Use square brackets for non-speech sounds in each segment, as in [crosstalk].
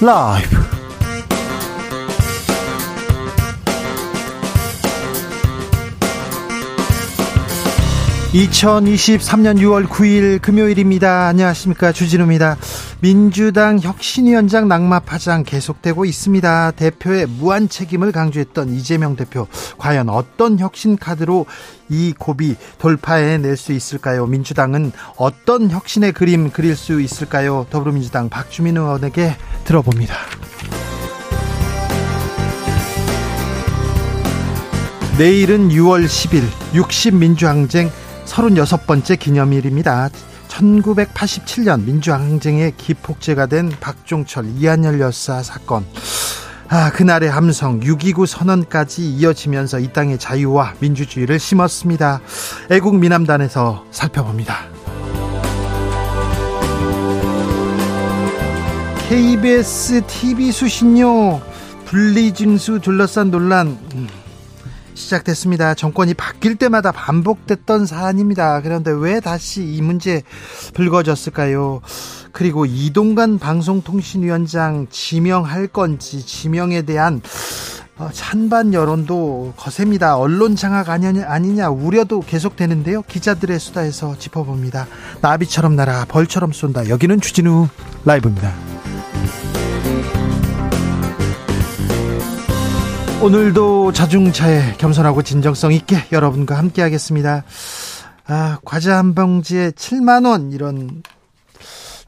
라이브 2023년 6월 9일 금요일입니다. 안녕하십니까. 주진우입니다. 민주당 혁신위원장 낙마 파장 계속되고 있습니다. 대표의 무한 책임을 강조했던 이재명 대표. 과연 어떤 혁신 카드로 이 고비 돌파해 낼 수 있을까요? 민주당은 어떤 혁신의 그림 그릴 수 있을까요? 더불어민주당 박주민 의원에게 들어봅니다. 내일은 6월 10일 60민주항쟁 36번째 기념일입니다. 1987년 민주항쟁의 기폭제가 된 박종철 이한열 여사 사건. 아, 그날의 함성 6.29 선언까지 이어지면서 이 땅의 자유와 민주주의를 심었습니다. 애국 미남단에서 살펴봅니다. KBS TV 수신료 분리징수 둘러싼 논란 시작됐습니다. 정권이 바뀔 때마다 반복됐던 사안입니다. 그런데 왜 다시 이 문제 불거졌을까요? 그리고 이동관 방송통신위원장 지명할 건지 지명에 대한 어, 찬반 여론도 거셉니다. 언론 장악 아니냐, 아니냐 우려도 계속되는데요. 기자들의 수다에서 짚어봅니다. 나비처럼 날아 벌처럼 쏜다. 여기는 주진우 라이브입니다. 오늘도 자중차에 겸손하고 진정성 있게 여러분과 함께 하겠습니다. 아, 과자 한 봉지에 7만원, 이런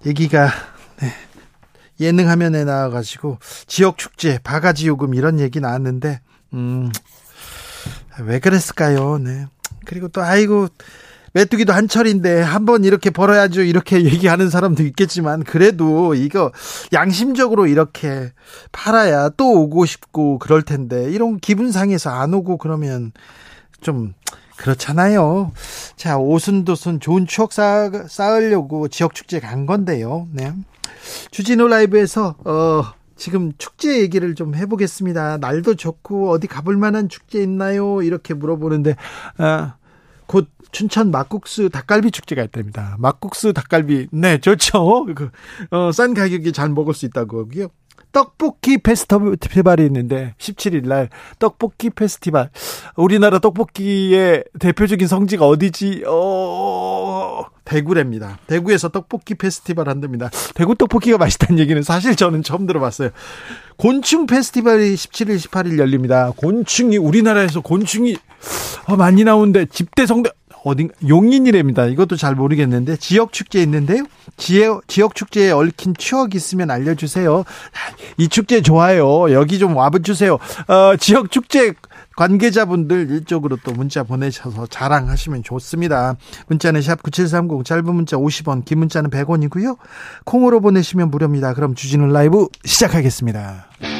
얘기가, 네. 예능 화면에 나와가지고, 지역축제, 바가지 요금, 이런 얘기 나왔는데, 음, 왜 그랬을까요? 네. 그리고 또, 아이고, 메뚜기도 한철인데 한번 이렇게 벌어야죠 이렇게 [laughs] 얘기하는 사람도 있겠지만 그래도 이거 양심적으로 이렇게 팔아야 또 오고 싶고 그럴 텐데 이런 기분 상해서 안 오고 그러면 좀 그렇잖아요. 자, 오순도순 좋은 추억 쌓, 쌓으려고 지역 축제 간 건데요. 네. 주진호 라이브에서 어 지금 축제 얘기를 좀 해보겠습니다. 날도 좋고 어디 가볼 만한 축제 있나요? 이렇게 물어보는데 아, 곧 춘천 막국수 닭갈비 축제가 있답니다. 막국수 닭갈비 네 좋죠. 그, 어, 싼 가격에 잘 먹을 수 있다고 하고요. 떡볶이 페스티벌이 있는데 17일 날 떡볶이 페스티벌 우리나라 떡볶이의 대표적인 성지가 어디지? 어 대구랍니다. 대구에서 떡볶이 페스티벌 한답니다. 대구 떡볶이가 맛있다는 얘기는 사실 저는 처음 들어봤어요. 곤충 페스티벌이 17일 18일 열립니다. 곤충이 우리나라에서 곤충이 어, 많이 나오는데 집대성대 어딘 용인이랍니다. 이것도 잘 모르겠는데 지역 축제 있는데요. 지역 지역 축제에 얽힌 추억 있으면 알려주세요. 이 축제 좋아요. 여기 좀 와주세요. 어, 지역 축제 관계자분들 일적으로 또 문자 보내셔서 자랑하시면 좋습니다. 문자는 샵 9730 짧은 문자 50원 긴 문자는 100원이고요. 콩으로 보내시면 무료입니다. 그럼 주진우 라이브 시작하겠습니다.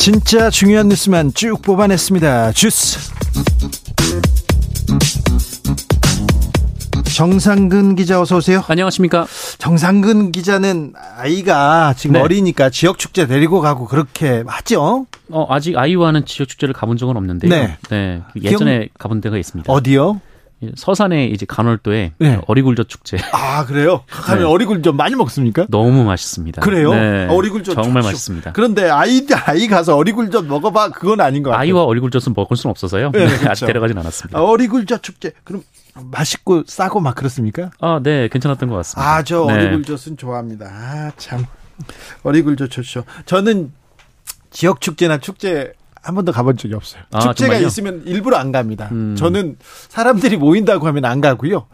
진짜 중요한 뉴스만 쭉 뽑아냈습니다. 주스. 정상근 기자 어서 오세요. 안녕하십니까. 정상근 기자는 아이가 지금 네. 어리니까 지역 축제 데리고 가고 그렇게 하죠. 어, 아직 아이와는 지역 축제를 가본 적은 없는데요. 네. 네. 그 예전에 가본 데가 있습니다. 어디요? 서산의 이제 간월도에 네. 어리굴젓 축제. 아 그래요? [laughs] 가면 네. 어리굴 좀 많이 먹습니까? 너무 맛있습니다. 그래요? 네. 어리굴젓 정말 좋죠. 맛있습니다. 그런데 아이 아이 가서 어리굴젓 먹어봐 그건 아닌 것 같아요. 아이와 어리굴젓은 먹을 수는 없어서요. 네, 네, 그렇죠. 아직 데려가진 않았습니다. 아, 어리굴젓 축제 그럼 맛있고 싸고 막 그렇습니까? 아, 네, 괜찮았던 것 같습니다. 아저 네. 어리굴젓은 좋아합니다. 아참 어리굴젓 좋죠. 저는 지역 축제나 축제 한 번도 가본 적이 없어요. 아, 축제가 정말요? 있으면 일부러 안 갑니다. 음. 저는 사람들이 모인다고 하면 안 가고요.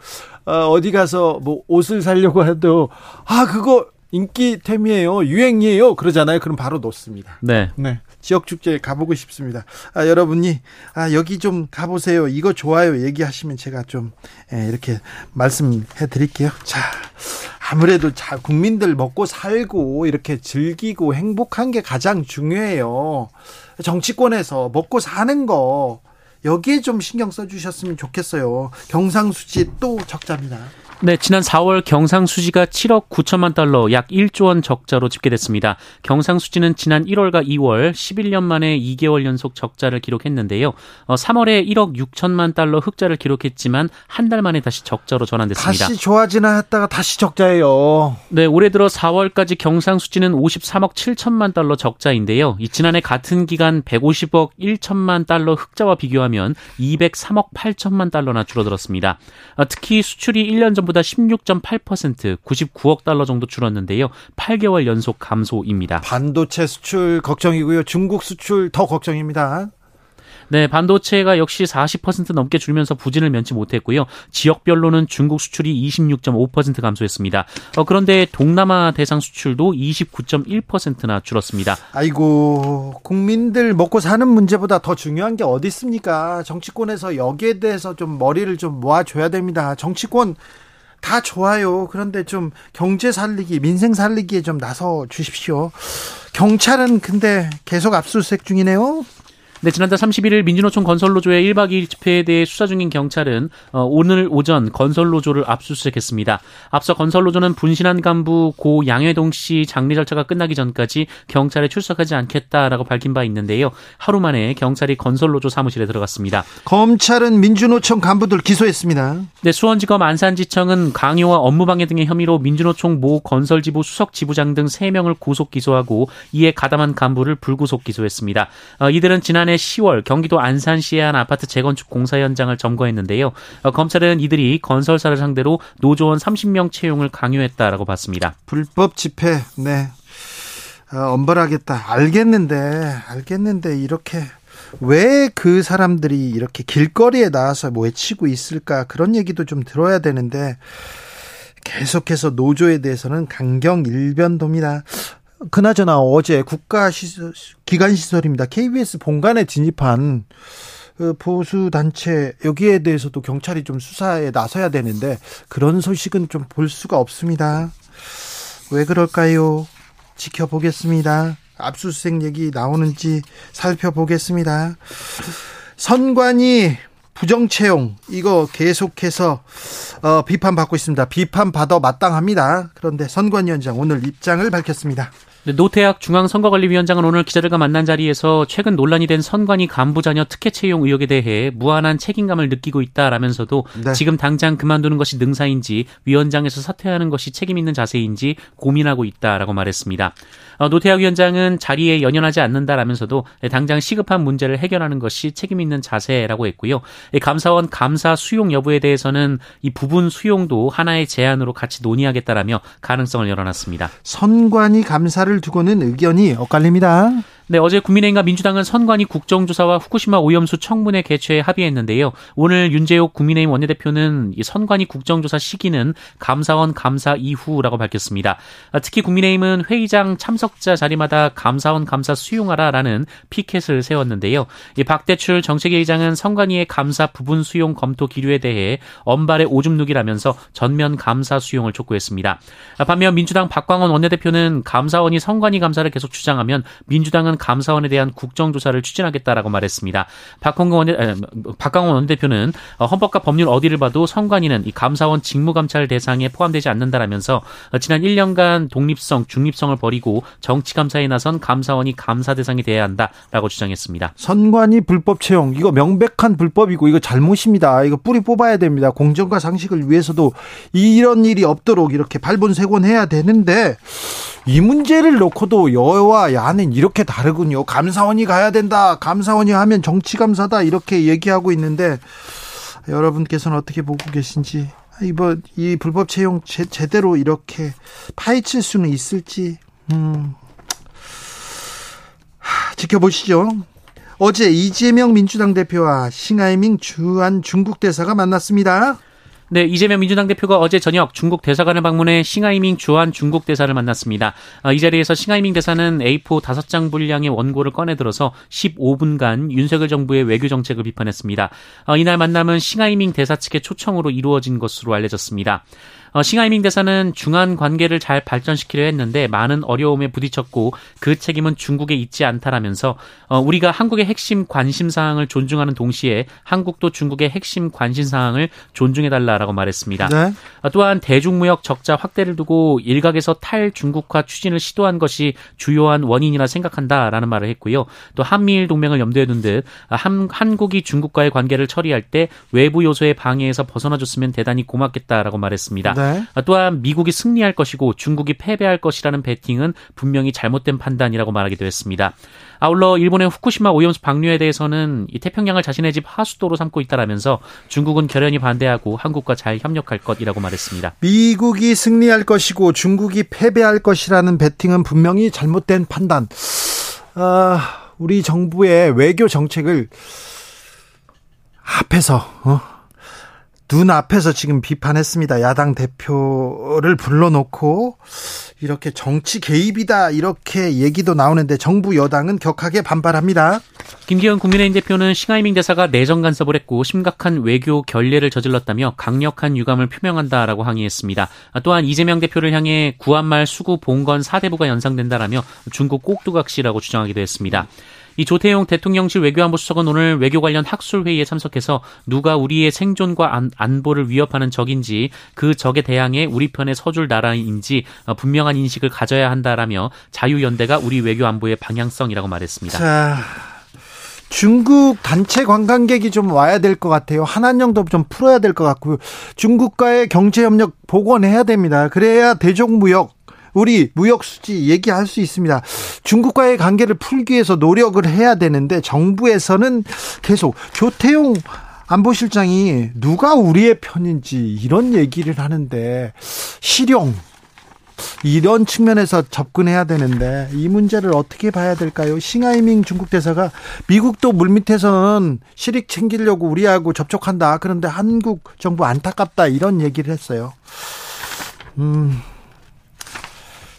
어, 어디 가서 뭐 옷을 사려고 해도 아 그거 인기템이에요, 유행이에요 그러잖아요. 그럼 바로 놓습니다. 네. 네. 지역 축제 가보고 싶습니다. 아, 여러분이 아, 여기 좀 가보세요. 이거 좋아요. 얘기하시면 제가 좀 예, 이렇게 말씀해 드릴게요. 자, 아무래도 자, 국민들 먹고 살고 이렇게 즐기고 행복한 게 가장 중요해요. 정치권에서 먹고 사는 거 여기에 좀 신경 써주셨으면 좋겠어요. 경상수지 또 적자입니다. 네, 지난 4월 경상수지가 7억 9천만 달러, 약 1조 원 적자로 집계됐습니다. 경상수지는 지난 1월과 2월 11년 만에 2개월 연속 적자를 기록했는데요. 어, 3월에 1억 6천만 달러 흑자를 기록했지만 한 달 만에 다시 적자로 전환됐습니다. 다시 좋아지나 했다가 다시 적자예요. 네, 올해 들어 4월까지 경상수지는 53억 7천만 달러 적자인데요. 이 지난해 같은 기간 150억 1천만 달러 흑자와 비교하면 203억 8천만 달러나 줄어들었습니다. 어, 특히 수출이 1년 전 전보다 16.8% 99억 달러 정도 줄었는데요. 8개월 연속 감소입니다. 반도체 수출 걱정이고요. 중국 수출 더 걱정입니다. 네, 반도체가 역시 40% 넘게 줄면서 부진을 면치 못했고요. 지역별로는 중국 수출이 26.5% 감소했습니다. 어, 그런데 동남아 대상 수출도 29.1%나 줄었습니다. 아이고, 국민들 먹고 사는 문제보다 더 중요한 게 어디 있습니까? 정치권에서 여기에 대해서 좀 머리를 좀 모아줘야 됩니다. 정치권 다 좋아요. 그런데 좀 경제 살리기, 민생 살리기에 좀 나서 주십시오. 경찰은 근데 계속 압수수색 중이네요. 네, 지난달 31일 민주노총 건설노조의 1박 2일 집회에 대해 수사 중인 경찰은 어, 오늘 오전 건설노조를 압수수색했습니다. 앞서 건설노조는 분신한 간부 고 양회동 씨 장례 절차가 끝나기 전까지 경찰에 출석하지 않겠다라고 밝힌 바 있는데요. 하루 만에 경찰이 건설노조 사무실에 들어갔습니다. 검찰은 민주노총 간부들 기소했습니다. 네, 수원지검 안산지청은 강요와 업무방해 등의 혐의로 민주노총 모 건설지부 수석 지부장 등 3명을 구속 기소하고 이에 가담한 간부를 불구속 기소했습니다. 어, 이들은 지난 지난해 10월 경기도 안산시의 한 아파트 재건축 공사 현장을 점거했는데요. 어, 검찰은 이들이 건설사를 상대로 노조원 30명 채용을 강요했다라고 봤습니다. 불법 집회, 네. 어, 엄벌하겠다. 알겠는데, 알겠는데, 이렇게 왜 그 사람들이 이렇게 길거리에 나와서 뭐 외치고 있을까 그런 얘기도 좀 들어야 되는데 계속해서 노조에 대해서는 강경 일변도입니다. 그나저나 어제 국가 기관 시설입니다. KBS 본관에 진입한 그 보수 단체 여기에 대해서도 경찰이 좀 수사에 나서야 되는데 그런 소식은 좀 볼 수가 없습니다. 왜 그럴까요? 지켜보겠습니다. 압수수색 얘기 나오는지 살펴보겠습니다. 선관위 부정 채용 이거 계속해서 어, 비판받고 있습니다. 비판받아 마땅합니다. 그런데 선관위원장 오늘 입장을 밝혔습니다. 네, 노태학 중앙선거관리위원장은 오늘 기자들과 만난 자리에서 최근 논란이 된 선관위 간부 자녀 특혜 채용 의혹에 대해 무한한 책임감을 느끼고 있다라면서도 네. 지금 당장 그만두는 것이 능사인지 위원장에서 사퇴하는 것이 책임 있는 자세인지 고민하고 있다라고 말했습니다. 어, 노태학 위원장은 자리에 연연하지 않는다라면서도 당장 시급한 문제를 해결하는 것이 책임 있는 자세라고 했고요. 감사원 감사 수용 여부에 대해서는 이 부분 수용도 하나의 제안으로 같이 논의하겠다라며 가능성을 열어놨습니다. 선관위 감사를 두고는 의견이 엇갈립니다. 네, 어제 국민의힘과 민주당은 선관위 국정조사와 후쿠시마 오염수 청문회 개최에 합의했는데요. 오늘 윤재옥 국민의힘 원내대표는 이 선관위 국정조사 시기는 감사원 감사 이후라고 밝혔습니다. 아, 특히 국민의힘은 회의장 참석자 자리마다 감사원 감사 수용하라라는 피켓을 세웠는데요. 이 박대출 정책회의장은 선관위의 감사 부분 수용 검토 기류에 대해 언발의 오줌 누기라면서 전면 감사 수용을 촉구했습니다. 아, 반면 민주당 박광원 원내대표는 감사원이 선관위 감사를 계속 주장하면 민주당은 감사원에 대한 국정조사를 추진하겠다라고 말했습니다. 박홍근 원내, 박강원 원대표는 어, 헌법과 법률 어디를 봐도 선관위는 이 감사원 직무감찰 대상에 포함되지 않는다라면서 어, 지난 1년간 독립성, 중립성을 버리고 정치감사에 나선 감사원이 감사 대상이 돼야 한다라고 주장했습니다. 선관위 불법 채용 이거 명백한 불법이고 이거 잘못입니다. 이거 뿌리 뽑아야 됩니다. 공정과 상식을 위해서도 이런 일이 없도록 이렇게 발본색원해야 되는데 이 문제를 놓고도 여와 야는 이렇게 다 르군요. 감사원이 가야 된다. 감사원이 하면 정치감사다. 이렇게 얘기하고 있는데 여러분께서는 어떻게 보고 계신지 이번 이 불법 채용 제, 제대로 이렇게 파헤칠 수는 있을지 음. 하, 지켜보시죠. 어제 이재명 민주당 대표와 싱하이밍 주한 중국 대사가 만났습니다. 네, 이재명 민주당 대표가 어제 저녁 중국 대사관을 방문해 싱하이밍 주한 중국 대사를 만났습니다. 어, 이 자리에서 싱하이밍 대사는 A4 5장 분량의 원고를 꺼내 들어서 15분간 윤석열 정부의 외교 정책을 비판했습니다. 어, 이날 만남은 싱하이밍 대사 측의 초청으로 이루어진 것으로 알려졌습니다. 어, 싱하이밍 대사는 중한 관계를 잘 발전시키려 했는데 많은 어려움에 부딪혔고 그 책임은 중국에 있지 않다라면서 어, 우리가 한국의 핵심 관심 사항을 존중하는 동시에 한국도 중국의 핵심 관심 사항을 존중해 달라라고 말했습니다. 네. 어, 또한 대중무역 적자 확대를 두고 일각에서 탈중국화 추진을 시도한 것이 주요한 원인이라 생각한다라는 말을 했고요. 또 한미일 동맹을 염두에 둔 듯 한, 한국이 중국과의 관계를 처리할 때 외부 요소의 방해에서 벗어나줬으면 대단히 고맙겠다라고 말했습니다. 네. 또한 미국이 승리할 것이고 중국이 패배할 것이라는 베팅은 분명히 잘못된 판단이라고 말하기도 했습니다. 아울러 일본의 후쿠시마 오염수 방류에 대해서는 이 태평양을 자신의 집 하수도로 삼고 있다라면서 중국은 결연히 반대하고 한국과 잘 협력할 것이라고 말했습니다. 미국이 승리할 것이고 중국이 패배할 것이라는 베팅은 분명히 잘못된 판단. 아, 우리 정부의 외교 정책을 앞에서 어? 눈 앞에서 지금 비판했습니다. 야당 대표를 불러놓고 이렇게 정치 개입이다 이렇게 얘기도 나오는데 정부 여당은 격하게 반발합니다. 김기현 국민의힘 대표는 싱하이밍 대사가 내정 간섭을 했고 심각한 외교 결례를 저질렀다며 강력한 유감을 표명한다라고 항의했습니다. 또한 이재명 대표를 향해 구한말 수구 봉건 사대부가 연상된다라며 중국 꼭두각시라고 주장하기도 했습니다. 이 조태용 대통령실 외교안보 수석은 오늘 외교 관련 학술 회의에 참석해서 누가 우리의 생존과 안, 안보를 위협하는 적인지 그 적에 대항해 우리 편에 서줄 나라인지 어, 분명한 인식을 가져야 한다라며 자유 연대가 우리 외교 안보의 방향성이라고 말했습니다. 자. 중국 단체 관광객이 좀 와야 될 것 같아요. 한한령도 좀 풀어야 될 것 같고요. 중국과의 경제 협력 복원해야 됩니다. 그래야 대중무역 우리 무역 수지 얘기할 수 있습니다. 중국과의 관계를 풀기 위해서 노력을 해야 되는데 정부에서는 계속 조태용 안보실장이 누가 우리의 편인지 이런 얘기를 하는데 실용 이런 측면에서 접근해야 되는데 이 문제를 어떻게 봐야 될까요? 싱하이밍 중국 대사가 미국도 물밑에서는 실익 챙기려고 우리하고 접촉한다. 그런데 한국 정부 안타깝다 이런 얘기를 했어요. 음.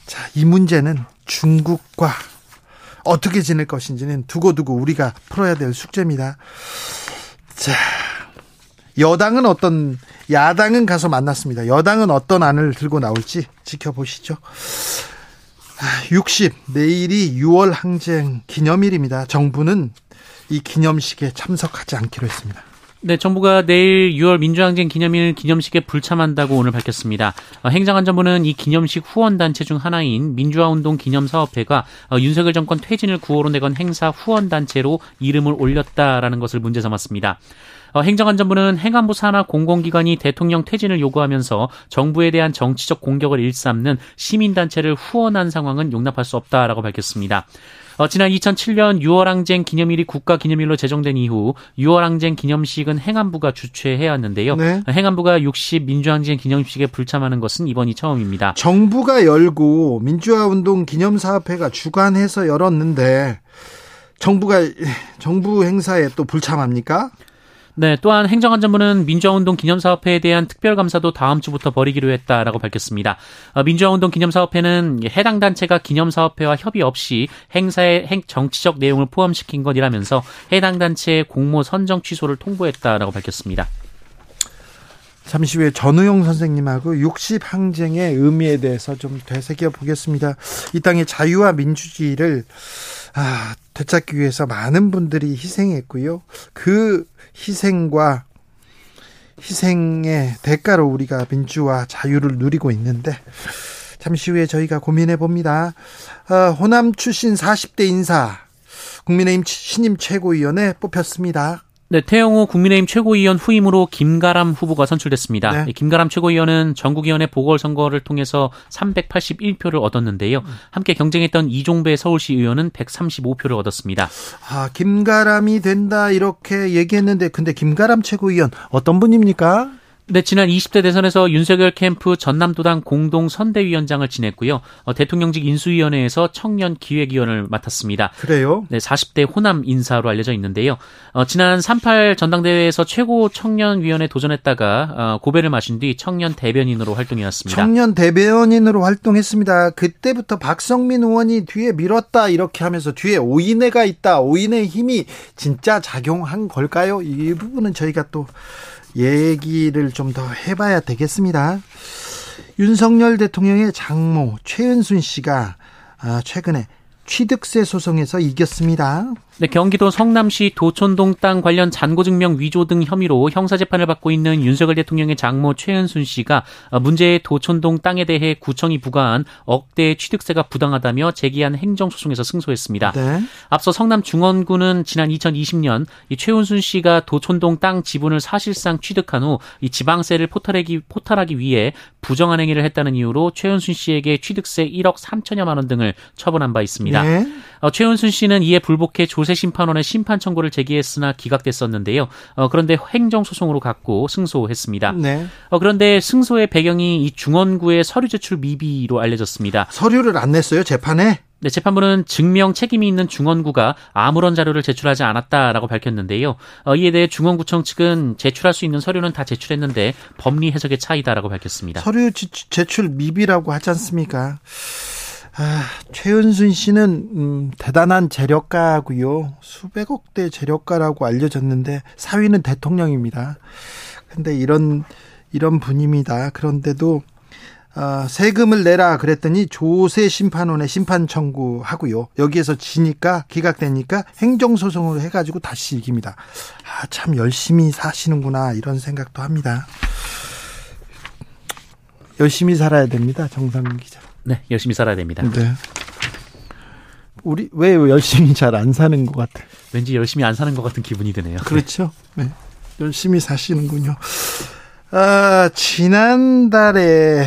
자, 이 문제는 중국과 어떻게 지낼 것인지는 두고두고 우리가 풀어야 될 숙제입니다. 자, 여당은 어떤, 야당은 가서 만났습니다. 여당은 어떤 안을 들고 나올지 지켜보시죠. 60, 내일이 6월 항쟁 기념일입니다. 정부는 이 기념식에 참석하지 않기로 했습니다. 네, 정부가 내일 6월 민주항쟁 기념일 기념식에 불참한다고 오늘 밝혔습니다. 어, 행정안전부는 이 기념식 후원단체 중 하나인 민주화운동 기념사업회가 어, 윤석열 정권 퇴진을 구호로 내건 행사 후원단체로 이름을 올렸다라는 것을 문제 삼았습니다. 어, 행정안전부는 행안부 산하 공공기관이 대통령 퇴진을 요구하면서 정부에 대한 정치적 공격을 일삼는 시민단체를 후원한 상황은 용납할 수 없다라고 밝혔습니다. 어, 지난 2007년 6월 항쟁 기념일이 국가 기념일로 제정된 이후 6월 항쟁 기념식은 행안부가 주최해 왔는데요. 네. 행안부가 60 민주항쟁 기념식에 불참하는 것은 이번이 처음입니다. 정부가 열고 민주화운동 기념사업회가 주관해서 열었는데 정부가 정부 행사에 또 불참합니까? 네, 또한 행정안전부는 민주화운동 기념사업회에 대한 특별감사도 다음 주부터 벌이기로 했다라고 밝혔습니다. 어, 민주화운동 기념사업회는 해당 단체가 기념사업회와 협의 없이 행사의 행, 정치적 내용을 포함시킨 것이라면서 해당 단체의 공모 선정 취소를 통보했다라고 밝혔습니다. 잠시 후에 전우용 선생님하고 60 항쟁의 의미에 대해서 좀 되새겨 보겠습니다. 이 땅의 자유와 민주주의를 아, 되찾기 위해서 많은 분들이 희생했고요. 그 희생과 희생의 대가로 우리가 민주와 자유를 누리고 있는데 잠시 후에 저희가 고민해 봅니다. 어, 호남 출신 40대 인사 국민의힘 신임 최고위원회 뽑혔습니다. 네, 태영호 국민의힘 최고위원 후임으로 김가람 후보가 선출됐습니다. 네. 김가람 최고위원은 전국위원회 보궐선거를 통해서 381표를 얻었는데요. 함께 경쟁했던 이종배 서울시 의원은 135표를 얻었습니다. 아, 김가람이 된다 이렇게 얘기했는데 근데 김가람 최고위원 어떤 분입니까? 네, 지난 20대 대선에서 윤석열 캠프 전남도당 공동 선대위원장을 지냈고요. 어, 대통령직 인수위원회에서 청년 기획위원을 맡았습니다. 그래요? 네, 40대 호남 인사로 알려져 있는데요. 어, 지난 38 전당대회에서 최고 청년위원회 도전했다가 어, 고배를 마신 뒤 청년 대변인으로 활동해왔습니다. 청년 대변인으로 활동했습니다. 그때부터 박성민 의원이 뒤에 밀었다 이렇게 하면서 뒤에 오인회가 있다. 오인의 힘이 진짜 작용한 걸까요? 이 부분은 저희가 또 얘기를 좀 더 해봐야 되겠습니다. 윤석열 대통령의 장모 최은순 씨가 아, 최근에 취득세 소송에서 이겼습니다. 네, 경기도 성남시 도촌동 땅 관련 잔고증명 위조 등 혐의로 형사재판을 받고 있는 윤석열 대통령의 장모 최은순 씨가 문제의 도촌동 땅에 대해 구청이 부과한 억대 취득세가 부당하다며 제기한 행정소송에서 승소했습니다. 네. 앞서 성남 중원구는 지난 2020년 이 최은순 씨가 도촌동 땅 지분을 사실상 취득한 후 이 지방세를 포탈하기, 포탈하기 위해 부정한 행위를 했다는 이유로 최은순 씨에게 취득세 1억 3천여만 원 등을 처분한 바 있습니다. 네. 어, 최은순 씨는 이에 불복해 조세 심판원에 심판 청구를 제기했으나 기각됐었는데요. 어, 그런데 행정 소송으로 갔고 승소했습니다. 네. 어, 그런데 승소의 배경이 이 중원구의 서류 제출 미비로 알려졌습니다. 서류를 안 냈어요 재판에? 네, 재판부는 증명 책임이 있는 중원구가 아무런 자료를 제출하지 않았다라고 밝혔는데요. 어, 이에 대해 중원구청 측은 제출할 수 있는 서류는 다 제출했는데 법리 해석의 차이다라고 밝혔습니다. 서류 제출 미비라고 하지 않습니까? 아, 최은순 씨는 음, 대단한 재력가고요. 수백억 대 재력가라고 알려졌는데 사위는 대통령입니다. 근데 이런 이런 분입니다. 그런데도 어, 세금을 내라 그랬더니 조세 심판원에 심판 청구하고요. 여기에서 지니까 기각되니까 행정 소송을 해가지고 다시 이깁니다. 아, 참 열심히 사시는구나 이런 생각도 합니다. 열심히 살아야 됩니다. 정상근 기자. 네, 열심히 살아야 됩니다. 네. 우리 왜 열심히 잘 안 사는 것 같아? 왠지 열심히 안 사는 것 같은 기분이 드네요. 그렇죠. 네. 열심히 사시는군요. 아, 지난달에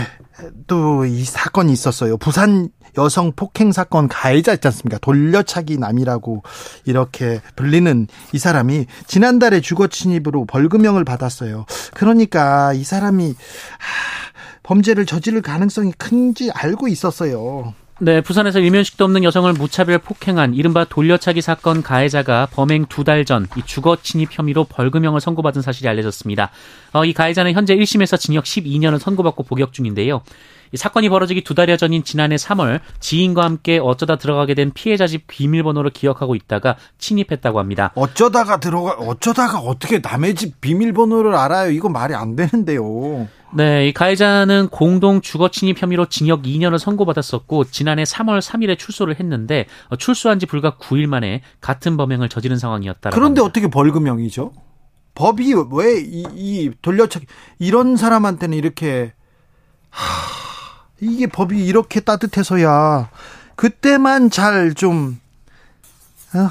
또 이 사건이 있었어요. 부산 여성 폭행 사건 가해자 있지 않습니까? 돌려차기 남이라고 이렇게 불리는 이 사람이 지난달에 주거 침입으로 벌금형을 받았어요. 그러니까 이 사람이 범죄를 저지를 가능성이 큰지 알고 있었어요. 네, 부산에서 일면식도 없는 여성을 무차별 폭행한 이른바 돌려차기 사건 가해자가 범행 두 달 전 이 주거 침입 혐의로 벌금형을 선고받은 사실이 알려졌습니다. 어, 이 가해자는 현재 1심에서 징역 12년을 선고받고 복역 중인데요. 이 사건이 벌어지기 두 달여 전인 지난해 3월 지인과 함께 어쩌다 들어가게 된 피해자 집 비밀번호를 기억하고 있다가 침입했다고 합니다. 어쩌다가 들어가 어쩌다가 어떻게 남의 집 비밀번호를 알아요? 이거 말이 안 되는데요. 네, 이 가해자는 공동 주거 침입 혐의로 징역 2년을 선고받았었고 지난해 3월 3일에 출소를 했는데 어, 출소한 지 불과 9일 만에 같은 범행을 저지른 상황이었다. 그런데 합니다. 어떻게 벌금형이죠? 법이 왜이 이 돌려차기 이런 사람한테는 이렇게 하... 이게 법이 이렇게 따뜻해서야 그때만 잘 좀잘 어,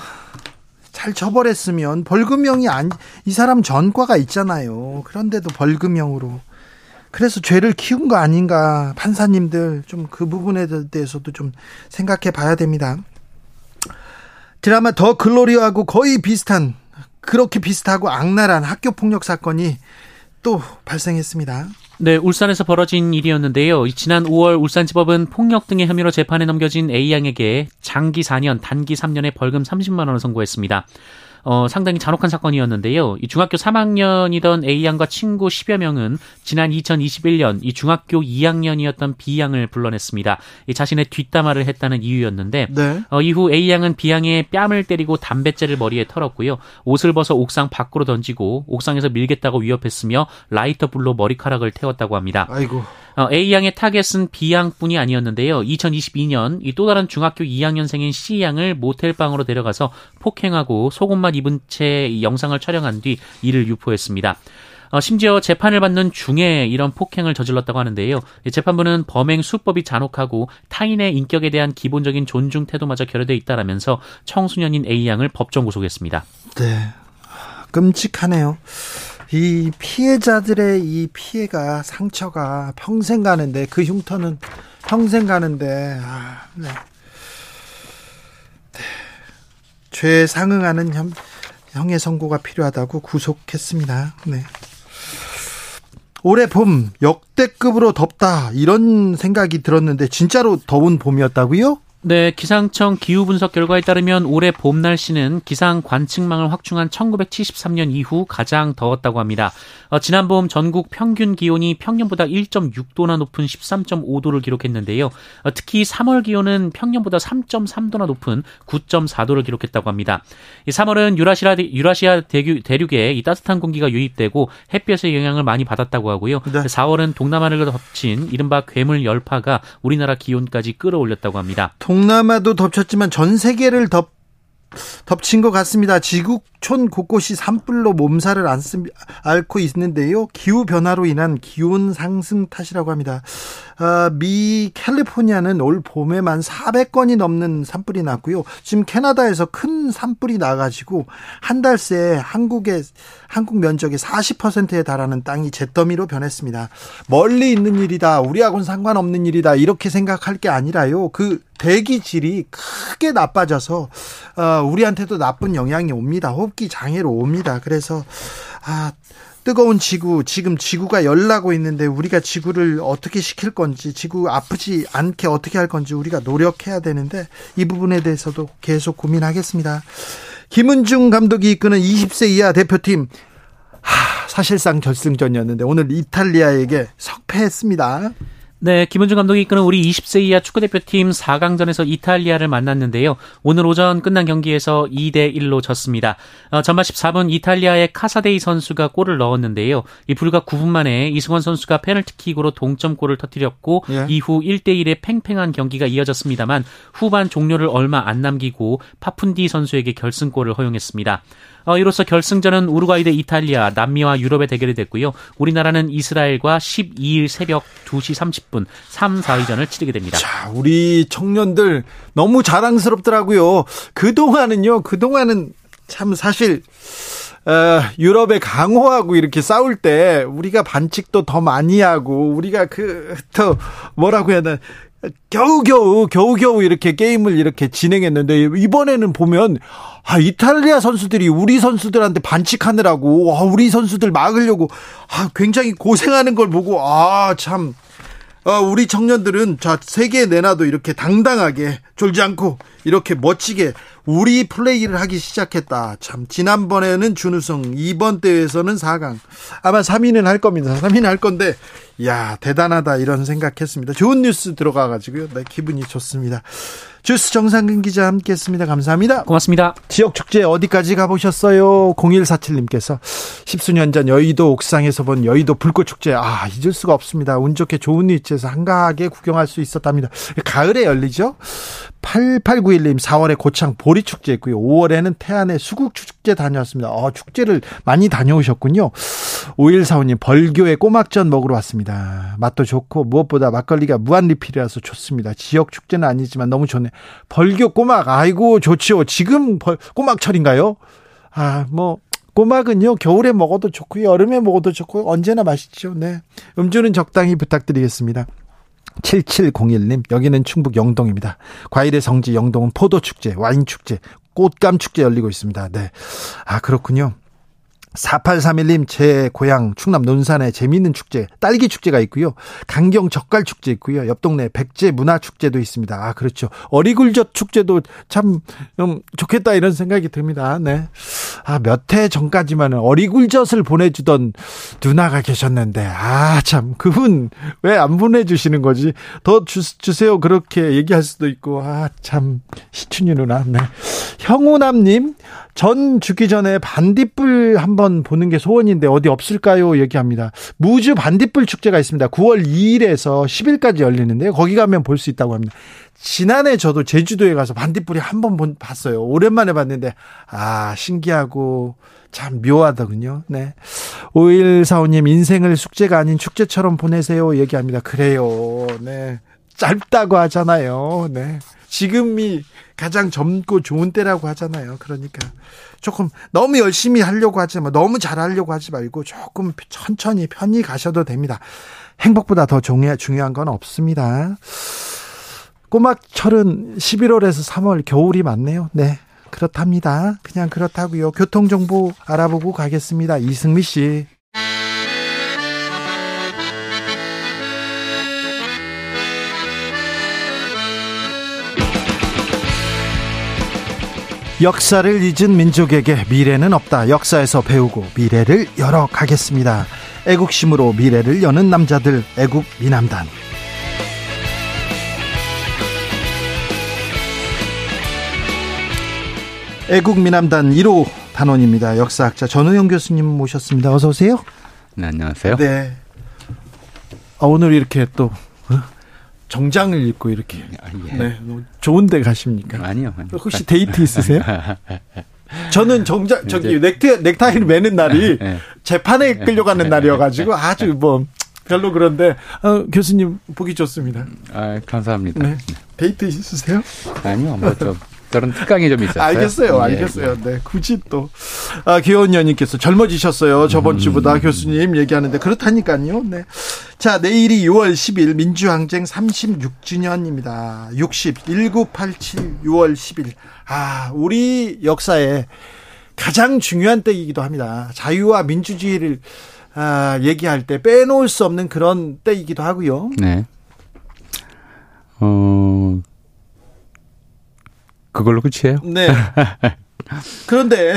처벌했으면 벌금형이 안이 사람 전과가 있잖아요. 그런데도 벌금형으로 그래서 죄를 키운 거 아닌가 판사님들 좀 그 부분에 대해서도 좀 생각해 봐야 됩니다. 드라마 더 글로리하고 거의 비슷한 그렇게 비슷하고 악랄한 학교 폭력 사건이 또 발생했습니다. 네, 울산에서 벌어진 일이었는데요. 지난 5월 울산지법은 폭력 등의 혐의로 재판에 넘겨진 A양에게 장기 4년, 단기 3년의 벌금 30만 원을 선고했습니다. 어, 상당히 잔혹한 사건이었는데요. 이 중학교 3학년이던 A양과 친구 10여 명은 지난 2021년 이 중학교 2학년이었던 B양을 불러냈습니다. 이 자신의 뒷담화를 했다는 이유였는데 네. 어, 이후 A양은 B양의 뺨을 때리고 담뱃재를 머리에 털었고요. 옷을 벗어 옥상 밖으로 던지고 옥상에서 밀겠다고 위협했으며 라이터 불로 머리카락을 태웠다고 합니다. 아이고. 어, A양의 타겟은 B양뿐이 아니었는데요. 2022년 이 또 다른 중학교 2학년생인 C양을 모텔 방으로 데려가서 폭행하고 속옷만 입은 채 영상을 촬영한 뒤 이를 유포했습니다. 어, 심지어 재판을 받는 중에 이런 폭행을 저질렀다고 하는데요. 재판부는 범행 수법이 잔혹하고 타인의 인격에 대한 기본적인 존중 태도마저 결여돼 있다라면서 청소년인 A양을 법정 구속했습니다. 네. 끔찍하네요. 이 피해자들의 이 피해가 상처가 평생 가는데 그 흉터는 평생 가는데 아, 네. 네. 죄에 상응하는 형, 형의 선고가 필요하다고 구속했습니다. 네. 올해 봄 역대급으로 덥다 이런 생각이 들었는데 진짜로 더운 봄이었다고요? 네, 기상청 기후 분석 결과에 따르면 올해 봄 날씨는 기상 관측망을 확충한 1973년 이후 가장 더웠다고 합니다. 어, 지난 봄 전국 평균 기온이 평년보다 1.6도나 높은 13.5도를 기록했는데요. 어, 특히 3월 기온은 평년보다 3.3도나 높은 9.4도를 기록했다고 합니다. 3월은 유라시아, 유라시아 대륙, 대륙에 이 따뜻한 공기가 유입되고 햇볕의 영향을 많이 받았다고 하고요. 네. 4월은 동남아를 덮친 이른바 괴물 열파가 우리나라 기온까지 끌어올렸다고 합니다. 동남아도 덮쳤지만 전 세계를 덮 덮친 것 같습니다. 지구촌 곳곳이 산불로 몸살을 앓고 있는데요. 기후 변화로 인한 기온 상승 탓이라고 합니다. 아, 미 캘리포니아는 올 봄에만 400건이 넘는 산불이 났고요. 지금 캐나다에서 큰 산불이 나가지고 한 달새 한국의 한국 면적의 40%에 달하는 땅이 잿더미로 변했습니다. 멀리 있는 일이다. 우리하고는 상관없는 일이다. 이렇게 생각할 게 아니라요. 그 대기질이 크게 나빠져서 어, 우리한테도 나쁜 영향이 옵니다. 호흡기 장애로 옵니다. 그래서 아 뜨거운 지구, 지금 지구가 열나고 있는데 우리가 지구를 어떻게 시킬 건지, 지구 아프지 않게 어떻게 할 건지 우리가 노력해야 되는데 이 부분에 대해서도 계속 고민하겠습니다. 김은중 감독이 이끄는 20세 이하 대표팀 하, 사실상 결승전이었는데 오늘 이탈리아에게 석패했습니다. 네, 김은중 감독이 이끄는 우리 20세 이하 축구대표팀 4강전에서 이탈리아를 만났는데요. 오늘 오전 끝난 경기에서 2대 1로 졌습니다. 어, 전반 14분 이탈리아의 카사데이 선수가 골을 넣었는데요. 이 불과 9분 만에 이승원 선수가 페널티킥으로 동점골을 터뜨렸고 예. 이후 1대 1의 팽팽한 경기가 이어졌습니다만 후반 종료를 얼마 안 남기고 파푼디 선수에게 결승골을 허용했습니다. 어, 이로써 결승전은 우루과이 대 이탈리아, 남미와 유럽의 대결이 됐고요. 우리나라는 이스라엘과 12일 새벽 2시 30분 3, 4위전을 치르게 됩니다. 자, 우리 청년들 너무 자랑스럽더라고요. 그동안은요, 그동안은 참 사실 어, 유럽의 강호하고 이렇게 싸울 때 우리가 반칙도 더 많이 하고 우리가 그 더 뭐라고 해야 되나 겨우겨우 겨우겨우 이렇게 게임을 이렇게 진행했는데 이번에는 보면 아 이탈리아 선수들이 우리 선수들한테 반칙하느라고 와 우리 선수들 막으려고 아 굉장히 고생하는 걸 보고 아참 아, 우리 청년들은 자 세계에 내놔도 이렇게 당당하게 졸지 않고 이렇게 멋지게 우리 플레이를 하기 시작했다. 참 지난번에는 준우승, 이번 대회에서는 4강. 아마 3위는 할 겁니다. 3위는 할 건데 야 대단하다 이런 생각했습니다. 좋은 뉴스 들어가 가지고요. 네, 기분이 좋습니다. 주스 정상근 기자 함께했습니다. 감사합니다. 고맙습니다. 지역 축제 어디까지 가보셨어요? 0147님께서 십수년 전 여의도 옥상에서 본 여의도 불꽃 축제 아 잊을 수가 없습니다. 운 좋게 좋은 위치에서 한가하게 구경할 수 있었답니다. 가을에 열리죠? 8891님 4월에 고창 보리 축제 있고요. 5월에는 태안의 수국 축제 다녀왔습니다. 어, 축제를 많이 다녀오셨군요. 5145님 벌교에 꼬막전 먹으러 왔습니다. 맛도 좋고 무엇보다 막걸리가 무한리필이라서 좋습니다. 지역 축제는 아니지만 너무 좋네. 벌교 꼬막 아이고 좋지요. 지금 벌, 꼬막철인가요? 아, 뭐 꼬막은요 겨울에 먹어도 좋고요 여름에 먹어도 좋고 언제나 맛있죠. 네 음주는 적당히 부탁드리겠습니다. 7701님, 여기는 충북 영동입니다. 과일의 성지 영동은 포도축제, 와인축제, 꽃감축제 열리고 있습니다. 네. 아, 그렇군요. 4831님, 제 고향 충남 논산에 재미있는 축제, 딸기 축제가 있고요. 강경 젓갈 축제 있고요. 옆 동네 백제 문화 축제도 있습니다. 아, 그렇죠. 어리굴젓 축제도 참, 음, 좋겠다 이런 생각이 듭니다. 네. 아, 몇 해 전까지만은 어리굴젓을 보내주던 누나가 계셨는데, 아, 참, 그분 왜 안 보내주시는 거지? 더 주, 주세요. 그렇게 얘기할 수도 있고, 아, 참, 시춘이 누나. 네. 형우남님, 전 죽기 전에 반딧불 한번 보는 게 소원인데 어디 없을까요? 얘기합니다. 무주 반딧불 축제가 있습니다. 9월 2일에서 10일까지 열리는데요. 거기 가면 볼 수 있다고 합니다. 지난해 저도 제주도에 가서 반딧불이 한 번 봤어요. 오랜만에 봤는데 아 신기하고 참 묘하더군요. 네. 5145님 인생을 숙제가 아닌 축제처럼 보내세요. 얘기합니다. 그래요. 네. 짧다고 하잖아요. 네. 지금이 가장 젊고 좋은 때라고 하잖아요. 그러니까 조금 너무 열심히 하려고 하지 마. 너무 잘하려고 하지 말고 조금 천천히 편히 가셔도 됩니다. 행복보다 더 중요한 건 없습니다. 꼬막철은 11월에서 3월 겨울이 많네요. 네. 그렇답니다. 그냥 그렇다고요. 교통정보 알아보고 가겠습니다. 이승미 씨. 역사를 잊은 민족에게 미래는 없다. 역사에서 배우고 미래를 열어가겠습니다. 애국심으로 미래를 여는 남자들 애국 미남단. 애국 미남단 1호 단원입니다. 역사학자 전우영 교수님 모셨습니다. 어서 오세요. 네, 안녕하세요. 네. 아, 오늘 이렇게 또 어? 정장을 입고 이렇게 아, 예. 네, 뭐 좋은데 가십니까? 아니요. 아니요. 혹시 데이트 있으세요? [laughs] 저는 정장 저기 넥타이 넥타이를 매는 날이 네. [laughs] 재판에 끌려가는 날이어가지고 아주 뭐 별로 그런데 어, 교수님 보기 좋습니다. 아, 감사합니다. 네. 데이트 있으세요? 아니요, 뭐좀 저런 특강이 좀 있었어요. 알겠어요, 예, 알겠어요. 네, 굳이 또 아, 귀여운 연님께서 젊어지셨어요. 저번 음. 주보다 교수님 얘기하는데 그렇다니까요. 네. 자, 내일이 6월 10일 민주항쟁 36주년입니다. 60 1987 6월 10일. 아, 우리 역사에 가장 중요한 때이기도 합니다. 자유와 민주주의를 아, 얘기할 때 빼놓을 수 없는 그런 때이기도 하고요. 네. 어, 그걸로 끝이에요? 네. [laughs] 그런데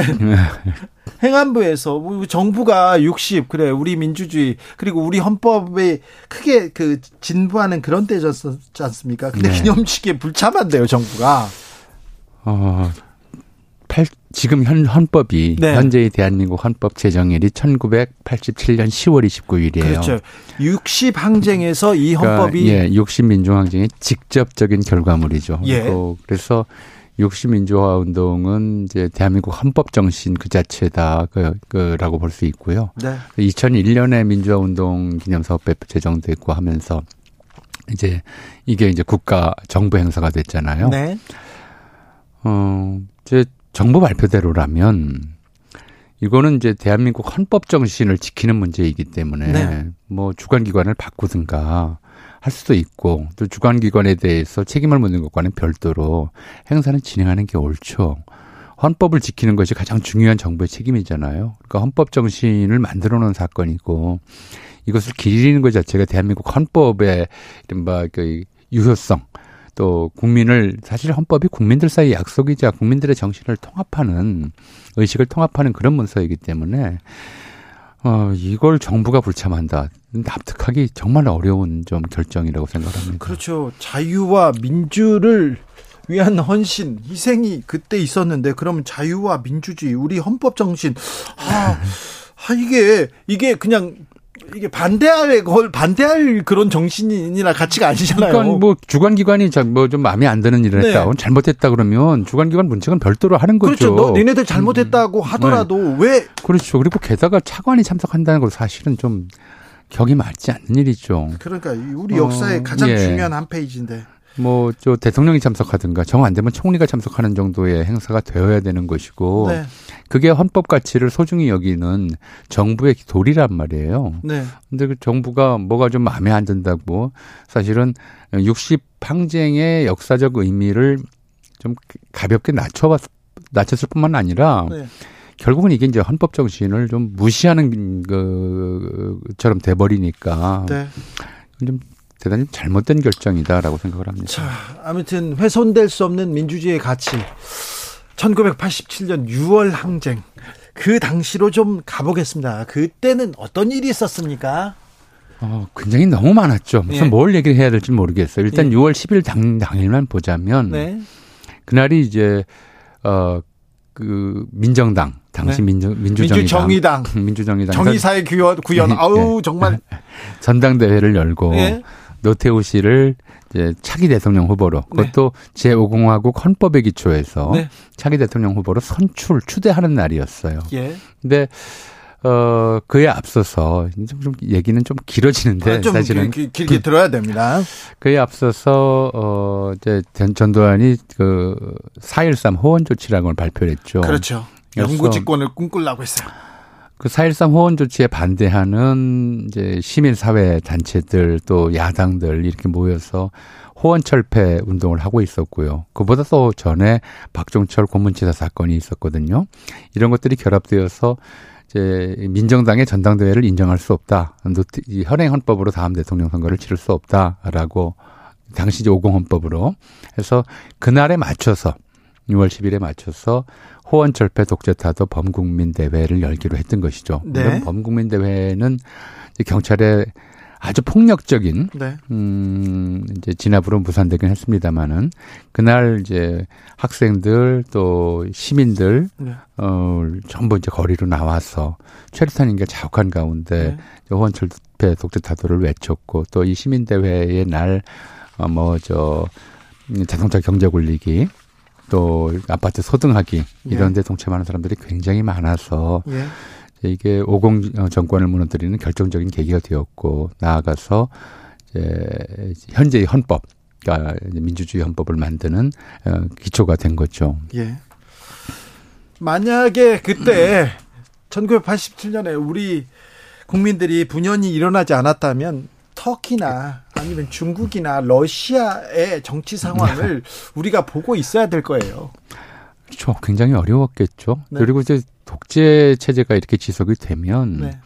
행안부에서 뭐 정부가 60 그래 우리 민주주의 그리고 우리 헌법에 크게 그 진부하는 그런 때였지 않습니까? 근데 네. 기념식에 불참한대요 정부가. 어, 팔, 지금 현 헌법이 네. 현재의 대한민국 헌법 제정일이 1987년 10월 29일이에요. 그렇죠. 60 항쟁에서 이 헌법이 예, 60민주항쟁의 직접적인 결과물이죠. 예. 그래서 60 민주화 운동은 이제 대한민국 헌법 정신 그 자체다 그, 그라고 볼 수 있고요. 네. 2001년에 민주화 운동 기념 사업법 제정됐고 하면서 이제 이게 이제 국가 정부 행사가 됐잖아요. 네. 어, 이제 정부 발표대로라면 이거는 이제 대한민국 헌법 정신을 지키는 문제이기 때문에 네. 뭐 주관 기관을 바꾸든가 할 수도 있고 또 주관 기관에 대해서 책임을 묻는 것과는 별도로 행사는 진행하는 게 옳죠. 헌법을 지키는 것이 가장 중요한 정부의 책임이잖아요. 그러니까 헌법 정신을 만들어 놓은 사건이고 이것을 기리는 것 자체가 대한민국 헌법의 이른바 그 유효성 또 국민을 사실 헌법이 국민들 사이 약속이자 국민들의 정신을 통합하는 의식을 통합하는 그런 문서이기 때문에 어 이걸 정부가 불참한다 납득하기 정말 어려운 좀 결정이라고 생각합니다. 그렇죠. 자유와 민주를 위한 헌신, 희생이 그때 있었는데 그러면 자유와 민주주의, 우리 헌법 정신 아, 아 이게 이게 그냥 이게 반대할 걸 반대할 그런 정신이나 가치가 아니잖아요. 그러니까 뭐 주관 기관이 뭐좀 마음에 안 드는 일을 네. 했다, 잘못했다 그러면 주관 기관 문책은 별도로 하는 거죠. 그렇죠. 너, 니네들 잘못했다고 하더라도 왜 그렇죠. 그리고 게다가 차관이 참석한다는 건 사실은 좀 격이 맞지 않는 일이죠. 그러니까 우리 역사의 어, 가장 예. 중요한 한 페이지인데. 뭐 저 대통령이 참석하든가 정 안 되면 총리가 참석하는 정도의 행사가 되어야 되는 것이고 네. 그게 헌법 가치를 소중히 여기는 정부의 도리란 말이에요. 네. 근데 그 정부가 뭐가 좀 마음에 안 든다고 사실은 60 항쟁의 역사적 의미를 좀 가볍게 낮춰봤 낮췄을 뿐만 아니라 네. 결국은 이게 이제 헌법 정신을 좀 무시하는 그처럼 돼버리니까 네. 좀 대단히 잘못된 결정이다라고 생각을 합니다. 자, 아무튼 훼손될 수 없는 민주주의의 가치. 1987년 6월 항쟁. 그 당시로 좀 가보겠습니다. 그때는 어떤 일이 있었습니까? 어, 굉장히 너무 많았죠. 무슨 예. 뭘 얘기를 해야 될지 모르겠어요. 일단 예. 6월 10일 당, 당일만 보자면 네. 그날이 이제 어 그 민정당 당시 네. 민정 민주정의당 민주정의당. [laughs] 민주정의당 정의사의 [laughs] 구현, 구현. 예. 아우, 정말. [laughs] 전당대회를 열고 예. 노태우 씨를 이제 차기 대통령 후보로 그것도 제5공화국 헌법에 기초해서 네. 차기 대통령 후보로 선출 추대하는 날이었어요. 예. 근데 어 그에 앞서서 좀, 좀 얘기는 좀 길어지는데 아, 좀 사실은 길, 길, 길게 들어야 됩니다. 그에 앞서서 어 이제 전- 전두환이 그4.13 호원 조치라는 걸 발표를 했죠. 그렇죠. 그래서 영구 집권을 꿈꾸려고 했어요. 그 4.13 호원 조치에 반대하는 이제 시민사회 단체들 또 야당들 이렇게 모여서 호원 철폐 운동을 하고 있었고요. 그보다 또 전에 박종철 고문치사 사건이 있었거든요. 이런 것들이 결합되어서 이제 민정당의 전당대회를 인정할 수 없다. 현행 헌법으로 다음 대통령 선거를 치를 수 없다라고 당시 이제 50헌법으로 해서 그날에 맞춰서 6월 10일에 맞춰서 호원철폐 독재타도 범국민 대회를 열기로 했던 것이죠. 네. 범국민 대회는 경찰의 아주 폭력적인 네. 음 이제 진압으로 무산되긴 했습니다마는 그날 이제 학생들 또 시민들 네. 어 전부 이제 거리로 나와서 최루탄인가 자욱한 가운데 네. 호원철 폐 독재 타도를 외쳤고 또 이 시민 대회의 날 어 뭐저 자동차 경제 굴리기 또 아파트 소등하기 이런 데 동참하는 사람들이 굉장히 많아서 예. 이게 50 정권을 무너뜨리는 결정적인 계기가 되었고 나아가서 이제 현재의 헌법, 그러니까 민주주의 헌법을 만드는 어, 기초가 된 거죠. 예. 만약에 그때 [clears throat] 1987년에 우리 국민들이 분연이 일어나지 않았다면 터키나 아니면 중국이나 러시아의 정치 상황을 우리가 보고 있어야 될 거예요. 그렇죠. 굉장히 어려웠겠죠. 네. 그리고 이제 독재 체제가 이렇게 지속이 되면 네.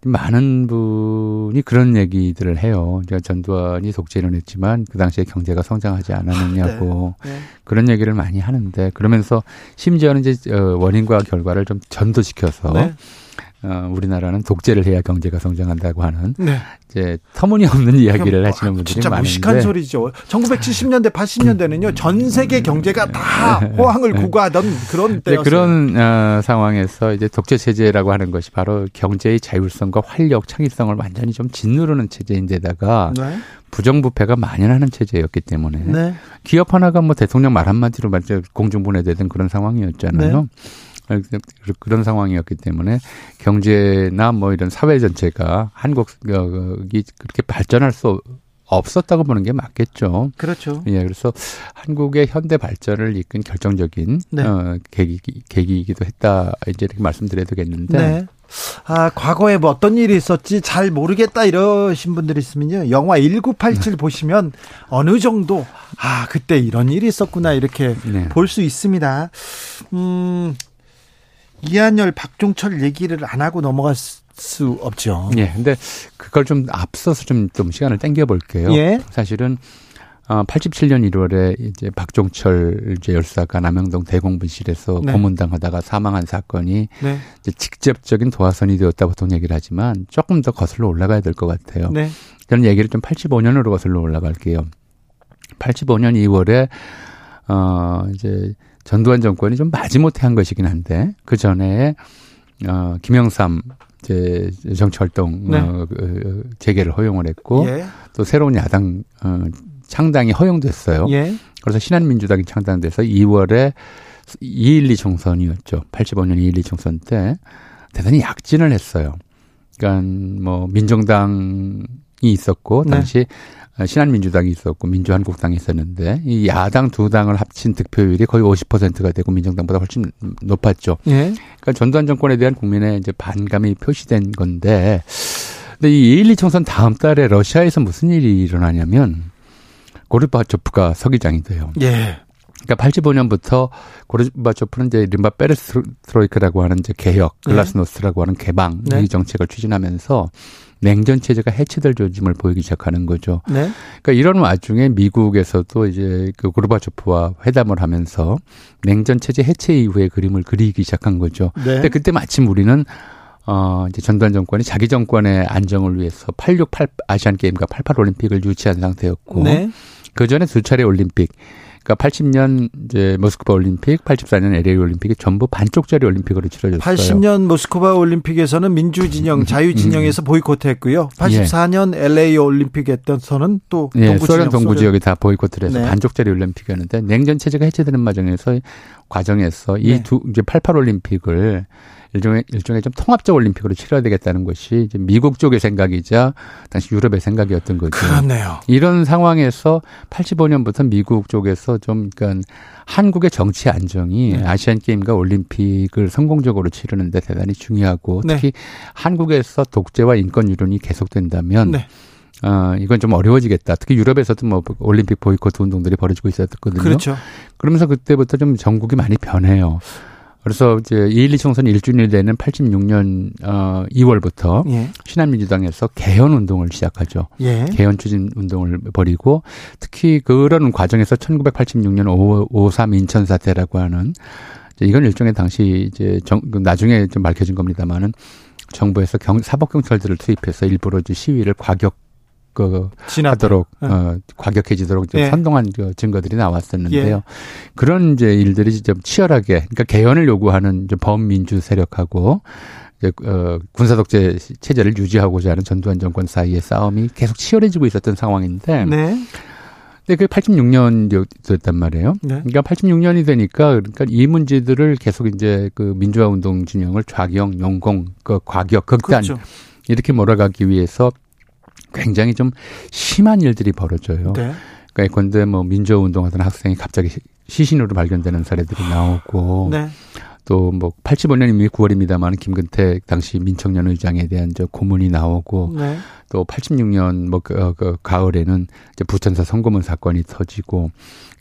많은 분이 그런 얘기들을 해요. 제가 전두환이 독재를 했지만 그 당시에 경제가 성장하지 않았느냐고 네. 그런 얘기를 많이 하는데 그러면서 심지어는 이제 어, 원인과 결과를 좀 전도시켜서 네. 어, 우리나라는 독재를 해야 경제가 성장한다고 하는 네. 이제 터무니없는 이야기를 뭐, 하시는 분들이 진짜 많은데 무식한 소리죠. 1970년대, 80년대는요, 전 세계 경제가 다 호황을 구가하던 그런 네, 때였어요. 그런 어, 상황에서 이제 독재 체제라고 하는 것이 바로 경제의 자율성과 활력, 창의성을 완전히 좀 짓누르는 체제인데다가 네. 부정부패가 만연하는 체제였기 때문에 네. 기업 하나가 뭐 대통령 말 한마디로 완전 공중분해되던 그런 상황이었잖아요. 네. 그런 상황이었기 때문에 경제나 뭐 이런 사회 전체가 한국이 그렇게 발전할 수 없었다고 보는 게 맞겠죠. 그렇죠. 예, 그래서 한국의 현대 발전을 이끈 결정적인 네. 어, 계기, 계기이기도 했다. 이제 이렇게 말씀드려야 되겠는데. 네. 아, 과거에 뭐 어떤 일이 있었지 잘 모르겠다 이러신 분들이 있으면요. 영화 1987 보시면 어느 정도 아, 그때 이런 일이 있었구나 이렇게 네. 볼수 있습니다. 음, 이한열, 박종철 얘기를 안 하고 넘어갈 수 없죠. 예, 근데 그걸 좀 앞서서 좀, 좀 시간을 땡겨 볼게요. 예. 사실은 어, 87년 1월에 이제 박종철 이제 열사가 남영동 대공분실에서 네. 고문당하다가 사망한 사건이 네. 이제 직접적인 도화선이 되었다고 보통 얘기를 하지만 조금 더 거슬러 올라가야 될 것 같아요. 네. 저는 얘기를 좀 85년으로 거슬러 올라갈게요. 85년 2월에 어 이제 전두환 정권이 좀 마지못해 한 것이긴 한데 그 전에 어 김영삼 이제 정치 활동 네. 어, 그, 재개를 허용을 했고 예. 또 새로운 야당 어 창당이 허용됐어요. 예. 그래서 신한민주당이 창당돼서 2월에 212 총선이었죠. 85년 212 총선 때 대단히 약진을 했어요. 그러니까 뭐 민정당이 있었고 네. 당시 신한민주당이 있었고 민주한국당이 있었는데 이 야당 두 당을 합친 득표율이 거의 50%가 되고 민정당보다 훨씬 높았죠. 예. 그러니까 전두환 정권에 대한 국민의 이제 반감이 표시된 건데 근데 이212 총선 다음 달에 러시아에서 무슨 일이 일어나냐면 고르바초프가 서기장이 돼요. 예. 그러니까 85년부터 고르바초프는 이제 림바 페레스트로이크라고 하는 이제 개혁, 네. 글라스노스라고 하는 개방 네. 이 정책을 추진하면서 냉전 체제가 해체될 조짐을 보이기 시작하는 거죠. 네. 그러니까 이런 와중에 미국에서도 이제 그 고르바초프와 회담을 하면서 냉전 체제 해체 이후의 그림을 그리기 시작한 거죠. 네. 근데 그때 마침 우리는 어 이제 전두환 정권이 자기 정권의 안정을 위해서 868 아시안 게임과 88 올림픽을 유치한 상태였고 네. 그 전에 두 차례 올림픽 그러니까 80년 이제 모스크바 올림픽, 84년 LA 올림픽이 전부 반쪽짜리 올림픽으로 치러졌어요. 80년 모스크바 올림픽에서는 민주 진영, 자유 진영에서 보이콧했고요. 84년 LA 올림픽에서는 또 예, 동부 소련 동부. 지역이 다 보이콧을 해서 네. 반쪽짜리 올림픽이었는데 냉전 체제가 해체되는 과정에서 과정에서 네. 이두 이제 88 올림픽을 일종의 일종의 좀 통합적 올림픽으로 치러야 되겠다는 것이 이제 미국 쪽의 생각이자 당시 유럽의 생각이었던 거죠. 그렇네요. 이런 상황에서 85년부터 미국 쪽에서 좀 그러니까 한국의 정치 안정이 네. 아시안 게임과 올림픽을 성공적으로 치르는데 대단히 중요하고 네. 특히 한국에서 독재와 인권 유린이 계속된다면 네. 어, 이건 좀 어려워지겠다. 특히 유럽에서도 뭐 올림픽 보이콧 운동들이 벌어지고 있었거든요. 그렇죠. 그러면서 그때부터 좀 전국이 많이 변해요. 그래서 이제 2.12 총선 1주년이 되는 86년 어 2월부터 예. 신한민주당에서 개헌 운동을 시작하죠. 예. 개헌 추진 운동을 벌이고 특히 그런 과정에서 1986년 5.3 인천 사태라고 하는 이건 일종의 당시 이제 정, 나중에 좀 밝혀진 겁니다만은 정부에서 경, 사법경찰들을 투입해서 일부러 이제 시위를 과격 그 하도록 네. 어, 과격해지도록 좀 예. 선동한 그 증거들이 나왔었는데요. 예. 그런 이제 일들이 좀 치열하게 그러니까 개헌을 요구하는 범민주 세력하고 이제 어, 군사 독재 체제를 유지하고자 하는 전두환 정권 사이의 싸움이 계속 치열해지고 있었던 상황인데 네. 근데 그게 86년이었단 말이에요. 네. 그러니까 86년이 되니까 그러니까 이 문제들을 계속 이제 그 민주화 운동 진영을 좌경, 용공, 그 과격, 극단 그렇죠. 이렇게 몰아가기 위해서 굉장히 좀 심한 일들이 벌어져요. 네. 그러니까 예컨대 뭐 민주화 운동 하던 학생이 갑자기 시- 시신으로 발견되는 사례들이 나오고 네. 또뭐 85년 이미 9월입니다만 김근태 당시 민청년 의장에 대한 저 고문이 나오고 네. 또 86년 뭐 그, 어, 그 가을에는 이제 부천사 성고문 사건이 터지고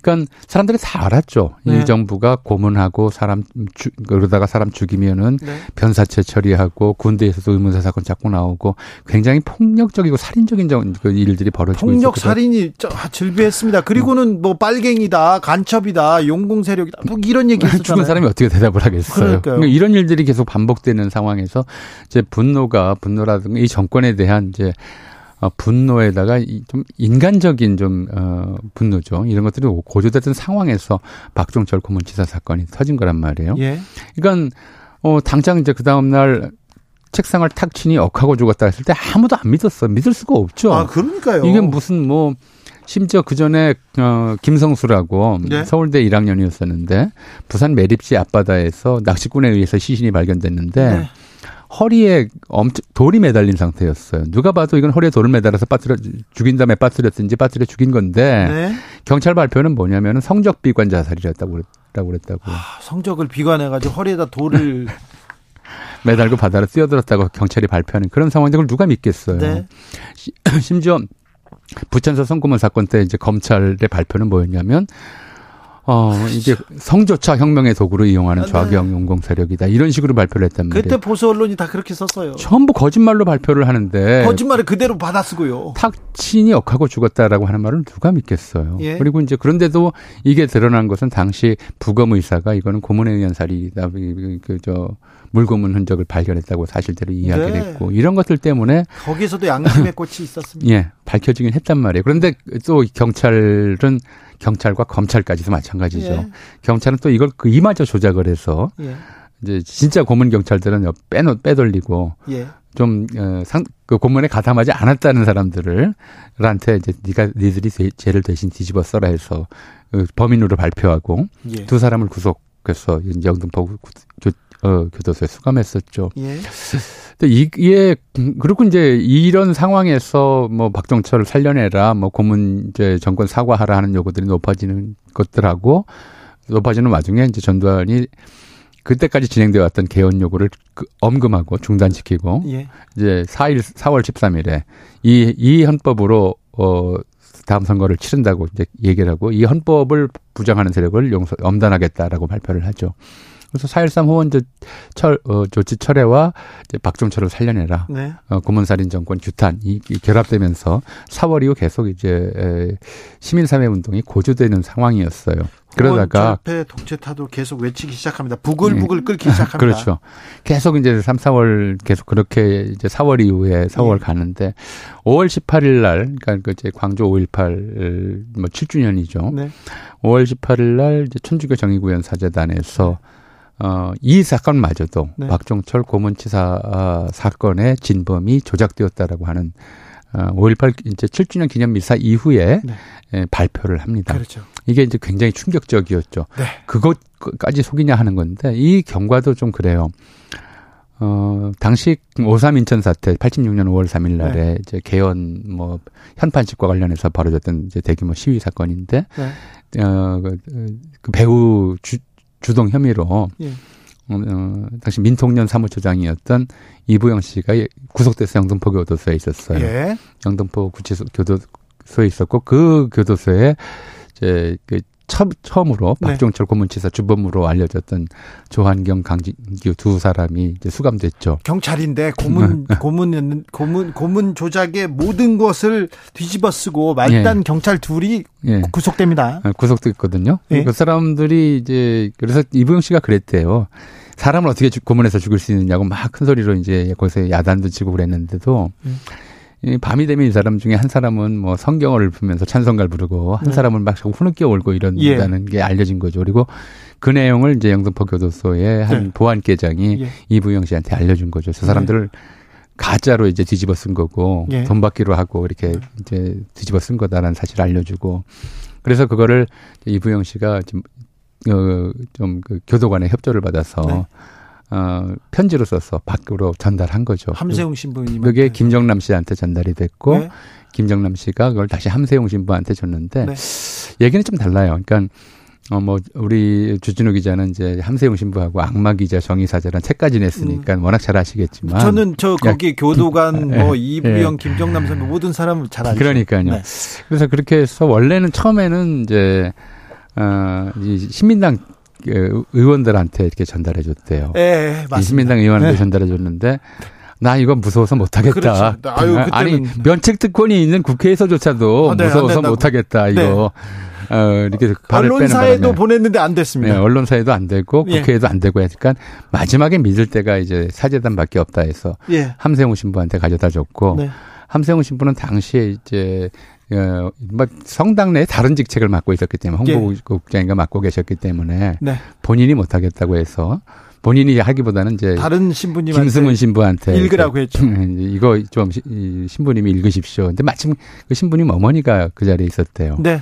그러니까 사람들이 다 알았죠. 네. 이 정부가 고문하고 사람 죽 그러다가 사람 죽이면은 네. 변사체 처리하고 군대에서도 의문사 사건 자꾸 나오고 굉장히 폭력적이고 살인적인 정- 그 일들이 벌어지고 폭력 있었거든요. 살인이 저- 아, 즐비했습니다. 그리고는 뭐 빨갱이다, 간첩이다, 용공 세력이다, 뭐 이런 얘기 했었잖아요. 죽은 사람이 어떻게 대답을 하겠어요. 그러니까 이런 일들이 계속 반복되는 상황에서 이제 분노가 분노라든가 이 정권에 대한 이제 어, 분노에다가 이좀 인간적인 좀 어, 분노죠. 이런 것들이 고조됐던 상황에서 박종철 고문치사 사건이 터진 거란 말이에요. 예. 그러니까 어 당장 이제 그 다음 날 책상을 탁 치니 억하고 죽었다 했을 때 아무도 안 믿었어. 믿을 수가 없죠. 아, 그러니까요. 이게 무슨 뭐 심지어 그 전에 어 김성수라고 네. 서울대 1학년이었었는데 부산 매립지 앞바다에서 낚시꾼에 의해서 시신이 발견됐는데 네. 허리에 엄청 돌이 매달린 상태였어요. 누가 봐도 이건 허리에 돌을 매달아서 빠뜨려 죽인 다음에 빠뜨렸든지 빠뜨려 죽인 건데 네. 경찰 발표는 뭐냐면은 성적 비관 자살이었다고 그랬다고 그랬다고 아, 성적을 비관해가지고 허리에다 돌을 [laughs] 매달고 바다로 뛰어들었다고 경찰이 발표하는 그런 상황인데 그걸 누가 믿겠어요. 네. 시- [clears throat] 심지어 부천서 성고문 사건 때 이제 검찰의 발표는 뭐였냐면 어 이게 성조차 혁명의 도구로 이용하는 아, 네. 좌경 용공 세력이다 이런 식으로 발표를 했단 말이에요. 그때 보수 언론이 다 그렇게 썼어요. 전부 거짓말로 발표를 하는데 거짓말을 그대로 받아쓰고요. 탁친이 역하고 죽었다라고 하는 말을 누가 믿겠어요. 예. 그리고 이제 그런데도 이게 드러난 것은 당시 부검 의사가 이거는 고문에 의한 살이다. 그저 물고문 흔적을 발견했다고 사실대로 이야기를 네. 했고 이런 것들 때문에 거기서도 양심의 [laughs] 꽃이 있었습니다. 예 밝혀지긴 했단 말이에요. 그런데 또 경찰은 경찰과 검찰까지도 마찬가지죠. 예. 경찰은 또 이걸 그 이마저 조작을 해서 예. 이제 진짜 고문 경찰들은 빼놓 빼돌리고 예. 좀, 어, 상, 그 고문에 가담하지 않았다는 사람들을, 한테 이제 니가, 니들이 죄- 죄를 대신 뒤집어 써라 해서, 그 범인으로 발표하고, 예. 두 사람을 구속해서 영등포 구- 교, 어, 교도소에 수감했었죠. 예. 근데 이게, 음, 그리고 이제 이런 상황에서 뭐 박정철을 살려내라, 뭐 고문 이제 정권 사과하라 하는 요구들이 높아지는 것들하고, 높아지는 와중에 이제 전두환이 그때까지 진행되어 왔던 개헌 요구를 그 엄금하고 중단시키고, 예. 이제 4일 4월 13일에 이 이 헌법으로 어 다음 선거를 치른다고 이제 얘기를 하고 이 헌법을 부정하는 세력을 용서 엄단하겠다라고 발표를 하죠. 그래서 4.13 호원 조, 철, 어, 조치 철회와 이제 박종철을 살려내라. 네. 어, 고문살인 정권 규탄 이, 이 결합되면서 4월 이후 계속 이제 에, 시민사회 운동이 고조되는 상황이었어요. 그러다가 절패 독재타도 계속 외치기 시작합니다. 부글부글 끓기 시작합니다. [laughs] 그렇죠. 계속 이제 3, 4월 계속 그렇게 이제 4월 이후에 4월 예. 가는데 5월 18일 날 그러니까 그 이제 광주 5.18뭐 7주년이죠. 네. 5월 18일 날 이제 천주교 정의구현 사재단에서 어, 이 사건마저도 네. 박종철 고문치사 아, 사건의 진범이 조작되었다라고 하는 어, 5.18 이제 7주년 기념 미사 이후에 네. 예, 발표를 합니다. 그렇죠. 이게 이제 굉장히 충격적이었죠. 네. 그것까지 속이냐 하는 건데 이 경과도 좀 그래요. 어, 당시 5.3 인천 사태 86년 5월 3일 날에 네. 이제 개헌 뭐 현판식과 관련해서 벌어졌던 이제 대규모 시위 사건인데 네. 어, 그, 그 배우 주, 주동 혐의로 예. 어, 당시 민통년 사무처장이었던 이부영 씨가 구속돼서 영등포 교도소에 있었어요. 예. 영등포 구치소 교도소에 있었고 그 교도소에 이제 그 처, 처음으로 네. 박종철 고문치사 주범으로 알려졌던 조한경, 강진규 두 사람이 이제 수감됐죠. 경찰인데 [laughs] 고문 네. 고문 고문 고문 조작의 모든 것을 뒤집어쓰고 말단 경찰 둘이 예. 구속됩니다. 구속됐거든요. 예. 그 사람들이 이제 그래서 이부영 씨가 그랬대요. 사람을 어떻게 주- 고문해서 죽일 수 있느냐고 막 큰 소리로 이제 거기서 야단도 치고 그랬는데도 음. 이 밤이 되면 이 사람 중에 한 사람은 뭐 성경을 부면서 찬송가를 부르고 한 네. 사람은 막 자꾸 후느껴 울고 이런다는 게 알려진 거죠. 그리고 그 내용을 이제 영등포 교도소의 한 네. 보안계장이 예. 이부영 씨한테 알려준 거죠. 저 사람들을 가짜로 이제 뒤집어 쓴 거고 예. 돈 받기로 하고 이렇게 이제 뒤집어 쓴 거다라는 사실을 알려주고 그래서 그거를 이부영 씨가 좀, 어, 좀그 교도관의 협조를 받아서 네. 어, 편지로 써서 밖으로 전달한 거죠. 함세웅 신부님. 그게 김정남 씨한테 전달이 됐고 네. 김정남 씨가 그걸 다시 함세용 신부한테 줬는데 네. 얘기는 좀 달라요. 그러니까 어 뭐 우리 주진우 기자는 이제 함세용 신부하고 악마 기자 정의사제란 책까지 냈으니까 워낙 잘 아시겠지만 음. 저는 저 거기 교도관 예, 뭐 이부영 김정남 선배 모든 사람을 잘 알죠. 그러니까요. 네. 그래서 그렇게 해서 원래는 처음에는 이제 어 이 신민당 그 의원들한테 이렇게 전달해 줬대요. 예, 이 맞습니다. 신민당 의원한테 네. 전달해 줬는데 나 이거 무서워서 못하겠다. 그렇죠. 아유, 그때는- 아니 면책 특권이 있는 국회에서조차도 아, 네, 안 무서워서. 못하겠다. 이거 어, 이렇게 발을 언론사에도. 보냈는데 안 네, 됐습니다. 언론사에도 안 되고 예. 국회에도 안 되고 하니까 마지막에 믿을 때가 이제 사재단밖에 없다 해서 예. 함세웅 신부한테 가져다 줬고 네. 함세웅 신부는 당시에 이제 어, 뭐 성당 내 다른 직책을 맡고 있었기 때문에 예. 홍보국장인가 맡고 계셨기 때문에 네. 본인이 못하겠다고 해서 본인이 하기보다는 이제 다른 신부님한테 김승훈 신부한테 읽으라고 했죠. [laughs] 이거 좀 시- 이 신부님이 읽으십시오. 근데 마침 그 신부님 어머니가 그 자리에 있었대요. 네.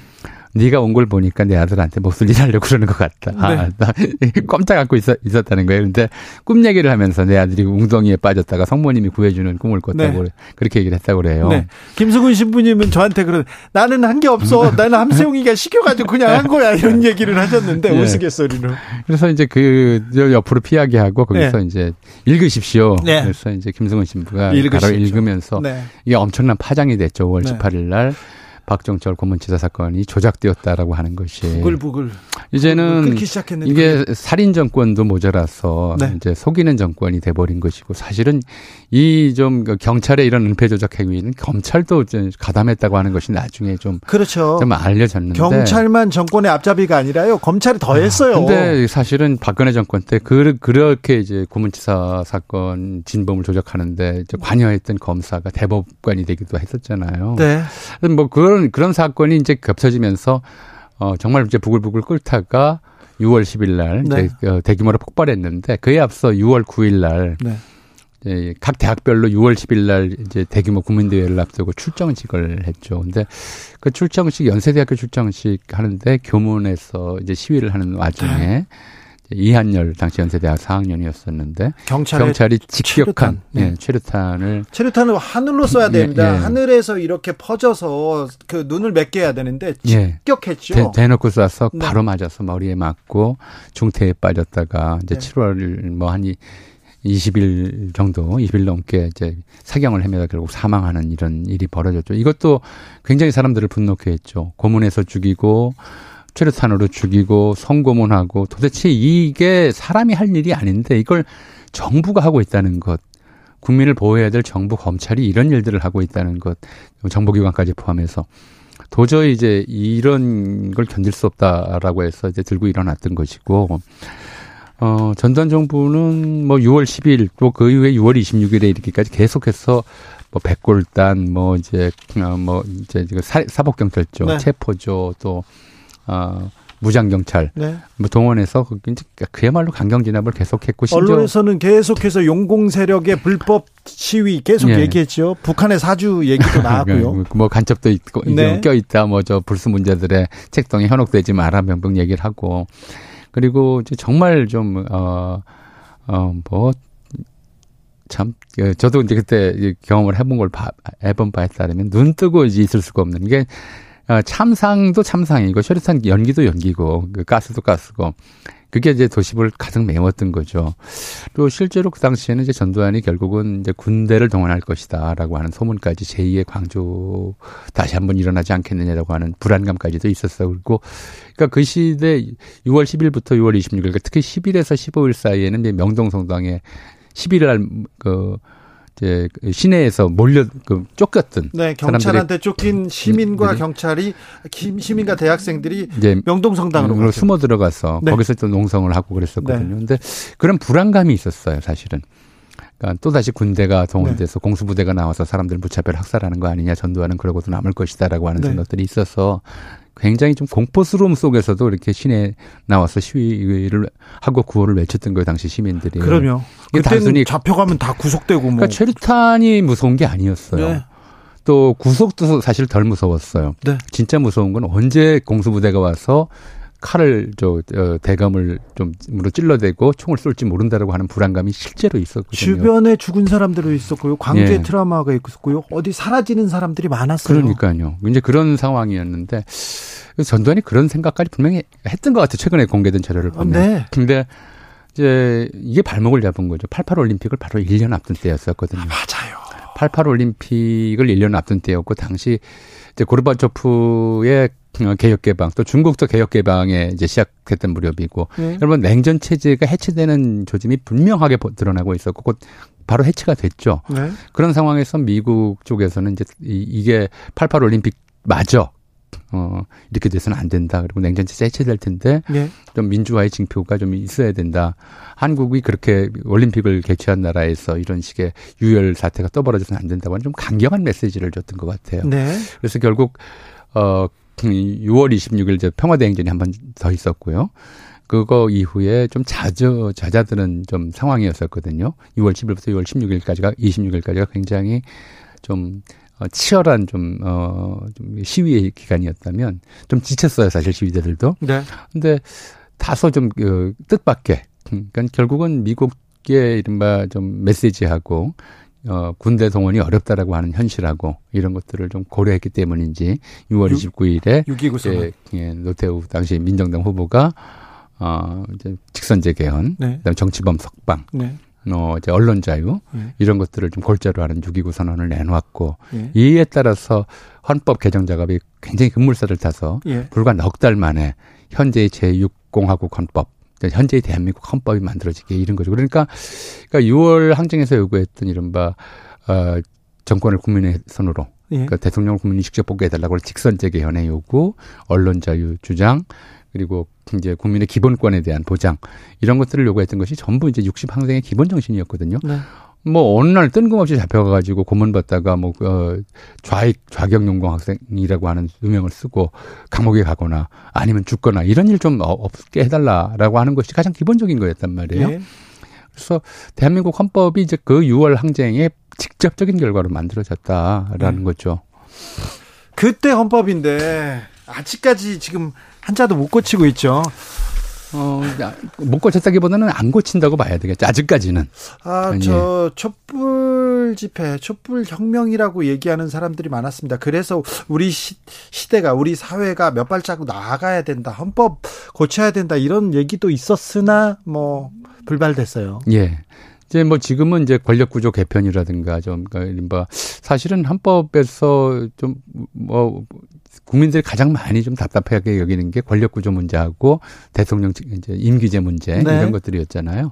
네가 온 걸 보니까 내 아들한테 목소리 하려고 그러는 것 같다. 아, 네. 나 [laughs] 꼼짝 않고 있었, 있었 다는 거예요. 근데 꿈 얘기를 하면서 내 아들이 웅덩이에 빠졌다가 성모님이 구해주는 꿈을 꿨다고 네. 그렇게 얘기를 했다고 그래요. 네. 김승훈 신부님은 저한테 그런 나는 한 게 없어. [laughs] 나는 함세웅이가 시켜가지고 그냥 한 거야. 이런 얘기를 하셨는데 네. 우스갯소리로. 그래서 이제 그 옆으로 피하게 하고 거기서 이제 읽으십시오. 네. 그래서 이제 김승훈 신부가 읽으십시오. 바로 읽으면서 네. 이게 엄청난 파장이 됐죠. 5월 네. 18일 날 박정철 고문치사 사건이 조작되었다라고 하는 것이 부글부글. 이제는 끓기 시작했는데 이게 살인 정권도 모자라서 네. 이제 속이는 정권이 돼버린 것이고 사실은 이 좀 경찰의 이런 은폐 조작 행위는 검찰도 가담했다고 하는 것이 나중에 좀, 그렇죠. 좀 알려졌는데 경찰만 정권의 앞잡이가 아니라요. 검찰이 더 했어요. 근데 사실은 박근혜 정권 때 그, 그렇게 이제 고문치사 사건 진범을 조작하는데 관여했던 검사가 대법관이 되기도 했었잖아요. 네. 뭐 그런 그런 사건이 이제 겹쳐지면서 어 정말 이제 부글부글 끓다가 6월 10일 날 네. 이제 어, 대규모로 폭발했는데 그에 앞서 6월 9일 날 네. 각 대학별로 6월 10일 날 이제 대규모 국민대회를 앞두고 출정식을 했죠. 근데 그 출정식 연세대학교 출정식 하는데 교문에서 이제 시위를 하는 와중에 이제 이한열 당시 연세대학 4학년이었었는데 경찰의 경찰이 직격한 최루탄. 네. 예, 최루탄을 체류탄을 하늘로 쏴야 됩니다. 예, 예. 하늘에서 이렇게 퍼져서 그 눈을 맺게 해야 되는데 예. 직격했죠. 대, 대놓고 쏴서 네. 바로 맞아서 머리에 맞고 중태에 빠졌다가 이제 네. 7월 뭐한 20일 정도, 20일 넘게 이제 사경을 헤매다 결국 사망하는 이런 일이 벌어졌죠. 이것도 굉장히 사람들을 분노케 했죠. 고문해서 죽이고 최루탄으로 죽이고 성고문하고 도대체 이게 사람이 할 일이 아닌데 이걸 정부가 하고 있다는 것. 국민을 보호해야 될 정부 검찰이 이런 일들을 하고 있다는 것. 정보기관까지 포함해서 도저히 이제 이런 걸 견딜 수 없다라고 해서 이제 들고 일어났던 것이고, 어, 전두환 정부는 뭐 6월 10일 또 그 이후에 6월 26일에 이렇게까지 계속해서 뭐 백골단 뭐 이제 어, 뭐 이제 그 사- 사법경찰조, 네. 체포조 또 어, 무장 경찰 네. 뭐 동원해서 그- 그야말로 강경 진압을 계속했고 언론에서는 계속해서 용공 세력의 불법 시위 계속 예. 얘기했죠. 북한의 사주 얘기도 [laughs] 나왔고요. 뭐 간첩도 있고 네. 껴 있다. 뭐 저 불수 문제들의 책동에 현혹되지 마라 명분 얘기를 하고 그리고 이제 정말 좀 어 어뭐 참, 예, 저도 이제 그때 이 경험을 해본 걸 봐, 해본 바에 따르면 눈 뜨고 있을 수가 없는 게, 어, 참상도 참상이고, 쉐리탄 연기도 연기고, 그 가스도 가스고, 그게 이제 도시부를 가득 메웠던 거죠. 또 실제로 그 당시에는 이제 전두환이 결국은 이제 군대를 동원할 것이다라고 하는 소문까지 제2의 광주 다시 한번 일어나지 않겠느냐라고 하는 불안감까지도 있었어. 그리고 그러니까 그 시대 6월 10일부터 6월 26일, 그러니까 특히 10일에서 15일 사이에는 명동 성당에 11일 그 이제 그 시내에서 몰려 그 쫓겼던 네 경찰한테 쫓긴 시민과 네. 경찰이 시민과 대학생들이 이제 명동 성당으로 숨어 들어가서 네. 거기서 또 농성을 하고 그랬었거든요. 네. 근데 그런 불안감이 있었어요, 사실은. 그러니까 또 다시 군대가 동원돼서 네. 공수부대가 나와서 사람들 무차별 학살하는 거 아니냐 전두환은 그러고도 남을 것이다라고 하는 네. 생각들이 있어서 굉장히 좀 공포스러움 속에서도 이렇게 시내 나와서 시위를 하고 구호를 외쳤던 거예요 당시 시민들이. 그럼요. 단순히 잡혀가면 다 구속되고 뭐. 그러니까 최루탄이 무서운 게 아니었어요. 네. 또 구속도 사실 덜 무서웠어요. 네. 진짜 무서운 건 언제 공수부대가 와서 칼을 저 어, 대검을 좀 으로 찔러대고 총을 쏠지 모른다라고 하는 불안감이 실제로 있었거든요. 주변에 죽은 사람들도 있었고요. 광주에 예. 트라우마가 있었고요. 어디 사라지는 사람들이 많았어요. 그러니까요. 이제 그런 상황이었는데 전두환이 그런 생각까지 분명히 했던 것 같아요. 최근에 공개된 자료를 보면. 네. 근데 이제 이게 발목을 잡은 거죠. 88 올림픽을 바로 1년 앞둔 때였었거든요. 아, 맞아요. 88 올림픽을 1년 앞둔 때였고 당시 이제 고르바초프의 개혁 개방 또 중국도 개혁 개방에 이제 시작했던 무렵이고 네. 여러분 냉전 체제가 해체되는 조짐이 분명하게 드러나고 있었고 곧 바로 해체가 됐죠. 네. 그런 상황에서 미국 쪽에서는 이제 이게 88 올림픽 마저 어, 이렇게 돼서는 안 된다. 그리고 냉전체제 해체될 텐데 네. 좀 민주화의 징표가 좀 있어야 된다. 한국이 그렇게 올림픽을 개최한 나라에서 이런 식의 유혈 사태가 떠벌어져서는 안 된다고 하는 좀 강경한 메시지를 줬던 것 같아요. 네. 그래서 결국 어 6월 26일 저 평화대행진이 한 번 더 있었고요. 그거 이후에 좀 잦아, 잦아드는 좀 상황이었었거든요. 6월 10일부터 6월 16일까지가, 26일까지가 굉장히 좀 어, 치열한 좀, 어, 좀 시위의 기간이었다면 좀 지쳤어요, 사실 시위대들도. 네. 근데 다소 좀, 그, 뜻밖의. 그러니까 결국은 미국의 이른바 좀 메시지하고 어, 군대 동원이 어렵다라고 하는 현실하고 이런 것들을 좀 고려했기 때문인지 6월 6, 29일에 6.29 예, 노태우 당시 민정당 후보가 어, 이제 직선제 개헌, 네. 그다음에 정치범 석방, 네. 어, 이제 언론 자유 네. 이런 것들을 좀 골자로 하는 6.29 선언을 내놓았고 네. 이에 따라서 헌법 개정 작업이 굉장히 급물살을 타서 예. 불과 넉 달 만에 현재의 제6공화국 헌법 현재의 대한민국 헌법이 만들어지게 이런 거죠. 그러니까, 그러니까 6월 항쟁에서 요구했던 이른바 어, 정권을 국민의 손으로 예. 그러니까 대통령을 국민이 직접 뽑게 해달라고 직선제 개헌의 요구, 언론 자유 주장, 그리고 이제 국민의 기본권에 대한 보장 이런 것들을 요구했던 것이 전부 이제 60 항쟁의 기본 정신이었거든요. 네. 뭐 어느 날 뜬금없이 잡혀가가지고 고문받다가 뭐 어, 좌익 좌경 용공 학생이라고 하는 누명을 쓰고 감옥에 가거나 아니면 죽거나 이런 일 좀 없게 해달라라고 하는 것이 가장 기본적인 거였단 말이에요. 네. 그래서 대한민국 헌법이 이제 그 6월 항쟁의 직접적인 결과로 만들어졌다라는 네. 거죠. 그때 헌법인데 아직까지 지금 한자도 못 고치고 있죠. 어, 못 고쳤다기보다는 안 고친다고 봐야 되겠죠. 아직까지는. 아, 예. 저 촛불 집회, 촛불 혁명이라고 얘기하는 사람들이 많았습니다. 그래서 우리 시, 시대가, 우리 사회가 몇 발자국 나아가야 된다. 헌법 고쳐야 된다. 이런 얘기도 있었으나 뭐 불발됐어요. 예. 이제 뭐 지금은 이제 권력 구조 개편이라든가 좀 그러니까 사실은 헌법에서 좀뭐 국민들이 가장 많이 좀 답답하게 여기는 게 권력 구조 문제하고 대통령 이제 임기제 문제 네. 이런 것들이었잖아요.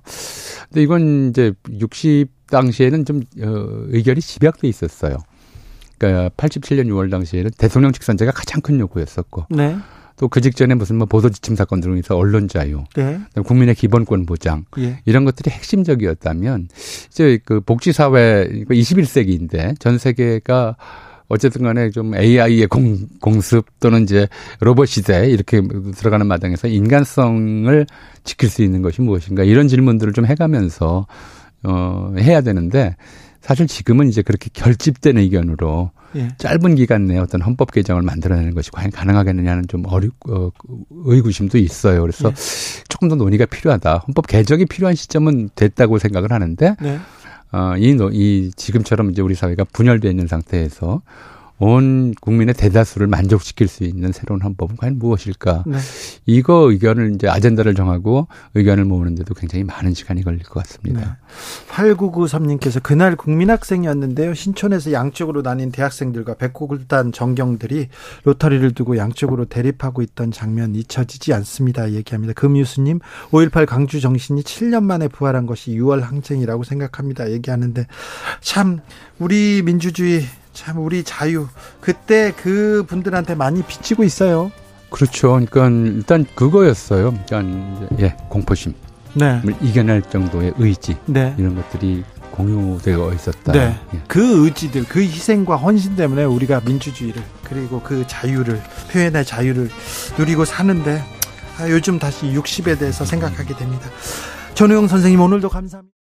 근데 이건 이제 60 당시에는 좀 어, 의결이 집약돼 있었어요. 그러니까 87년 6월 당시에는 대통령 직선제가 가장 큰 요구였었고. 네. 또그 직전에 무슨 뭐 보도 지침 사건 등에서 언론 자유, 네. 국민의 기본권 보장 예. 이런 것들이 핵심적이었다면 이제 그 복지 사회 21세기인데 전 세계가 어쨌든 간에 좀 AI의 공, 공습 또는 이제 로봇 시대 이렇게 들어가는 마당에서 인간성을 지킬 수 있는 것이 무엇인가 이런 질문들을 좀 해가면서 어 해야 되는데 사실 지금은 이제 그렇게 결집된 의견으로 예. 짧은 기간 내에 어떤 헌법 개정을 만들어내는 것이 과연 가능하겠느냐는 좀 어리, 어, 의구심도 있어요. 그래서 예. 조금 더 논의가 필요하다. 헌법 개정이 필요한 시점은 됐다고 생각을 하는데, 네. 어, 이, 이 지금처럼 이제 우리 사회가 분열되어 있는 상태에서 온 국민의 대다수를 만족시킬 수 있는 새로운 헌법은 과연 무엇일까? 네. 이거 의견을 이제 아젠다를 정하고 의견을 모으는데도 굉장히 많은 시간이 걸릴 것 같습니다. 네. 8993님께서 그날 국민학생이었는데요. 신촌에서 양쪽으로 나뉜 대학생들과 백곡을단 정경들이 로터리를 두고 양쪽으로 대립하고 있던 장면 잊혀지지 않습니다. 얘기합니다. 금유수님 5.18 강주 정신이 7년 만에 부활한 것이 6월 항쟁이라고 생각합니다. 얘기하는데 참 우리 민주주의 참 우리 자유 그때 그 분들한테 많이 비치고 있어요. 그렇죠. 그러니까 일단 그거였어요. 그러니까 예, 공포심. 네. 이겨낼 정도의 의지. 네. 이런 것들이 공유되어 있었다. 네. 예. 그 의지들, 그 희생과 헌신 때문에 우리가 민주주의를 그리고 그 자유를 표현의 자유를 누리고 사는데 아, 요즘 다시 60에 대해서 생각하게 됩니다. 전우영 선생님 오늘도 감사합니다.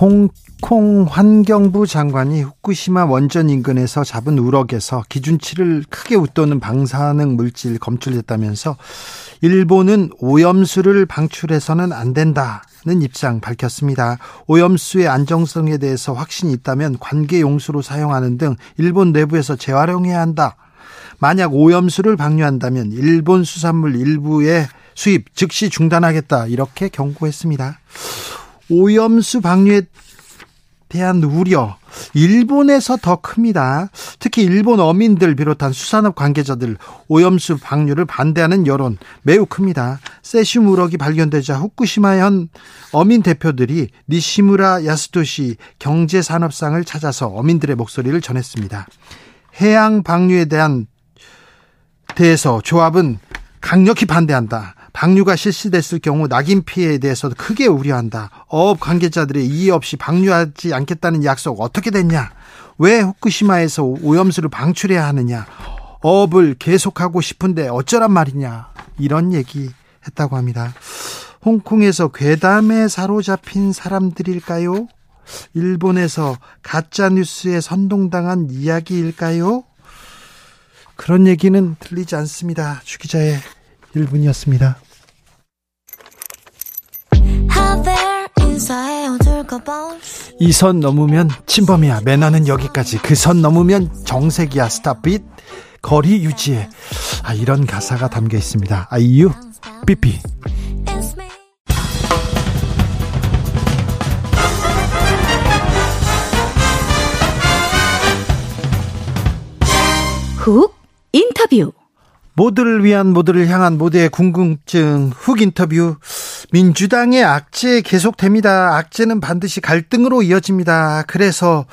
홍콩 환경부 장관이 후쿠시마 원전 인근에서 잡은 우럭에서 기준치를 크게 웃도는 방사능 물질 검출됐다면서 일본은 오염수를 방출해서는 안 된다는 입장 밝혔습니다. 오염수의 안정성에 대해서 확신이 있다면 관계 용수로 사용하는 등 일본 내부에서 재활용해야 한다. 만약 오염수를 방류한다면 일본 수산물 일부의 수입 즉시 중단하겠다 이렇게 경고했습니다. 오염수 방류에 대한 우려 일본에서 더 큽니다. 특히 일본 어민들 비롯한 수산업 관계자들 오염수 방류를 반대하는 여론 매우 큽니다. 세슘 우럭이 발견되자 후쿠시마현 어민 대표들이 니시무라 야스토시 경제산업상을 찾아서 어민들의 목소리를 전했습니다. 해양 방류에 대한 대해서 조합은 강력히 반대한다. 방류가 실시됐을 경우 낙인 피해에 대해서도 크게 우려한다. 어업 관계자들의 이의 없이 방류하지 않겠다는 약속 어떻게 됐냐? 왜 후쿠시마에서 오염수를 방출해야 하느냐? 어업을 계속하고 싶은데 어쩌란 말이냐? 이런 얘기 했다고 합니다. 홍콩에서 괴담에 사로잡힌 사람들일까요? 일본에서 가짜 뉴스에 선동당한 이야기일까요? 그런 얘기는 들리지 않습니다. 주기자의 1분이었습니다. 이 선 넘으면 침범이야. 매너는 여기까지. 그 선 넘으면 정색이야. 스탑빗. 거리 유지해. 아, 이런 가사가 담겨 있습니다. 아이유, 삐삐. 훅 인터뷰. 모두를 위한 모두를 향한 모두의 궁금증 훅 인터뷰 민주당의 악재 계속됩니다. 악재는 반드시 갈등으로 이어집니다. 그래서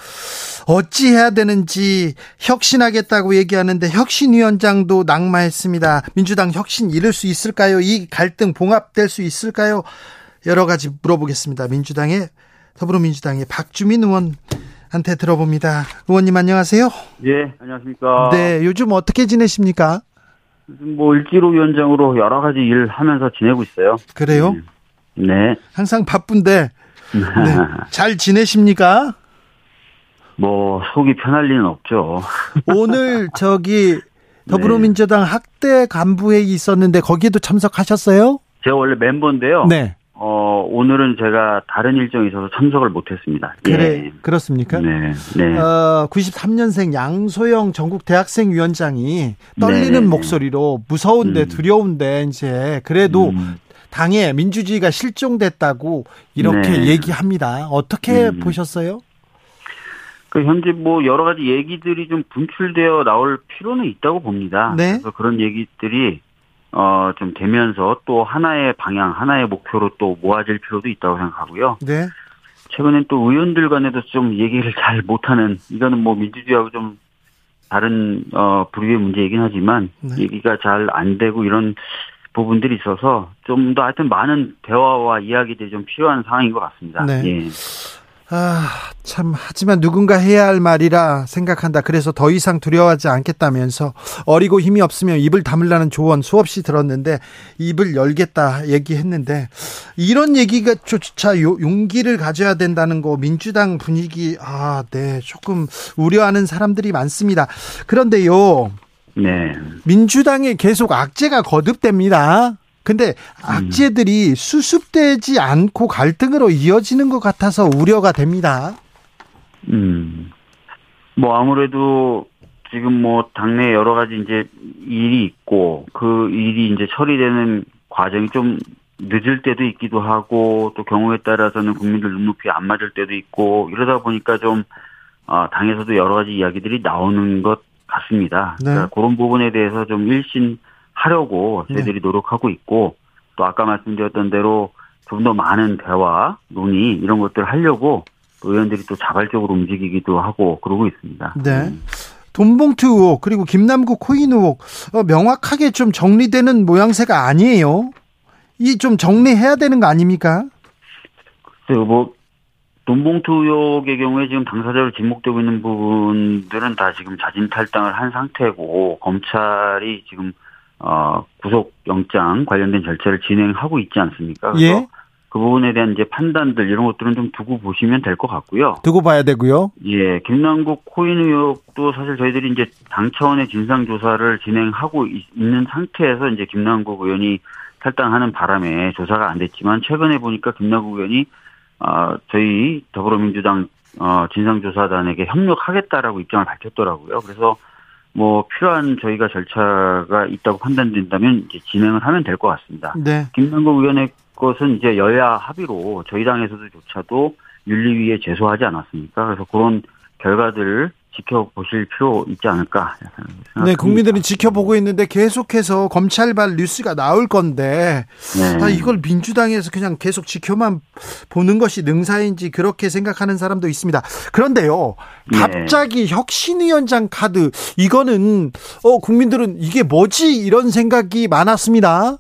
어찌 해야 되는지 혁신하겠다고 얘기하는데 혁신위원장도 낙마했습니다. 민주당 혁신 이룰 수 있을까요? 이 갈등 봉합될 수 있을까요? 여러 가지 물어보겠습니다. 민주당의 더불어민주당의 박주민 의원 한테 들어봅니다. 의원님 안녕하세요. 예, 안녕하십니까. 네, 요즘 어떻게 지내십니까? 뭐 일지로 위원장으로 여러 가지 일 하면서 지내고 있어요. 그래요? 네. 항상 바쁜데 네. [laughs] 잘 지내십니까? 뭐 속이 편할 리는 없죠. 오늘 [laughs] 저기 더불어민주당 학대 간부회의 있었는데 거기에도 참석하셨어요? 제가 원래 멤버인데요. 네. 어, 오늘은 제가 다른 일정이 있어서 참석을 못했습니다. 그래 예. 그렇습니까? 네, 네. 어, 93년생 양소영 전국 대학생 위원장이 떨리는 네, 네. 목소리로 무서운데 음. 두려운데 이제 그래도 음, 당에 민주주의가 실종됐다고 이렇게 네. 얘기합니다. 어떻게 음. 보셨어요? 그 현재 뭐 여러 가지 얘기들이 좀 분출되어 나올 필요는 있다고 봅니다. 네. 그래서 그런 얘기들이 어, 좀 되면서 또 하나의 방향, 하나의 목표로 또 모아질 필요도 있다고 생각하고요. 네. 최근엔 또 의원들 간에도 좀 얘기를 잘 못하는 이거는 뭐 민주주의하고 좀 다른 어 부류의 문제이긴 하지만 네. 얘기가 잘 안 되고 이런 부분들이 있어서 좀 더 하여튼 많은 대화와 이야기들이 좀 필요한 상황인 것 같습니다. 네. 예. 아, 참, 하지만 누군가 해야 할 말이라 생각한다. 그래서 더 이상 두려워하지 않겠다면서 어리고 힘이 없으면 입을 다물라는 조언 수없이 들었는데 입을 열겠다 얘기했는데 이런 얘기가 조차 요- 용기를 가져야 된다는 거 민주당 분위기, 아, 네, 조금 우려하는 사람들이 많습니다. 그런데요, 네. 민주당에 계속 악재가 거듭됩니다. 근데 악재들이 수습되지 않고 갈등으로 이어지는 것 같아서 우려가 됩니다. 음. 뭐 아무래도 지금 뭐 당내 여러 가지 이제 일이 있고 그 일이 이제 처리되는 과정이 좀 늦을 때도 있기도 하고 또 경우에 따라서는 국민들 눈높이 안 맞을 때도 있고 이러다 보니까 좀 아, 당에서도 여러 가지 이야기들이 나오는 것 같습니다. 네. 그러니까 그런 부분에 대해서 좀 일신 하려고 저희들이 노력하고 있고 또 아까 말씀드렸던 대로 좀 더 많은 대화, 논의 이런 것들 하려고 또 의원들이 또 자발적으로 움직이기도 하고 그러고 있습니다. 네. 음. 돈봉투 의혹 그리고 김남국 코인 의혹 어, 명확하게 좀 정리되는 모양새가 아니에요. 이 좀 정리해야 되는 거 아닙니까? 그리고 뭐 돈봉투 의혹의 경우에 지금 당사자로 지목되고 있는 부분들은 다 지금 자진 탈당을 한 상태고 검찰이 지금 어 구속 영장 관련된 절차를 진행하고 있지 않습니까? 그래서 예. 그 부분에 대한 이제 판단들 이런 것들은 좀 두고 보시면 될 것 같고요. 두고 봐야 되고요. 예, 김남국 코인 의혹도 사실 저희들이 이제 당 차원의 진상 조사를 진행하고 있- 있는 상태에서 이제 김남국 의원이 탈당하는 바람에 조사가 안 됐지만 최근에 보니까 김남국 의원이 아 저희 더불어민주당 어 진상조사단에게 협력하겠다라고 입장을 밝혔더라고요. 그래서 뭐 필요한 저희가 절차가 있다고 판단된다면 이제 진행을 하면 될 것 같습니다. 네. 김남국 의원의 것은 이제 여야 합의로 저희 당에서도 조차도 윤리위에 제소하지 않았습니까? 그래서 그런 결과들을 지켜보실 필요 있지 않을까 생각합니다. 네, 국민들은 지켜보고 있는데 계속해서 검찰발 뉴스가 나올 건데 네. 아, 이걸 민주당에서 그냥 계속 지켜만 보는 것이 능사인지 그렇게 생각하는 사람도 있습니다. 그런데요, 네. 갑자기 혁신위원장 카드 이거는 어 국민들은 이게 뭐지 이런 생각이 많았습니다.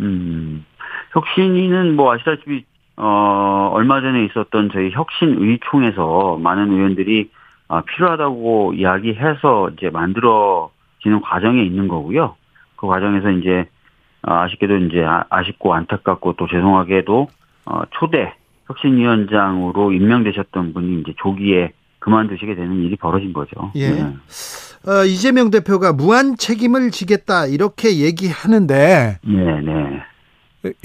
음, 혁신위는 뭐 아시다시피 어 얼마 전에 있었던 저희 혁신의총에서 많은 의원들이 아, 필요하다고 이야기해서 이제 만들어지는 과정에 있는 거고요. 그 과정에서 이제 아, 아쉽게도 이제 아- 아쉽고 안타깝고 또 죄송하게도 어, 초대 혁신위원장으로 임명되셨던 분이 이제 조기에 그만두시게 되는 일이 벌어진 거죠. 예. 네. 어, 이재명 대표가 무한 책임을 지겠다 이렇게 얘기하는데 네, 네.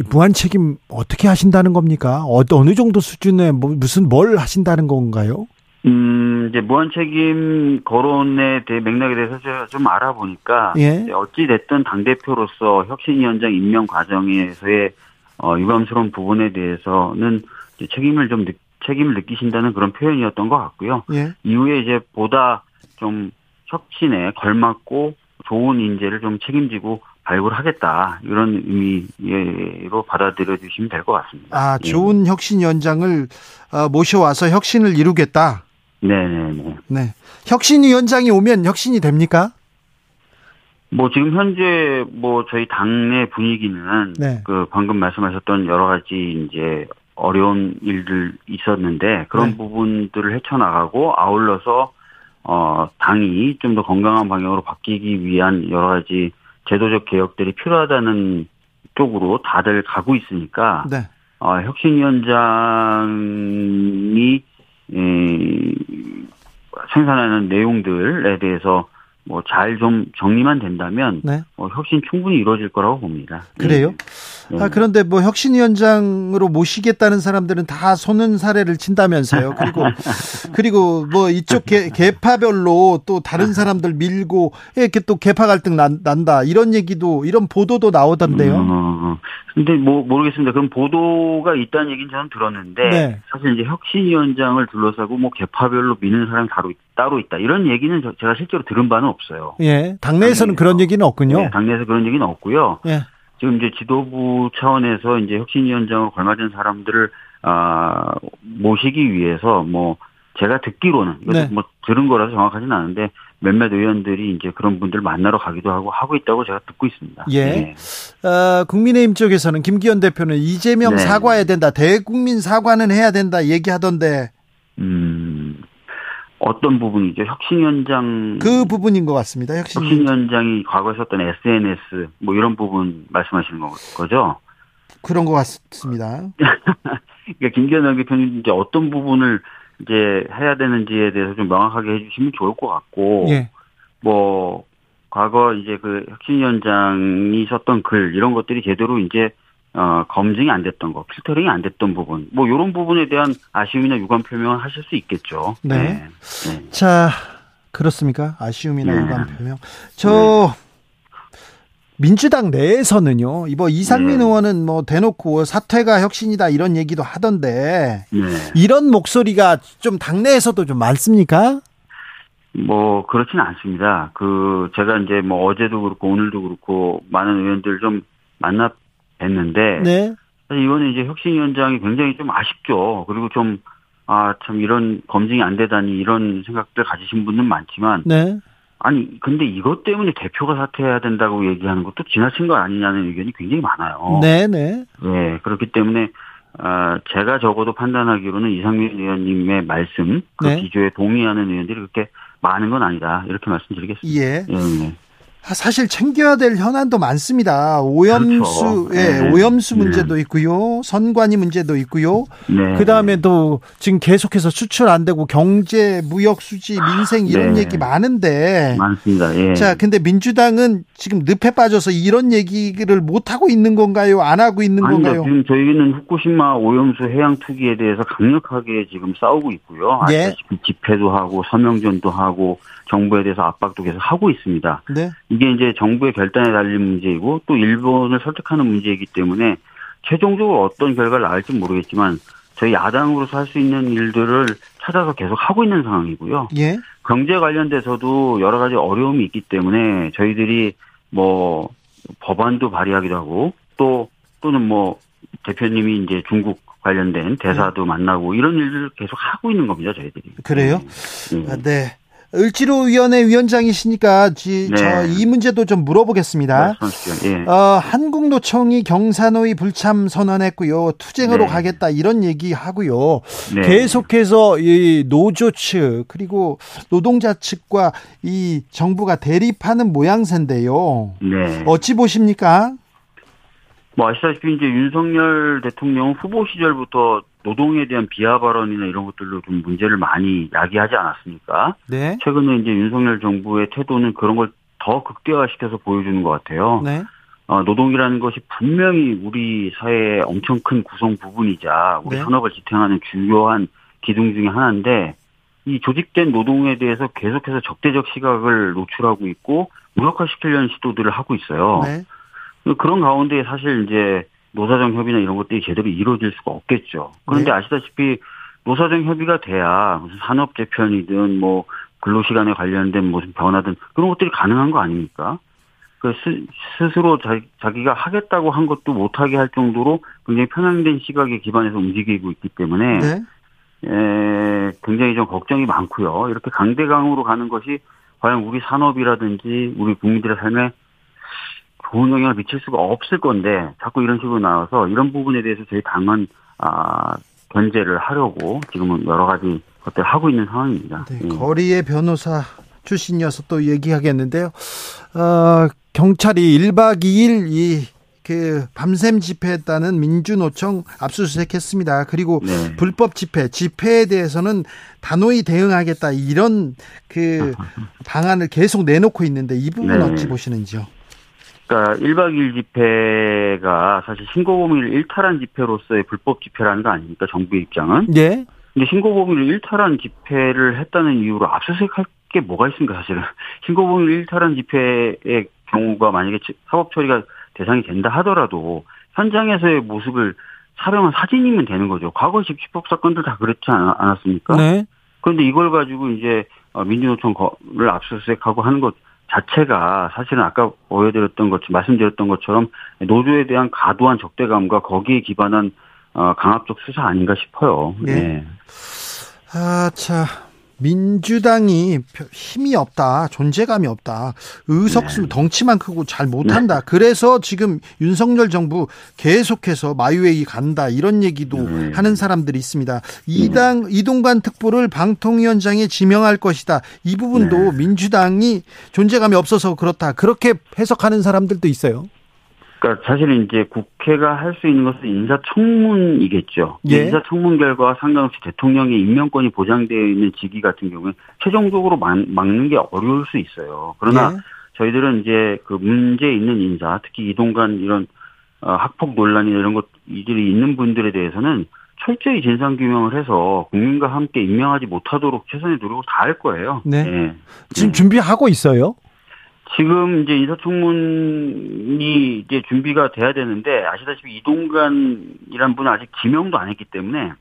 무한 책임 어떻게 하신다는 겁니까? 어, 어느 정도 수준의 뭐, 무슨 뭘 하신다는 건가요? 음, 이제 무한 책임 거론에 대해 맥락에 대해서 제가 좀 알아보니까 예. 어찌 됐든 당 대표로서 혁신위원장 임명 과정에서의 어, 유감스러운 부분에 대해서는 책임을 좀 느, 책임을 느끼신다는 그런 표현이었던 것 같고요. 예. 이후에 이제 보다 좀 혁신에 걸맞고 좋은 인재를 좀 책임지고 발굴하겠다 이런 의미로 받아들여 주시면 될 것 같습니다. 아, 예. 좋은 혁신위원장을 어, 모셔와서 혁신을 이루겠다. 네네네. 네. 혁신위원장이 오면 혁신이 됩니까? 뭐 지금 현재 뭐 저희 당내 분위기는 네. 그 방금 말씀하셨던 여러 가지 이제 어려운 일들 있었는데 그런 네. 부분들을 헤쳐나가고 아울러서 어 당이 좀 더 건강한 방향으로 바뀌기 위한 여러 가지 제도적 개혁들이 필요하다는 쪽으로 다들 가고 있으니까 네. 어, 혁신위원장이 에, 생산하는 내용들에 대해서 뭐 잘 좀 정리만 된다면 네. 어, 혁신 충분히 이루어질 거라고 봅니다. 그래요? 네. 아, 그런데 뭐 혁신위원장으로 모시겠다는 사람들은 다 손은 사례를 친다면서요. 그리고, [laughs] 그리고 뭐 이쪽 개, 개파별로 또 다른 사람들 밀고 이렇게 또 개파 갈등 난, 난다. 이런 얘기도, 이런 보도도 나오던데요. 어, 근데 뭐 모르겠습니다. 그럼 보도가 있다는 얘기는 저는 들었는데 네. 사실 이제 혁신위원장을 둘러싸고 뭐 개파별로 미는 사람이 따로, 있- 따로 있다 이런 얘기는 저- 제가 실제로 들은 바는 없어요. 예. 당내에서는 당내에서. 그런 얘기는 없군요. 네, 당내에서 그런 얘기는 없고요. 예. 지금 이제 지도부 차원에서 이제 혁신위원장으로 걸맞은 사람들을 아 모시기 위해서 뭐 제가 듣기로는 네. 뭐 들은 거라서 정확하진 않은데 몇몇 의원들이 이제 그런 분들 만나러 가기도 하고 하고 있다고 제가 듣고 있습니다. 예. 네. 어, 국민의힘 쪽에서는 김기현 대표는 이재명 네. 사과해야 된다. 대국민 사과는 해야 된다. 얘기하던데 음, 어떤 부분이죠? 혁신위원장 그 부분인 것 같습니다. 혁신이. 혁신위원장이 과거에 썼던 SNS 뭐 이런 부분 말씀하시는 거- 거죠? 그런 것 같습니다. [laughs] 그러니까 김기현 대표님 이제 어떤 부분을 이제 해야 되는지에 대해서 좀 명확하게 해주시면 좋을 것 같고, 예. 뭐 과거 이제 그 혁신위원장이 썼던 글 이런 것들이 제대로 이제 어 검증이 안 됐던 거, 필터링이 안 됐던 부분, 뭐 이런 부분에 대한 아쉬움이나 유감 표명을 하실 수 있겠죠. 네. 네. 자, 그렇습니까? 아쉬움이나 네. 유감 표명. 저 민주당 내에서는요. 이번 이상민 네. 의원은 뭐 대놓고 사퇴가 혁신이다 이런 얘기도 하던데 네. 이런 목소리가 좀 당내에서도 좀 많습니까? 뭐 그렇지는 않습니다. 그 제가 이제 뭐 어제도 그렇고 오늘도 그렇고 많은 의원들 좀 만나 뵀는데 네. 이번에 이제 혁신위원장이 굉장히 좀 아쉽죠. 그리고 좀 아 참 이런 검증이 안 되다니 이런 생각들 가지신 분은 많지만 네. 아니 근데 이것 때문에 대표가 사퇴해야 된다고 얘기하는 것도 지나친 거 아니냐는 의견이 굉장히 많아요. 네, 네. 네, 그렇기 때문에 아, 제가 적어도 판단하기로는 이상민 의원님의 말씀 그 네. 기조에 동의하는 의원들이 그렇게 많은 건 아니다 이렇게 말씀드리겠습니다. 예. 예, 예. 아, 사실 챙겨야 될 현안도 많습니다. 오염수, 그렇죠. 예, 네. 오염수 네. 문제도 있고요. 선관위 문제도 있고요. 네. 그 다음에 또 지금 계속해서 수출 안 되고 경제, 무역 수지, 민생 이런 네. 얘기 많은데. 많습니다. 예. 자, 근데 민주당은 지금 늪에 빠져서 이런 얘기를 못 하고 있는 건가요? 안 하고 있는 아닙니다. 건가요? 지금 저희는 후쿠시마 오염수 해양 투기에 대해서 강력하게 지금 싸우고 있고요. 예. 아시다시피 집회도 하고 서명전도 하고 정부에 대해서 압박도 계속 하고 있습니다. 네. 이게 이제 정부의 결단에 달린 문제이고 또 일본을 설득하는 문제이기 때문에 최종적으로 어떤 결과를 낳을지 모르겠지만 저희 야당으로서 할 수 있는 일들을 찾아서 계속 하고 있는 상황이고요. 예. 경제 관련돼서도 여러 가지 어려움이 있기 때문에 저희들이 뭐 법안도 발의하기도 하고 또 또는 뭐 대표님이 이제 중국 관련된 대사도 만나고 이런 일들을 계속 하고 있는 겁니다 저희들이. 그래요? 네. 아, 네. 을지로위원회 위원장이시니까 지, 네. 저이 문제도 좀 물어보겠습니다. 말씀하십시오. 예. 어, 한국노총이 경사노위 불참 선언했고요. 투쟁으로 네. 가겠다 이런 얘기 하고요. 네. 계속해서 이 노조 측 그리고 노동자 측과 이 정부가 대립하는 모양새인데요. 네. 어찌 보십니까? 뭐 아시다시피 이제 윤석열 대통령 후보 시절부터 노동에 대한 비하 발언이나 이런 것들로 좀 문제를 많이 야기하지 않았습니까? 네. 최근에 이제 윤석열 정부의 태도는 그런 걸 더 극대화시켜서 보여주는 것 같아요. 네. 어, 노동이라는 것이 분명히 우리 사회의 엄청 큰 구성 부분이자 우리 네. 산업을 지탱하는 중요한 기둥 중의 하나인데 이 조직된 노동에 대해서 계속해서 적대적 시각을 노출하고 있고 무력화시키려는 시도들을 하고 있어요. 네. 그런 가운데 사실 이제 노사정 협의나 이런 것들이 제대로 이루어질 수가 없겠죠. 그런데 네. 아시다시피 노사정 협의가 돼야 무슨 산업 재편이든 뭐 근로시간에 관련된 무슨 변화든 그런 것들이 가능한 거 아닙니까? 그 스, 스스로 자, 자기가 하겠다고 한 것도 못하게 할 정도로 굉장히 편향된 시각에 기반해서 움직이고 있기 때문에 네. 에, 굉장히 좀 걱정이 많고요. 이렇게 강대강으로 가는 것이 과연 우리 산업이라든지 우리 국민들의 삶에 좋은 영향을 미칠 수가 없을 건데 자꾸 이런 식으로 나와서 이런 부분에 대해서 저희 당은 아, 견제를 하려고 지금은 여러 가지 것들을 하고 있는 상황입니다. 네, 예. 거리의 변호사 출신이어서 또 얘기하겠는데요. 어, 경찰이 1박 2일 이 그 밤샘 집회했다는 민주노총 압수수색했습니다. 그리고 네. 불법 집회, 집회에 대해서는 단호히 대응하겠다 이런 그 [laughs] 방안을 계속 내놓고 있는데 이 부분 네. 어찌 보시는지요? 그러니까 1박 2일 집회가 사실 신고범위를 일탈한 집회로서의 불법 집회라는 거 아닙니까? 정부의 입장은. 예. 근데 신고범위를 일탈한 집회를 했다는 이유로 압수수색할 게 뭐가 있습니까, 사실은. [laughs] 신고범위를 일탈한 집회의 경우가 만약에 사법 처리가 대상이 된다 하더라도 현장에서의 모습을 촬영한 사진이면 되는 거죠. 과거 집시법 사건들 다 그렇지 않- 않았습니까? 네. 그런데 이걸 가지고 이제 어, 민주노총을 압수수색하고 하는 것 자체가 사실은 아까 보여드렸던 것, 말씀드렸던 것처럼 노조에 대한 과도한 적대감과 거기에 기반한 어, 강압적 수사 아닌가 싶어요. 네. 네. 아, 자. 민주당이 힘이 없다, 존재감이 없다, 의석수 네. 덩치만 크고 잘 못한다. 네. 그래서 지금 윤석열 정부 계속해서 마이웨이 간다 이런 얘기도 네. 하는 사람들이 있습니다. 이당 네. 이동관 특보를 방통위원장에 지명할 것이다. 이 부분도 네. 민주당이 존재감이 없어서 그렇다. 그렇게 해석하는 사람들도 있어요. 그러니까 사실은 이제 국회가 할 수 있는 것은 인사청문이겠죠. 예. 인사청문 결과와 상관없이 대통령의 임명권이 보장되어 있는 직위 같은 경우에 최종적으로 막, 막는 게 어려울 수 있어요. 그러나 예. 저희들은 이제 그 문제 있는 인사, 특히 이동간 이런 어, 학폭 논란이나 이런 것들이 있는 분들에 대해서는 철저히 진상 규명을 해서 국민과 함께 임명하지 못하도록 최선의 노력을 다할 거예요. 네. 네. 지금 네. 준비하고 있어요? 지금 이제 인사청문이 이제 준비가 돼야 되는데 아시다시피 이동관이란 분은 아직 지명도 안 했기 때문에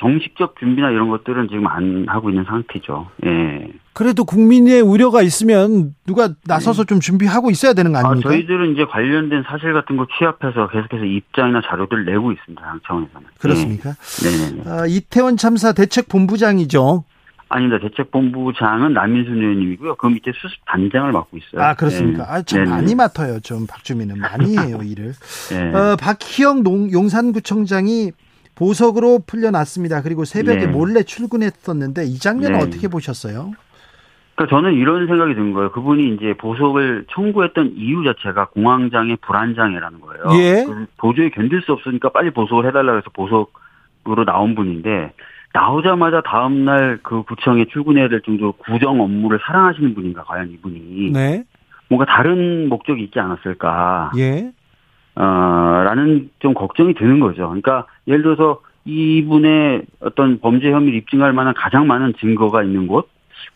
정식적 준비나 이런 것들은 지금 안 하고 있는 상태죠. 예. 그래도 국민의 우려가 있으면 누가 나서서 네. 좀 준비하고 있어야 되는 거 아닙니까? 아, 저희들은 이제 관련된 사실 같은 거 취합해서 계속해서 입장이나 자료들을 내고 있습니다. 당 차원에서는. 그렇습니까? 네. 네 아, 이태원 참사 대책 본부장이죠. 아닙니다. 대책본부장은 남인순 의원님이고요. 그 밑에 수습 단장을 맡고 있어요. 아 그렇습니까? 네. 아참 많이 맡아요. 좀 박주민은 많이 [laughs] 해요 일을. 네. 어, 박희영 농, 용산구청장이 보석으로 풀려났습니다. 그리고 새벽에 네. 몰래 출근했었는데 이 장면은 네. 어떻게 보셨어요? 그러니까 저는 이런 생각이 든 거예요. 그분이 이제 보석을 청구했던 이유 자체가 공황장애, 불안장애라는 거예요. 예. 도저히 견딜 수 없으니까 빨리 보석을 해달라 해서 보석으로 나온 분인데 나오자마자 다음날 그 구청에 출근해야 될 정도로 구정 업무를 사랑하시는 분인가, 과연 이분이. 네. 뭔가 다른 목적이 있지 않았을까. 예. 어, 라는 좀 걱정이 드는 거죠. 그러니까 예를 들어서 이분의 어떤 범죄 혐의를 입증할 만한 가장 많은 증거가 있는 곳,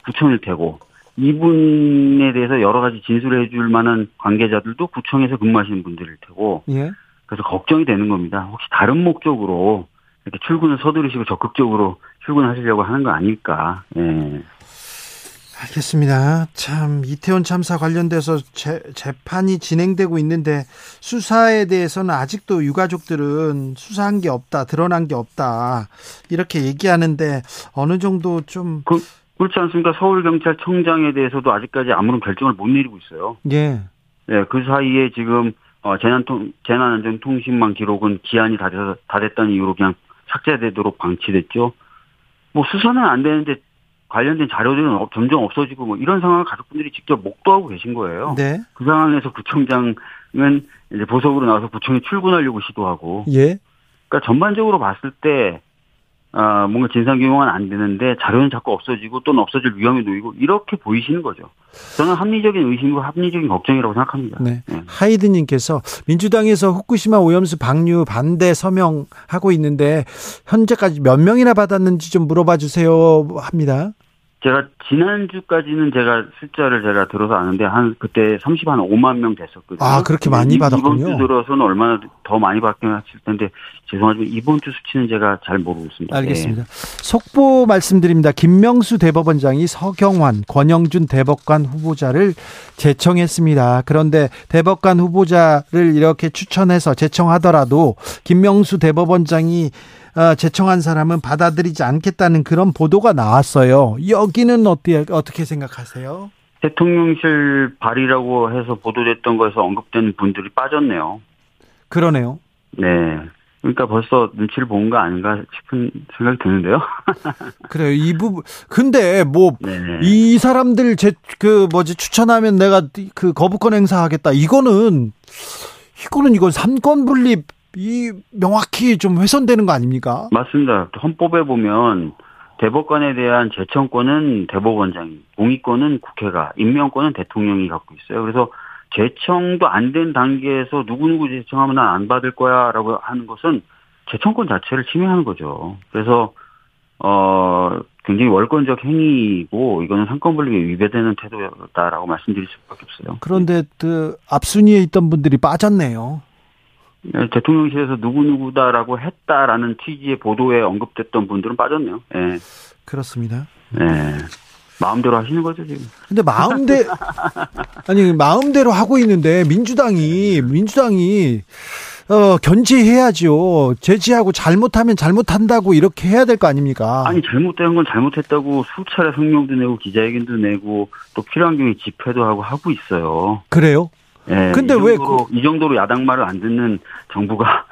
구청일 테고, 이분에 대해서 여러 가지 진술을 해줄 만한 관계자들도 구청에서 근무하시는 분들일 테고, 예. 그래서 걱정이 되는 겁니다. 혹시 다른 목적으로 이렇게 출근을 서두르시고 적극적으로 출근하시려고 하는 거 아닐까. 예. 알겠습니다. 참 이태원 참사 관련돼서 재, 재판이 진행되고 있는데 수사에 대해서는 아직도 유가족들은 수사한 게 없다, 드러난 게 없다 이렇게 얘기하는데 어느 정도 좀 그, 그렇지 않습니까? 서울 경찰청장에 대해서도 아직까지 아무런 결정을 못 내리고 있어요. 예. 네, 그 사이에 지금 어, 재난통 재난안전통신망 기록은 기한이 다, 돼서, 다 됐다는 이유로 그냥 삭제되도록 방치됐죠. 뭐 수사는 안 되는데 관련된 자료들은 점점 없어지고 뭐 이런 상황을 가족분들이 직접 목도하고 계신 거예요. 네. 그 상황에서 구청장은 이제 보석으로 나와서 구청에 출근하려고 시도하고. 예. 그러니까 전반적으로 봤을 때 아, 뭔가 진상규명은 안 되는데 자료는 자꾸 없어지고 또는 없어질 위험이 놓이고 이렇게 보이시는 거죠. 저는 합리적인 의심과 합리적인 걱정이라고 생각합니다. 네. 네. 하이드님께서 민주당에서 후쿠시마 오염수 방류 반대 서명하고 있는데 현재까지 몇 명이나 받았는지 좀 물어봐 주세요 합니다. 제가 지난주까지는 제가 숫자를 제가 들어서 아는데 한 그때 30 한 5만 명 됐었거든요. 아 그렇게 많이 이, 받았군요. 이번 주 들어서는 얼마나 더 많이 받긴 했을 텐데 죄송하지만 이번 주 수치는 제가 잘 모르고 있습니다. 알겠습니다. 네. 속보 말씀드립니다. 김명수 대법원장이 서경환, 권영준 대법관 후보자를 제청했습니다. 그런데 대법관 후보자를 이렇게 추천해서 제청하더라도 김명수 대법원장이 어, 제청한 사람은 받아들이지 않겠다는 그런 보도가 나왔어요. 여기는 어떻게 어떻게 생각하세요? 대통령실 발의라고 해서 보도됐던 거에서 언급된 분들이 빠졌네요. 그러네요. 네. 그러니까 벌써 눈치를 본 거 아닌가 싶은 생각이 드는데요. [laughs] 그래요. 이 부분 근데 뭐이 사람들 제 그 뭐지 추천하면 내가 그 거부권 행사하겠다. 이거는 이거는 이건 삼권 분립 이 명확히 좀 훼손되는 거 아닙니까? 맞습니다. 헌법에 보면 대법관에 대한 제청권은 대법원장이, 동의권은 국회가, 임명권은 대통령이 갖고 있어요. 그래서 제청도 안 된 단계에서 누구누구 제청하면 난 안 받을 거야 라고 하는 것은 제청권 자체를 침해하는 거죠. 그래서, 어, 굉장히 월권적 행위고, 이거는 상권분립에 위배되는 태도였다라고 말씀드릴 수 밖에 없어요. 그런데 그 앞순위에 있던 분들이 빠졌네요. 네, 대통령실에서 누구누구다라고 했다라는 취지의 보도에 언급됐던 분들은 빠졌네요. 예. 그렇습니다. 네. 마음대로 하시는 거죠, 지금. 근데 마음대, [laughs] 아니, 마음대로 하고 있는데, 민주당이, 민주당이, 어, 견제해야죠. 제지하고 잘못하면 잘못한다고 이렇게 해야 될 거 아닙니까? 아니 잘못된 건 잘못했다고 수차례 성명도 내고 기자회견도 내고 또 필요한 경우에 집회도 하고 하고 있어요. 그래요? 예, 근데 이왜 정도로, 이 정도로 야당 말을 안 듣는 정부가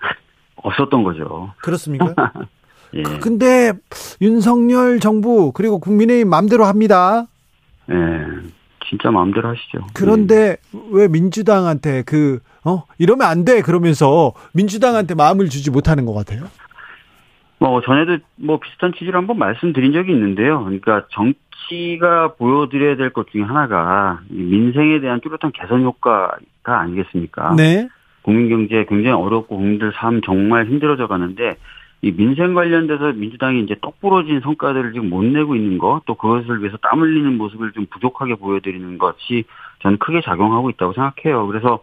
[laughs] 없었던 거죠. 그렇습니까? [laughs] 예, 근데 윤석열 정부 그리고 국민의힘 마음대로 합니다. 예, 진짜 마음대로 하시죠. 그런데 왜 민주당한테 그, 어, 이러면 안 돼. 그러면서 민주당한테 마음을 주지 못하는 것 같아요. 뭐 전에도 뭐 비슷한 취지로 한번 말씀드린 적이 있는데요. 그러니까 정치가 보여드려야 될 것 중에 하나가 이 민생에 대한 뚜렷한 개선 효과가 아니겠습니까? 네. 국민 경제 굉장히 어렵고 국민들 삶 정말 힘들어져 가는데 이 민생 관련돼서 민주당이 이제 똑부러진 성과들을 지금 못 내고 있는 것, 또 그것을 위해서 땀 흘리는 모습을 좀 부족하게 보여드리는 것이 저는 크게 작용하고 있다고 생각해요. 그래서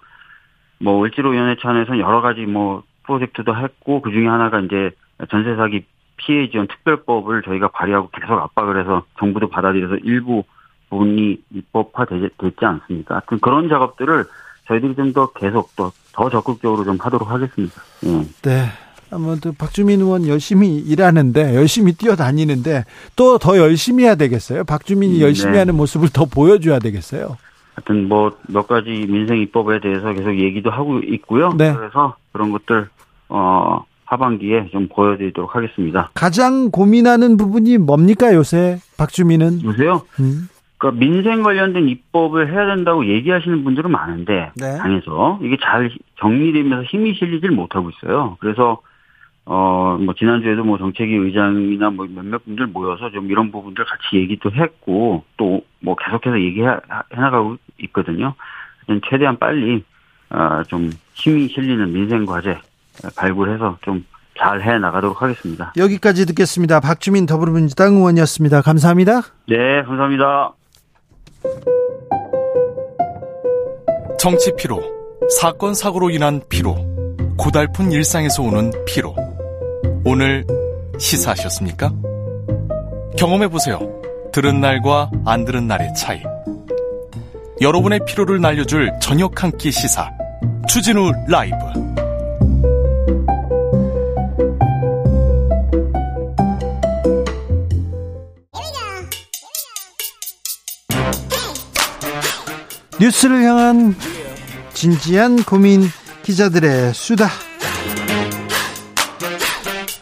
뭐 을지로 위원회 차원에서는 여러 가지 뭐 프로젝트도 했고 그 중에 하나가 이제 전세 사기 피해 지원 특별법을 저희가 발의하고 계속 압박을 해서 정부도 받아들여서 일부 부분이 입법화 되지 않습니까? 그- 그런 작업들을 저희들이 좀 더 계속 더, 더 적극적으로 좀 하도록 하겠습니다. 예. 네. 아무튼 박주민 의원 열심히 일하는데 열심히 뛰어다니는데 또 더 열심히 해야 되겠어요. 박주민이 음, 열심히 네. 하는 모습을 더 보여줘야 되겠어요. 하여튼 뭐 몇 가지 민생 입법에 대해서 계속 얘기도 하고 있고요. 네. 그래서 그런 것들 어 하반기에 좀 보여드리도록 하겠습니다. 가장 고민하는 부분이 뭡니까 요새 박주민은? 보세요. 음. 그러니까 민생 관련된 입법을 해야 된다고 얘기하시는 분들은 많은데 네. 당에서 이게 잘 정리되면서 힘이 실리질 못하고 있어요. 그래서 어 뭐 지난주에도 뭐 정책위 의장이나 뭐 몇몇 분들 모여서 좀 이런 부분들 같이 얘기도 했고 또 뭐 계속해서 얘기해 나가고 있거든요. 최대한 빨리 어좀 힘이 실리는 민생 과제 발굴해서 좀 잘 해 나가도록 하겠습니다. 여기까지 듣겠습니다. 박주민 더불어민주당 의원이었습니다. 감사합니다. 네, 감사합니다. 정치 피로, 사건 사고로 인한 피로, 고달픈 일상에서 오는 피로. 오늘 시사하셨습니까? 경험해 보세요. 들은 날과 안 들은 날의 차이. 여러분의 피로를 날려줄 저녁 한 끼 시사. 추진우 라이브. 뉴스를 향한 진지한 고민 기자들의 수다.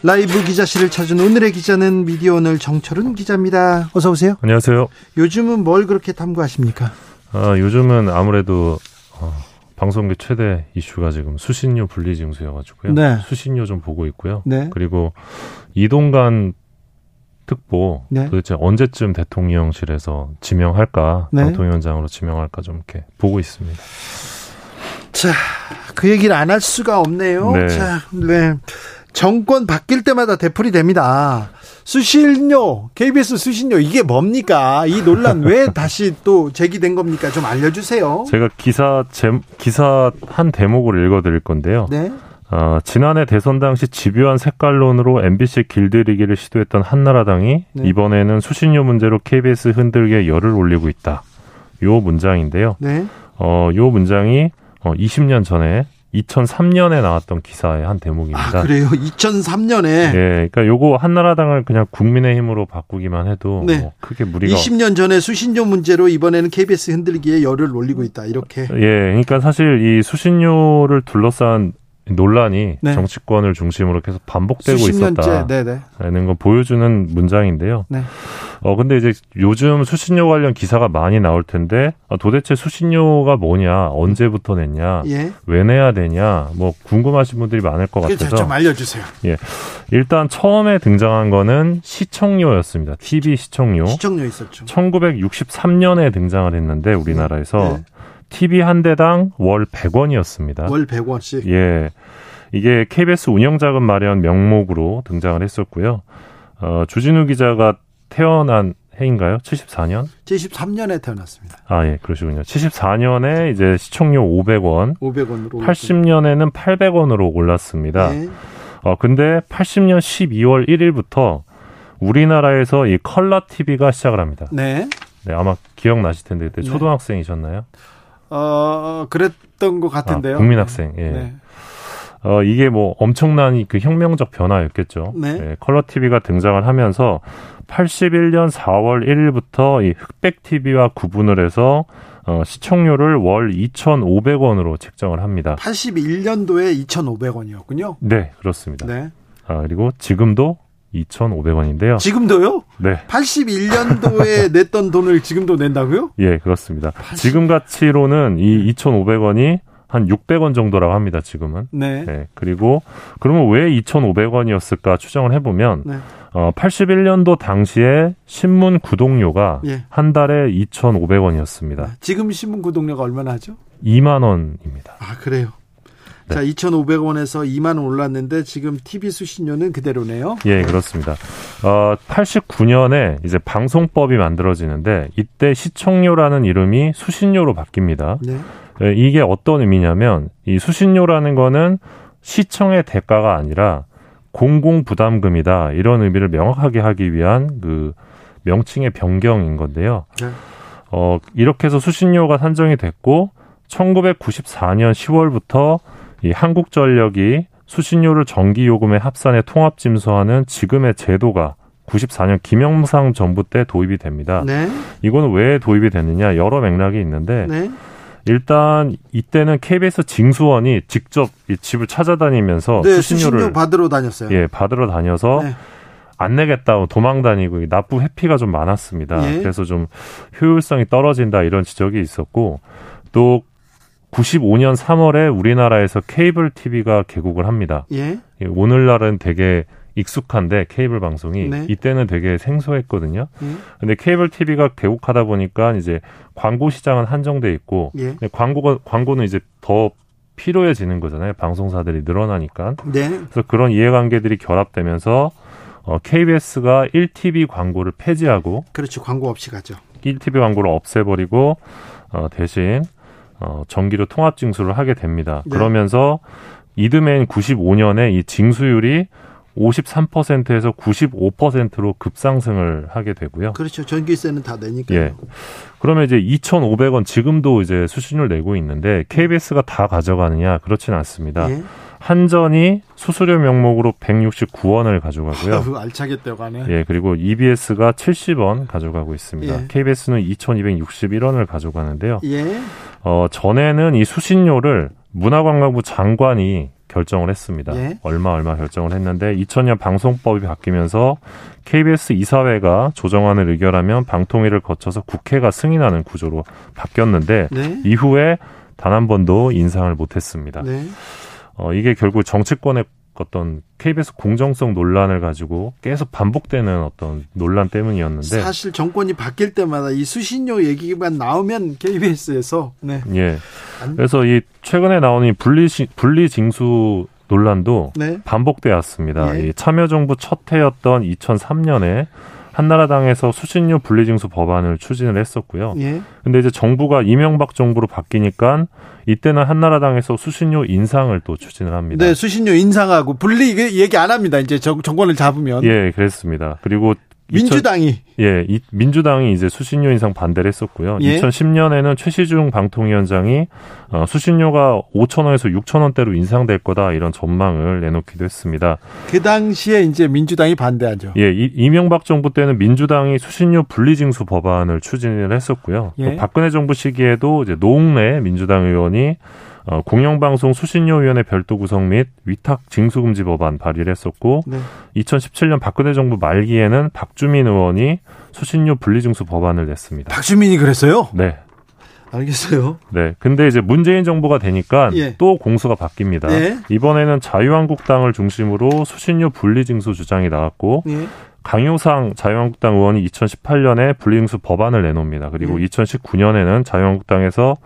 라이브 기자실을 찾은 오늘의 기자는 미디어 오늘 정철은 기자입니다. 어서 오세요. 안녕하세요. 요즘은 뭘 그렇게 탐구하십니까? 아, 요즘은 아무래도 어, 방송계 최대 이슈가 지금 수신료 분리 징수여가지고요. 네. 수신료 좀 보고 있고요. 네. 그리고 이동간 특보 네. 도대체 언제쯤 대통령실에서 지명할까, 네. 방통위원장으로 지명할까 좀 이렇게 보고 있습니다. 자, 그 얘기를 안 할 수가 없네요. 네. 자, 네. 정권 바뀔 때마다 되풀이 됩니다. 수신료, KBS 수신료 이게 뭡니까? 이 논란 왜 [laughs] 다시 또 제기된 겁니까? 좀 알려주세요. 제가 기사 제, 기사 한 대목을 읽어드릴 건데요. 네. 어, 지난해 대선 당시 집요한 색깔론으로 MBC 길들이기를 시도했던 한나라당이 네. 이번에는 수신료 문제로 KBS 흔들게 열을 올리고 있다. 요 문장인데요. 네. 어, 요 문장이 어, 20년 전에 2003년에 나왔던 기사의 한 대목입니다. 아, 그래요? 2003년에 예, 그러니까 요거 한나라당을 그냥 국민의힘으로 바꾸기만 해도 네. 뭐 크게 무리가 20년 전에 수신료 문제로 이번에는 KBS 흔들기에 열을 올리고 있다. 이렇게. 예, 그러니까 사실 이 수신료를 둘러싼 논란이 네. 정치권을 중심으로 계속 반복되고. 있었다라는 네네. 걸 보여주는 문장인데요. 네. 어 근데 이제 요즘 수신료 관련 기사가 많이 나올 텐데 아, 도대체 수신료가 뭐냐, 언제부터 냈냐, 예. 왜 내야 되냐, 뭐 궁금하신 분들이 많을 것 같아서 좀 알려주세요. 일단 처음에 등장한 거는 시청료였습니다. TV 시청료. 시청료 있었죠. 1963년에 등장을 했는데 우리나라에서 네. TV 한 대당 월 100원이었습니다. 월 100원씩. 예. 이게 KBS 운영자금 마련 명목으로 등장을 했었고요. 어, 주진우 기자가 태어난 해인가요? 74년? 73년에 태어났습니다. 아, 예, 그러시군요. 74년에 이제 시청료 500원, 500원으로. 80년에는 800원으로 올랐습니다. 네. 어, 근데 80년 12월 1일부터 우리나라에서 이 컬러 TV가 시작을 합니다. 네. 네, 아마 기억나실 텐데 그때 네. 초등학생이셨나요? 어, 그랬던 것 같은데요. 아, 국민학생. 예. 네. 어, 이게 뭐 엄청난 그 혁명적 변화였겠죠. 네. 예, 컬러 TV가 등장을 하면서 81년 4월 1일부터 이 흑백 TV와 구분을 해서 어, 시청료를 월 2,500원으로 책정을 합니다. 81년도에 2,500원이었군요. 네, 그렇습니다. 네. 아, 그리고 지금도 2,500원인데요. 지금도요? 네. 81년도에 [laughs] 냈던 돈을 지금도 낸다고요? 예, 그렇습니다. 지금 가치로는 이 2,500원이 한 600원 정도라고 합니다, 지금은. 네. 네. 그리고 그러면 왜 2,500원이었을까 추정을 해 보면 네. 어, 81년도 당시에 신문 구독료가 예. 한 달에 2,500원이었습니다. 지금 신문 구독료가 얼마나 하죠? 2만 원입니다. 아, 그래요. 네. 자, 2,500원에서 2만 원 올랐는데 지금 TV 수신료는 그대로네요. 예, 그렇습니다. 어, 89년에 이제 방송법이 만들어지는데 이때 시청료라는 이름이 수신료로 바뀝니다. 네. 예, 이게 어떤 의미냐면 이 수신료라는 거는 시청의 대가가 아니라 공공 부담금이다 이런 의미를 명확하게 하기 위한 그 명칭의 변경인 건데요. 네. 어 이렇게 해서 수신료가 산정이 됐고 1994년 10월부터 이 한국전력이 수신료를 전기 요금에 합산해 통합짐수하는 지금의 제도가 94년 김영삼 정부 때 도입이 됩니다. 네. 이거는 왜 도입이 됐느냐 여러 맥락이 있는데 네. 일단 이때는 KBS 징수원이 직접 이 집을 찾아다니면서 네, 수신료를 수신료 받으러 다녔어요. 예 받으러 다녀서 네. 안 내겠다고 도망 다니고 이 납부 회피가 좀 많았습니다. 예. 그래서 좀 효율성이 떨어진다 이런 지적이 있었고 또 95년 3월에 우리나라에서 케이블 TV가 개국을 합니다. 예. 예, 오늘날은 되게 익숙한데 케이블 방송이 네. 이때는 되게 생소했거든요. 예. 근데 케이블 TV가 개국하다 보니까 이제 광고 시장은 한정돼 있고 예. 근데 광고가 광고는 이제 더 필요해지는 거잖아요. 방송사들이 늘어나니까. 네. 그래서 그런 이해관계들이 결합되면서 어, KBS가 1TV 광고를 폐지하고 그렇죠. 광고 없이 가죠. 1TV 광고를 없애버리고 어, 대신 어, 정기료 통합 징수를 하게 됩니다. 네. 그러면서 이듬해인 95년에 이 징수율이 53%에서 95%로 급상승을 하게 되고요. 그렇죠. 전기세는 다 내니까요. 예. 그러면 이제 2,500원 지금도 이제 수신료를 내고 있는데 KBS가 다 가져가느냐 그렇진 않습니다. 예. 한전이 수수료 명목으로 169원을 가져가고요. 알차게 떼어가네. 예, 그리고 EBS가 70원 가져가고 있습니다. 예. KBS는 2,261원을 가져가는데요. 예. 어, 전에는 이 수신료를 문화관광부 장관이 결정을 했습니다. 예. 얼마 얼마 결정을 했는데 2000년 방송법이 바뀌면서 KBS 이사회가 조정안을 의결하면 방통위를 거쳐서 국회가 승인하는 구조로 바뀌었는데 네. 이후에 단 한 번도 인상을 못했습니다. 네. 어, 이게 결국 정치권의 어떤 KBS 공정성 논란을 가지고 계속 반복되는 어떤 논란 때문이었는데 사실 정권이 바뀔 때마다 이 수신료 얘기만 나오면 KBS에서 네. 예. 안- 그래서 이 최근에 나오는 이 분리 분리 징수 논란도 네. 반복되었습니다. 예. 이 참여정부 첫 해였던 2003년에 한나라당에서 수신료 분리징수 법안을 추진을 했었고요. 예. 근데 이제 정부가 이명박 정부로 바뀌니까 이때는 한나라당에서 수신료 인상을 또 추진을 합니다. 네, 수신료 인상하고 분리 얘기 안 합니다. 이제 정, 정권을 잡으면 예, 그랬습니다. 그리고 2000 민주당이 예, 이, 민주당이 이제 수신료 인상 반대를 했었고요. 예. 2010년에는 최시중 방통위원장이 어, 수신료가 5천 원에서 6천 원대로 인상될 거다 이런 전망을 내놓기도 했습니다. 그 당시에 이제 민주당이 반대하죠. 예, 이, 이명박 정부 때는 민주당이 수신료 분리징수 법안을 추진을 했었고요. 예. 또 박근혜 정부 시기에도 이제 노웅래 민주당 의원이 어, 공영방송 수신료위원회 별도 구성 및 위탁 징수금지 법안 발의를 했었고 네. 2017년 박근혜 정부 말기에는 박주민 의원이 수신료 분리징수 법안을 냈습니다. 박주민이 그랬어요? 네. 알겠어요. 네. 근데 이제 문재인 정부가 되니까 예. 또 공수가 바뀝니다. 예. 이번에는 자유한국당을 중심으로 수신료 분리징수 주장이 나왔고 예. 강효상 자유한국당 의원이 2018년에 분리징수 법안을 내놓습니다. 그리고 예. 2019년에는 자유한국당에서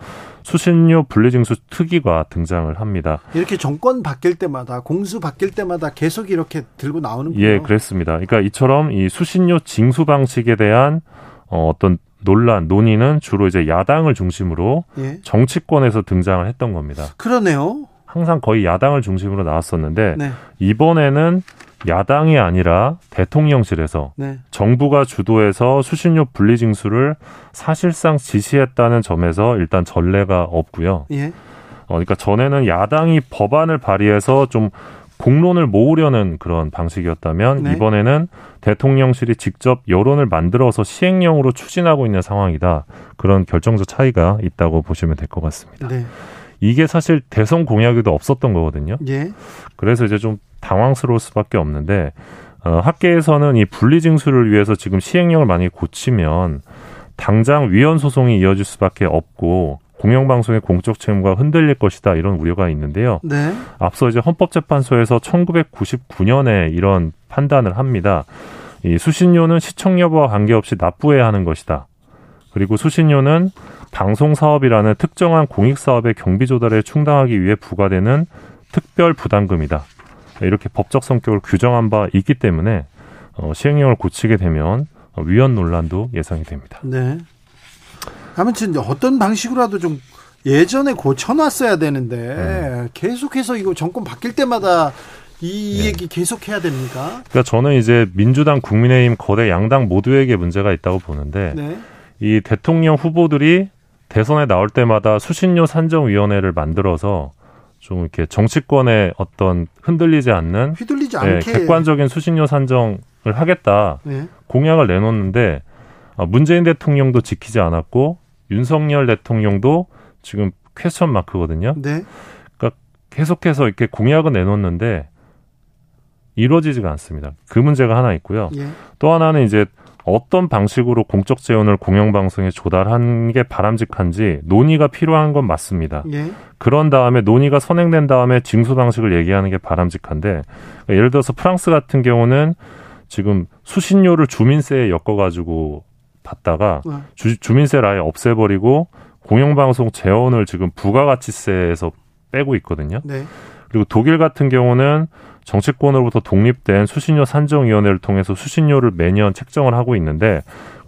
수신료 분리징수 특위가 등장을 합니다. 이렇게 정권 바뀔 때마다 공수 바뀔 때마다 계속 이렇게 들고 나오는군요. 예, 그랬습니다. 그러니까 이처럼 이 수신료 징수 방식에 대한 어, 어떤 논란, 논의는 주로 이제 야당을 중심으로 예. 정치권에서 등장을 했던 겁니다. 그러네요. 항상 거의 야당을 중심으로 나왔었는데 네. 이번에는 야당이 아니라 대통령실에서 네. 정부가 주도해서 수신료 분리 징수를 사실상 지시했다는 점에서 일단 전례가 없고요. 예. 그러니까 전에는 야당이 법안을 발의해서 좀 공론을 모으려는 그런 방식이었다면 네. 이번에는 대통령실이 직접 여론을 만들어서 시행령으로 추진하고 있는 상황이다. 그런 결정적 차이가 있다고 보시면 될 것 같습니다. 네. 이게 사실 대선 공약에도 없었던 거거든요. 예. 그래서 이제 좀 당황스러울 수밖에 없는데 어, 학계에서는 이 분리 징수를 위해서 지금 시행령을 만약에 고치면 당장 위헌 소송이 이어질 수밖에 없고 공영방송의 공적 책무가 흔들릴 것이다 이런 우려가 있는데요. 네. 앞서 이제 헌법재판소에서 1999년에 이런 판단을 합니다. 이 수신료는 시청 여부와 관계없이 납부해야 하는 것이다. 그리고 수신료는 방송 사업이라는 특정한 공익 사업의 경비 조달에 충당하기 위해 부과되는 특별 부담금이다. 이렇게 법적 성격을 규정한 바 있기 때문에 어, 시행령을 고치게 되면 어, 위헌 논란도 예상이 됩니다. 네. 아무튼 어떤 방식으로라도 좀 예전에 고쳐놨어야 되는데 네. 계속해서 이거 정권 바뀔 때마다 이 네. 얘기 계속해야 됩니까? 그러니까 저는 이제 민주당, 국민의힘 거대 양당 모두에게 문제가 있다고 보는데 네. 이 대통령 후보들이 대선에 나올 때마다 수신료 산정위원회를 만들어서 좀 이렇게 정치권에 어떤 흔들리지 않는 휘둘리지 네, 않게 객관적인 수신료 산정을 하겠다 네. 공약을 내놓는데 아, 문재인 대통령도 지키지 않았고 윤석열 대통령도 지금 퀘스천 마크거든요. 네. 계속해서 이렇게 공약은 내놓는데 이루어지지가 않습니다. 그 문제가 하나 있고요. 예. 또 하나는 이제 어떤 방식으로 공적 재원을 공영방송에 조달한 게 바람직한지 논의가 필요한 건 맞습니다. 예. 그런 다음에 논의가 선행된 다음에 징수 방식을 얘기하는 게 바람직한데 그러니까 예를 들어서 프랑스 같은 경우는 지금 수신료를 주민세에 엮어가지고 받다가 어. 주, 주민세를 아예 없애버리고 공영방송 재원을 지금 부가가치세에서 빼고 있거든요. 네. 그리고 독일 같은 경우는 정치권으로부터 독립된 수신료 산정위원회를 통해서 수신료를 매년 책정을 하고 있는데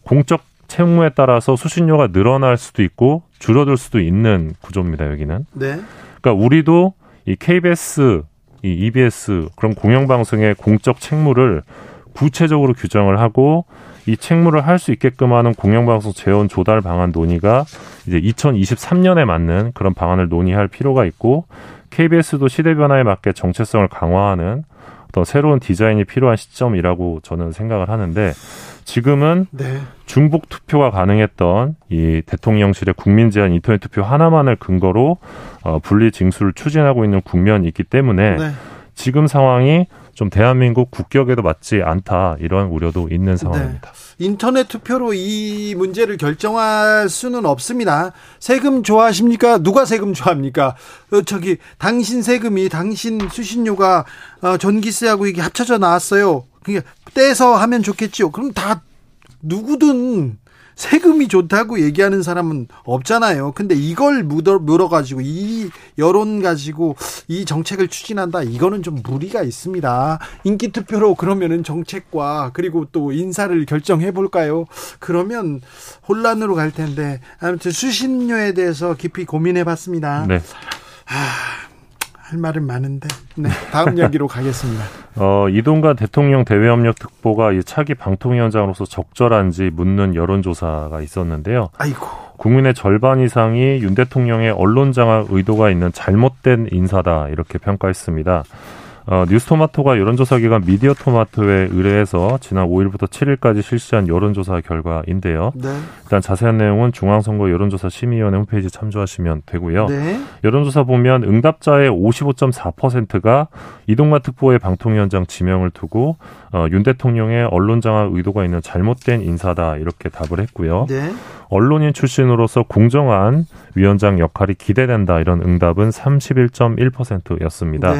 공적 채무에 따라서 수신료가 늘어날 수도 있고 줄어들 수도 있는 구조입니다. 여기는. 네. 그러니까 우리도 이 KBS, 이 EBS 그런 공영방송의 공적 책무를 구체적으로 규정을 하고 이 책무를 할 수 있게끔 하는 공영방송 재원 조달 방안 논의가 이제 2023년에 맞는 그런 방안을 논의할 필요가 있고 KBS도 시대 변화에 맞게 정체성을 강화하는 어떤 새로운 디자인이 필요한 시점이라고 저는 생각을 하는데 지금은 네. 중복 투표가 가능했던 이 대통령실의 국민 제한 인터넷 투표 하나만을 근거로 어, 분리 징수를 추진하고 있는 국면이 있기 때문에 네. 지금 상황이 좀 대한민국 국격에도 맞지 않다 이런 우려도 있는 상황입니다. 인터넷 투표로 이 문제를 결정할 수는 없습니다. 세금 좋아하십니까? 누가 세금 좋아합니까? 어, 저기 당신 세금이 당신 수신료가 어, 전기세하고 이게 합쳐져 나왔어요. 그게 떼서 하면 좋겠지요. 그럼 다 누구든 세금이 좋다고 얘기하는 사람은 없잖아요. 근데 이걸 물어, 물어가지고 이 여론 가지고 이 정책을 추진한다. 이거는 좀 무리가 있습니다. 인기 투표로 그러면은 정책과 그리고 또 인사를 결정해 볼까요? 그러면 혼란으로 갈 텐데 아무튼 수신료에 대해서 깊이 고민해 봤습니다. 네. 할 말은 많은데. 네. 다음 [laughs] 이야기로 가겠습니다. 어, 이동관 대통령 대외협력 특보가 이 차기 방통위원장으로서 적절한지 묻는 여론조사가 있었는데요. 아이고. 국민의 절반 이상이 윤 대통령의 언론 장악 의도가 있는 잘못된 인사다 이렇게 평가했습니다. 어, 뉴스토마토가 여론조사 기관 미디어토마토에 의뢰해서 지난 5일부터 7일까지 실시한 여론조사 결과인데요. 네. 일단 자세한 내용은 중앙선거 여론조사 심의위원회 홈페이지 참조하시면 되고요. 네. 여론조사 보면 응답자의 55.4%가 이동관 특보의 방통위원장 지명을 두고 어, 윤 대통령의 언론 장악 의도가 있는 잘못된 인사다 이렇게 답을 했고요. 네. 언론인 출신으로서 공정한 위원장 역할이 기대된다 이런 응답은 31.1%였습니다.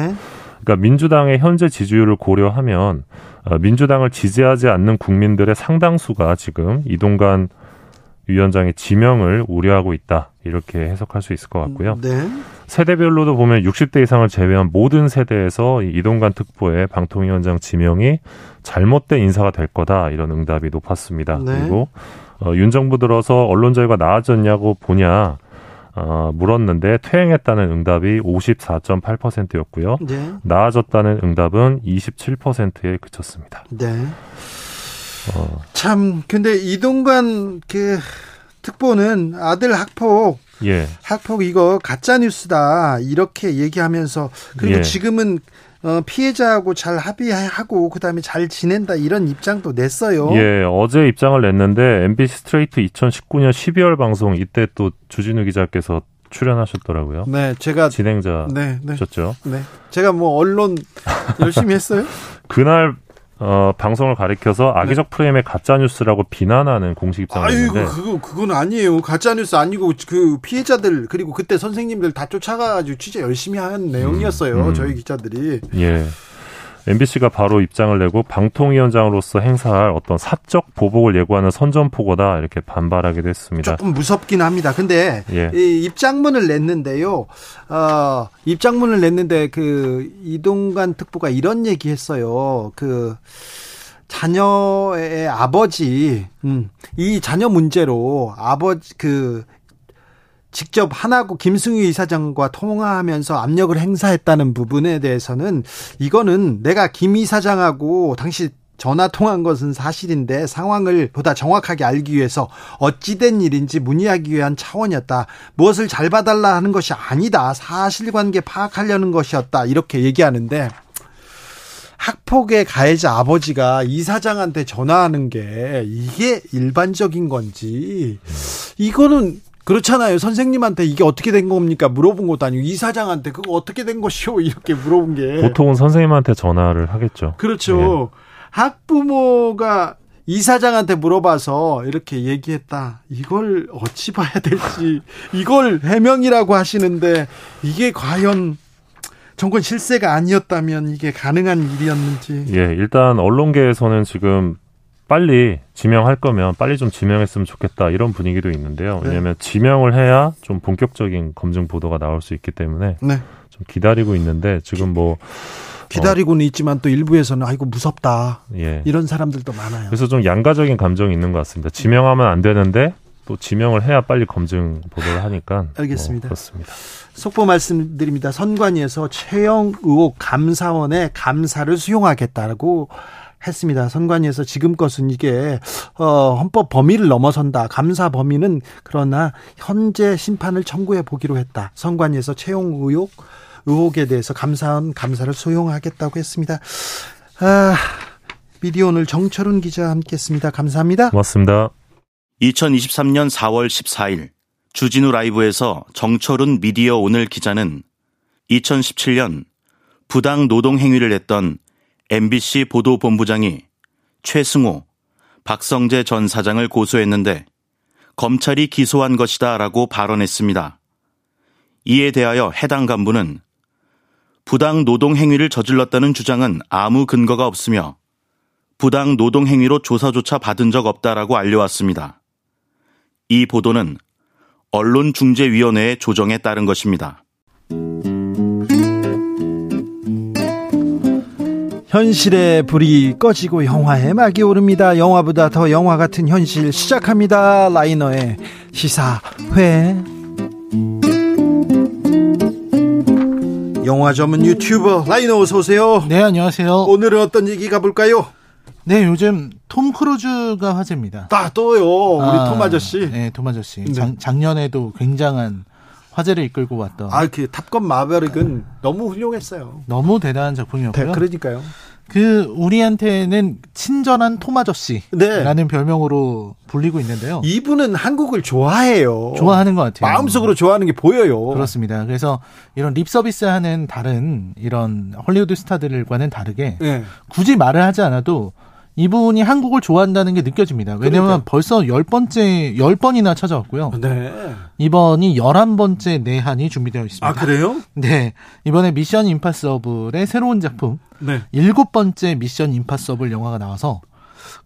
네. 그러니까 민주당의 현재 지지율을 고려하면 어, 민주당을 지지하지 않는 국민들의 상당수가 지금 이동관 위원장의 지명을 우려하고 있다 이렇게 해석할 수 있을 것 같고요. 네. 세대별로도 보면 60대 이상을 제외한 모든 세대에서 이 이동관 특보의 방통위원장 지명이 잘못된 인사가 될 거다 이런 응답이 높았습니다. 네. 그리고 어, 윤 정부 들어서 언론 자유가 나아졌냐고 보냐 어, 물었는데 퇴행했다는 응답이 54.8%였고요. 네. 나아졌다는 응답은 27%에 그쳤습니다. 네. 어, 참 근데 이동관 그 특보는 아들 학폭 예. 학폭 이거 가짜 뉴스다 이렇게 얘기하면서 그리고 예. 지금은 어, 피해자하고 잘 합의하고 그다음에 잘 지낸다 이런 입장도 냈어요. 예, 어제 입장을 냈는데 MBC 스트레이트 2019년 12월 방송 이때 또 주진우 기자께서 출연하셨더라고요. 네, 제가 진행자셨죠. 네, 네, 네. 제가 뭐 언론 열심히 했어요. [laughs] 그날 어, 방송을 가리켜서 악의적 프레임의 가짜 뉴스라고 비난하는 공식 입장을 네. 아이고 냈는데 그거 그건 아니에요. 가짜 뉴스 아니고 그 피해자들 그리고 그때 선생님들 다 쫓아가가지고 취재 열심히 한 내용이었어요. 음. 저희 기자들이. 예. MBC가 바로 입장을 내고 방통위원장으로서 행사할 어떤 사적 보복을 예고하는 선전포고다 이렇게 반발하기도 했습니다. 조금 무섭긴 합니다. 근데 예. 이 입장문을 냈는데요. 어, 입장문을 냈는데 그 이동관 특보가 이런 얘기했어요. 그 자녀의 아버지, 음, 이 자녀 문제로 아버지 그 직접 하나고 김승희 이사장과 통화하면서 압력을 행사했다는 부분에 대해서는 이거는 내가 김 이사장하고 당시 전화 통한 것은 사실인데 상황을 보다 정확하게 알기 위해서 어찌된 일인지 문의하기 위한 차원이었다. 무엇을 잘 봐달라 하는 것이 아니다. 사실관계 파악하려는 것이었다. 이렇게 얘기하는데 학폭의 가해자 아버지가 이사장한테 전화하는 게 이게 일반적인 건지 이거는 그렇잖아요. 선생님한테 이게 어떻게 된 겁니까? 물어본 것도 아니고 이사장한테 그거 어떻게 된 것이오? [laughs] 이렇게 물어본 게 보통은 선생님한테 전화를 하겠죠. 그렇죠. 학부모가 이사장한테 물어봐서 이렇게 얘기했다. 이걸 어찌 봐야 될지 [laughs] 이걸 해명이라고 하시는데 이게 과연 정권 실세가 아니었다면 이게 가능한 일이었는지. 예, 일단 언론계에서는 지금 빨리 지명할 거면 빨리 좀 지명했으면 좋겠다 이런 분위기도 있는데요. 네. 왜냐하면 지명을 해야 좀 본격적인 검증 보도가 나올 수 있기 때문에 네. 좀 기다리고 있는데 지금 뭐 기다리고는 있지만 또 일부에서는 아이고 무섭다. 예. 이런 사람들도 많아요. 그래서 좀 양가적인 감정이 있는 것 같습니다. 지명하면 안 되는데 또 지명을 해야 빨리 검증 보도를 하니까 알겠습니다. 뭐 그렇습니다. 속보 말씀드립니다. 선관위에서 최영 의혹 감사원의 감사를 수용하겠다고 했습니다. 선관위에서 지금 것은 이게 어, 헌법 범위를 넘어선다. 감사 범위는 그러나 현재 심판을 청구해 보기로 했다. 선관위에서 채용 의혹 의혹에 대해서 감사원 감사를 수용하겠다고 했습니다. 아, 미디어 오늘 정철훈 기자 함께했습니다. 감사합니다. 고맙습니다. 2023년 4월 14일 주진우 라이브에서 정철훈 미디어 오늘 기자는 2017년 부당 노동 행위를 했던 MBC 보도본부장이 최승호, 박성재 전 사장을 고소했는데 검찰이 기소한 것이다 라고 발언했습니다. 이에 대하여 해당 간부는 부당 노동 행위를 저질렀다는 주장은 아무 근거가 없으며 부당 노동 행위로 조사조차 받은 적 없다라고 알려왔습니다. 이 보도는 언론중재위원회의 조정에 따른 것입니다. 현실의 불이 꺼지고 영화의 막이 오릅니다. 영화보다 더 영화 같은 현실 시작합니다. 라이너의 시사회. 영화 전문 유튜버 라이너 어서 오세요. 네, 안녕하세요. 오늘은 어떤 얘기 가볼까요? 네, 요즘 톰 크루즈가 화제입니다. 아 또요 우리 아, 톰 아저씨. 네, 톰 아저씨. 네. 작, 작년에도 굉장한 화제를 이끌고 왔던 아 그 탑건 마베릭은 너무 훌륭했어요. 너무 대단한 작품이었고요. 그러니까요. 그 우리한테는 친절한 톰 아저씨라는 네. 별명으로 불리고 있는데요. 이분은 한국을 좋아해요. 좋아하는 것 같아요. 마음속으로 좋아하는 게 보여요. 그렇습니다. 그래서 이런 립 서비스하는 다른 이런 헐리우드 스타들과는 다르게 네. 굳이 말을 하지 않아도 이분이 한국을 좋아한다는 게 느껴집니다. 왜냐면 그러니까요. 벌써 열 번째, 열 번이나 찾아왔고요. 네. 이번이 열한 번째 내한이 준비되어 있습니다. 아 그래요? 네. 이번에 미션 임파서블의 새로운 작품, 네. 일곱 번째 미션 임파서블 영화가 나와서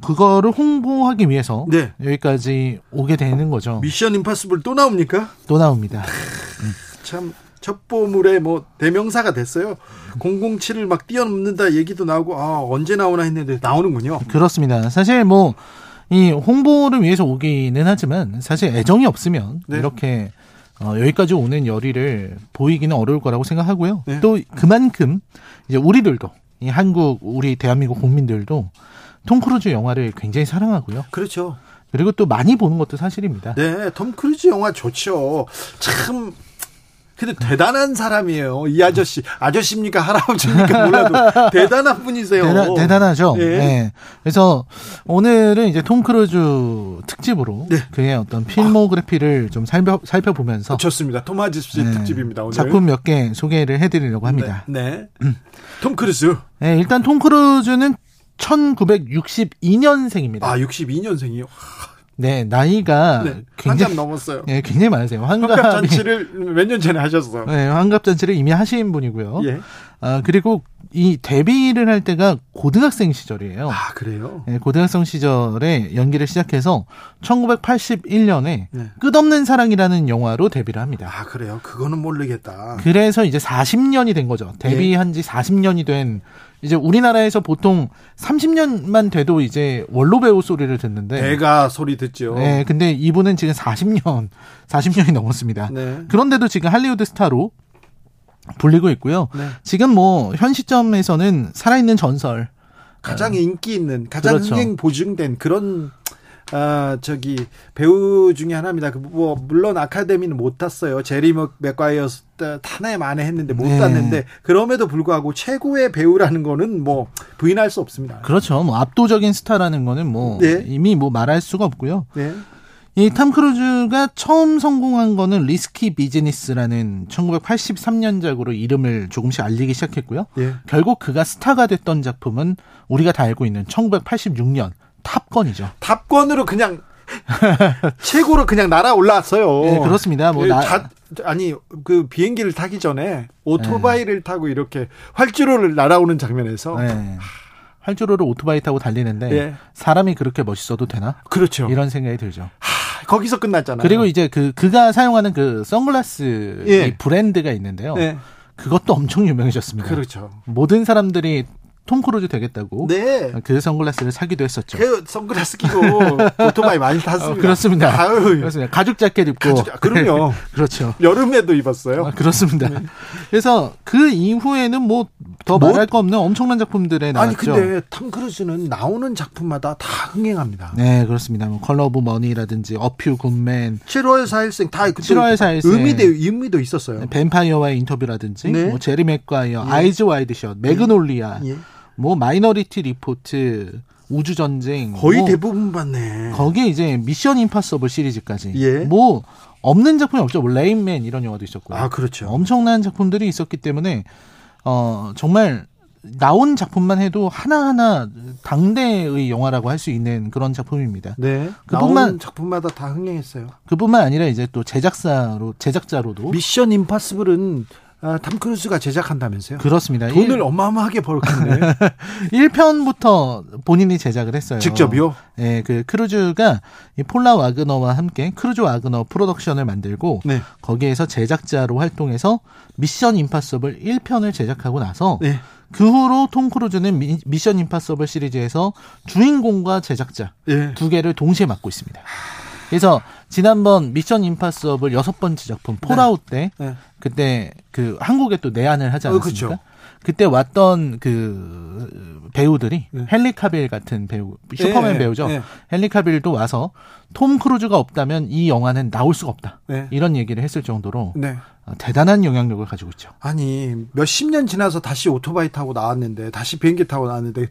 그거를 홍보하기 위해서 네. 여기까지 오게 되는 거죠. 미션 임파서블 또 나옵니까? 또 나옵니다. 참 첩보물의 뭐 대명사가 됐어요. 007을 막 뛰어넘는다 얘기도 나오고 아 언제 나오나 했는데 나오는군요. 그렇습니다. 사실 뭐, 이 홍보를 위해서 오기는 하지만 사실 애정이 없으면 네. 이렇게 어, 여기까지 오는 열의를 보이기는 어려울 거라고 생각하고요. 네. 또 그만큼 이제 우리들도 이 한국 우리 대한민국 국민들도 톰 크루즈 영화를 굉장히 사랑하고요. 그렇죠. 그리고 또 많이 보는 것도 사실입니다. 네, 톰 크루즈 영화 좋죠. 참 근데 대단한 사람이에요. 이 아저씨. 아저씨입니까? 할아버지입니까? 몰라도 대단한 분이세요. 대단, 대단하죠. 예. 네. 그래서 오늘은 이제 톰 크루즈 특집으로 네. 그의 어떤 필모그래피를 좀 살펴, 살펴보면서 좋습니다. 톰 아저씨 네, 특집입니다. 오늘. 작품 몇 개 소개를 해드리려고 합니다. 네. 네. 톰 크루즈. 네, 일단 톰 크루즈는 1962년생입니다. 아, 62년생이요. 네, 나이가 네. 굉장히 한참 넘었어요. 네, 굉장히 많으세요. 환갑 환갑이 잔치를 몇 년 전에 하셨어요. 네, 환갑 잔치를 이미 하신 분이고요. 예. 아, 그리고 이 데뷔를 할 때가 고등학생 시절이에요. 아, 그래요? 네, 고등학생 시절에 연기를 시작해서 1981년에 네. 끝없는 사랑이라는 영화로 데뷔를 합니다. 아, 그래요? 그거는 모르겠다. 그래서 이제 40년이 된 거죠. 데뷔한 지 40년이 된 이제 우리나라에서 보통 30년만 돼도 이제 원로 배우 소리를 듣는데 대가 소리 듣죠. 네, 근데 이분은 지금 40년, 40년이 넘었습니다. 네. 그런데도 지금 할리우드 스타로 불리고 있고요. 네. 지금 뭐 현 시점에서는 살아있는 전설. 가장 인기 있는, 가장 그렇죠. 흥행 보증된 그런 아, 저기 배우 중에 하나입니다. 그뭐 물론 아카데미는 못 탔어요. 제리 맥- 맥과이어 타네 마네 했는데 못 네. 땄는데 그럼에도 불구하고 최고의 배우라는 거는 뭐 부인할 수 없습니다. 그렇죠. 뭐 압도적인 스타라는 거는 뭐 네. 이미 뭐 말할 수가 없고요. 네. 이 탐 크루즈가 처음 성공한 거는 리스키 비즈니스라는 1983년작으로 이름을 조금씩 알리기 시작했고요. 예. 결국 그가 스타가 됐던 작품은 우리가 다 알고 있는 1986년 탑건이죠. 탑건으로 그냥 [laughs] 최고로 그냥 날아 올라왔어요. 네, 그렇습니다. 뭐 예, 나- 자- 아니 그 비행기를 타기 전에 오토바이를 타고 이렇게 활주로를 날아오는 장면에서 네. 활주로를 오토바이 타고 달리는데 예. 사람이 그렇게 멋있어도 되나? 그렇죠. 이런 생각이 들죠. 거기서 끝났잖아요. 그리고 이제 그 그가 사용하는 그 선글라스 예. 이 브랜드가 있는데요. 네. 그것도 엄청 유명해졌습니다. 그렇죠. 모든 사람들이 톰 크루즈 되겠다고 네. 그 선글라스를 사기도 했었죠. 그 선글라스 끼고 [laughs] 오토바이 많이 탔습니다. 어, 그렇습니다. 아유, 그렇습니다. 가죽 자켓 입고 가죽- 그럼요. [laughs] 그렇죠. 여름에도 입었어요. 아, 그렇습니다. 그래서 그 이후에는 뭐 더 뭐- 말할 거 없는 엄청난 작품들에 나왔죠. 아니 근데 탐 크루즈는 나오는 작품마다 다 흥행합니다. 네, 그렇습니다. 뭐 컬러 오브 머니라든지 어퓨 굿맨, 7월 4일생 다 그때 7월 4일생. 의미도 의미도 있었어요. 뱀파이어와의 인터뷰라든지 네. 뭐 제리 맥과이어, 아이즈 와이드 셧, 매그놀리아, 예. 뭐 마이너리티 리포트, 우주 전쟁 거의 뭐 대부분 봤네. 거기에 이제 미션 임파서블 시리즈까지 예. 뭐 없는 작품이 없죠. 뭐 레인맨 이런 영화도 있었고요. 아 그렇죠. 엄청난 작품들이 있었기 때문에 어 정말 나온 작품만 해도 하나하나 당대의 영화라고 할 수 있는 그런 작품입니다. 네. 그뿐만- 작품마다 다 흥행했어요. 그뿐만 아니라 이제 또 제작사로 제작자로도 미션 임파서블은 아, 탐 크루즈가 제작한다면서요? 그렇습니다. 돈을 어마어마하게 벌겠네. 1편부터 [laughs] 본인이 제작을 했어요. 직접이요? 예, 그 크루즈가 이 폴라 와그너와 함께 크루즈 와그너 프로덕션을 만들고 네. 거기에서 제작자로 활동해서 미션 임파서블 1편을 제작하고 나서 네. 그 후로 톰 크루즈는 미, 미션 임파서블 시리즈에서 주인공과 제작자 예. 두 개를 동시에 맡고 있습니다. 그래서 지난번 미션 임파서블 여섯 번째 작품 폴아웃 때 네. 그때 그 한국에 또 내한을 하지 어, 않았습니까? 그쵸. 그때 왔던 그 배우들이 네. 헨리 카빌 같은 배우 슈퍼맨 예, 배우죠. 예. 헨리 카빌도 와서 톰 크루즈가 없다면 이 영화는 나올 수가 없다. 네. 이런 얘기를 했을 정도로 네. 어, 대단한 영향력을 가지고 있죠. 아니 몇십 년 지나서 다시 오토바이 타고 나왔는데 다시 비행기 타고 나왔는데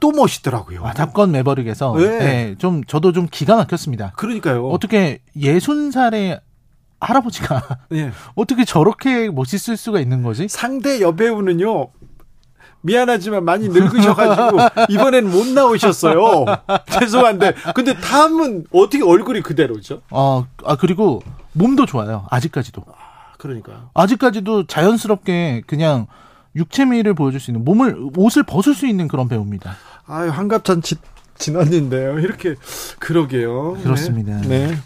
또 멋있더라고요. 와, 탑건 매버릭에서 네. 예, 좀 저도 좀 기가 막혔습니다. 그러니까요. 어떻게 예순 살의 할아버지가 예. [laughs] [laughs] 어떻게 저렇게 멋있을 수가 있는 거지? 상대 여배우는요. 미안하지만 많이 늙으셔가지고 [laughs] 이번엔 못 나오셨어요. 죄송한데 근데 탐은 어떻게 얼굴이 그대로죠? 어, 아 그리고 몸도 좋아요. 아직까지도. 그러니까요. 아직까지도 자연스럽게 그냥 육체미를 보여줄 수 있는 몸을 옷을 벗을 수 있는 그런 배우입니다. 아유 환갑잔치 지났는데요. 이렇게 그러게요. 그렇습니다. 네. 네.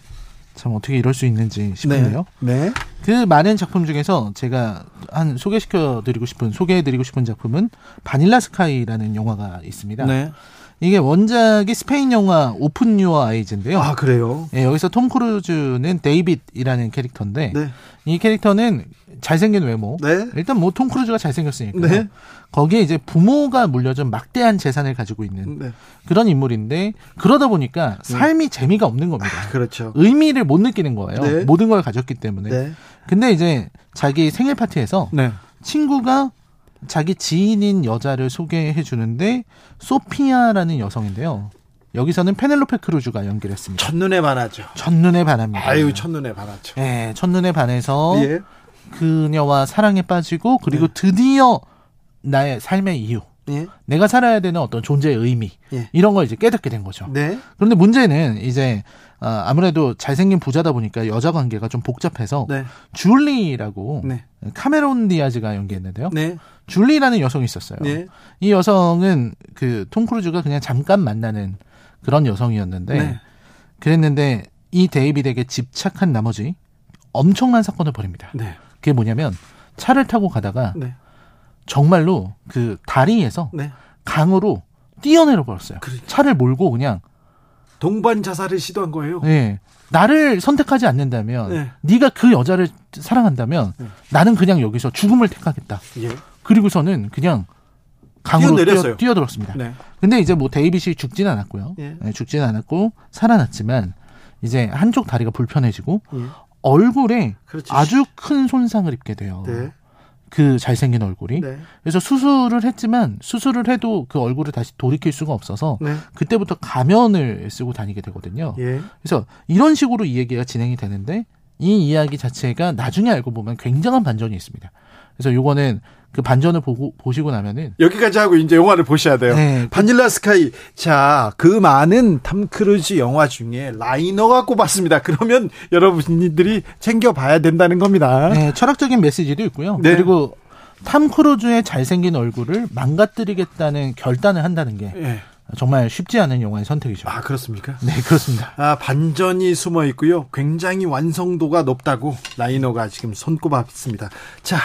참 어떻게 이럴 수 있는지 싶은데요. 네. 그 많은 작품 중에서 제가 한 소개시켜 드리고 싶은 소개해 드리고 싶은 작품은 바닐라 스카이라는 영화가 있습니다. 네. 이게 원작이 스페인 영화 오픈 유어 아이즈인데요. 아, 그래요? 예, 여기서 톰 크루즈는 데이빗이라는 캐릭터인데 네. 이 캐릭터는 잘생긴 외모. 네. 일단 뭐 톰 크루즈가 잘생겼으니까. 네. 거기에 이제 부모가 물려준 막대한 재산을 가지고 있는 네. 그런 인물인데 그러다 보니까 삶이 재미가 없는 겁니다. 그렇죠. 의미를 못 느끼는 거예요. 네. 모든 걸 가졌기 때문에. 네. 근데 이제 자기 생일 파티에서 네. 친구가 자기 지인인 여자를 소개해 주는데 소피아라는 여성인데요. 여기서는 페넬로페 크루즈가 연기했습니다. 첫눈에 반하죠. 첫눈에 반합니다. 아유, 첫눈에 반하죠. 예, 첫눈에 반해서 예. 그녀와 사랑에 빠지고 그리고 드디어 나의 삶의 이유, 예. 내가 살아야 되는 어떤 존재의 의미 예. 이런 걸 이제 깨닫게 된 거죠. 네. 그런데 문제는 이제 아, 아무래도 잘생긴 부자다 보니까 여자 관계가 좀 복잡해서 네. 줄리라고 네. 카메론 디아즈가 연기했는데요. 네. 줄리라는 여성이 있었어요. 네. 이 여성은 그 톰 크루즈가 그냥 잠깐 만나는 그런 여성이었는데 네. 그랬는데 이 데이빗에게 집착한 나머지 엄청난 사건을 벌입니다. 네. 그게 뭐냐면 차를 타고 가다가 네. 정말로 그 다리에서 네. 강으로 뛰어내려 버렸어요. 그렇죠. 차를 몰고 그냥 동반 자살을 시도한 거예요. 예. 나를 선택하지 않는다면 네. 네가 그 여자를 사랑한다면 네. 나는 그냥 여기서 죽음을 택하겠다. 예. 그리고서는 그냥 강으로. 뛰어, 들었습니다 네. 근데 이제 뭐 데이빗이 죽진 않았고요. 예. 예, 죽진 않았고 살아났지만 이제 한쪽 다리가 불편해지고 예. 얼굴에 그렇죠. 아주 큰 손상을 입게 돼요. 네. 그 잘생긴 얼굴이. 네. 그래서 수술을 했지만 수술을 해도 그 얼굴을 다시 돌이킬 수가 없어서 네. 그때부터 가면을 쓰고 다니게 되거든요. 예. 그래서 이런 식으로 이 얘기가 진행이 되는데 이 이야기 자체가 나중에 알고 보면 굉장한 반전이 있습니다. 그래서 요거는 그 반전을 보고 보시고 나면은 여기까지 하고 이제 영화를 보셔야 돼요. 네. 바닐라 스카이. 자, 그 많은 탐 크루즈 영화 중에 라이너가 꼽았습니다. 그러면 여러분들이 챙겨 봐야 된다는 겁니다. 네, 철학적인 메시지도 있고요. 네. 그리고 탐 크루즈의 잘생긴 얼굴을 망가뜨리겠다는 결단을 한다는 게 예. 정말 쉽지 않은 영화의 선택이죠. 아, 그렇습니까? 네, 그렇습니다. 아, 반전이 숨어 있고요. 굉장히 완성도가 높다고 라이너가 지금 손꼽았습니다. 자,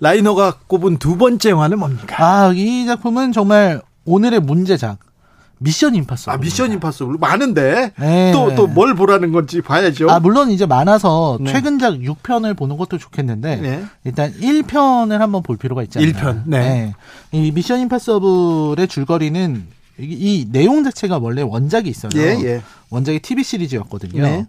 라이너가 꼽은 두 번째 영화는 뭡니까? 아, 이 작품은 정말 오늘의 문제작. 미션 임파서블. 아, 미션 임파서블 많은데 네. 또 또 뭘 보라는 건지 봐야죠. 아, 물론 이제 많아서 네. 최근작 6편을 보는 것도 좋겠는데 네. 일단 1편을 한번 볼 필요가 않나. 1편, 네. 이 미션 임파서블의 줄거리는 이, 이 내용 자체가 원래 원작이 있어요. 예, 예. 원작이 TV 시리즈였거든요. 네.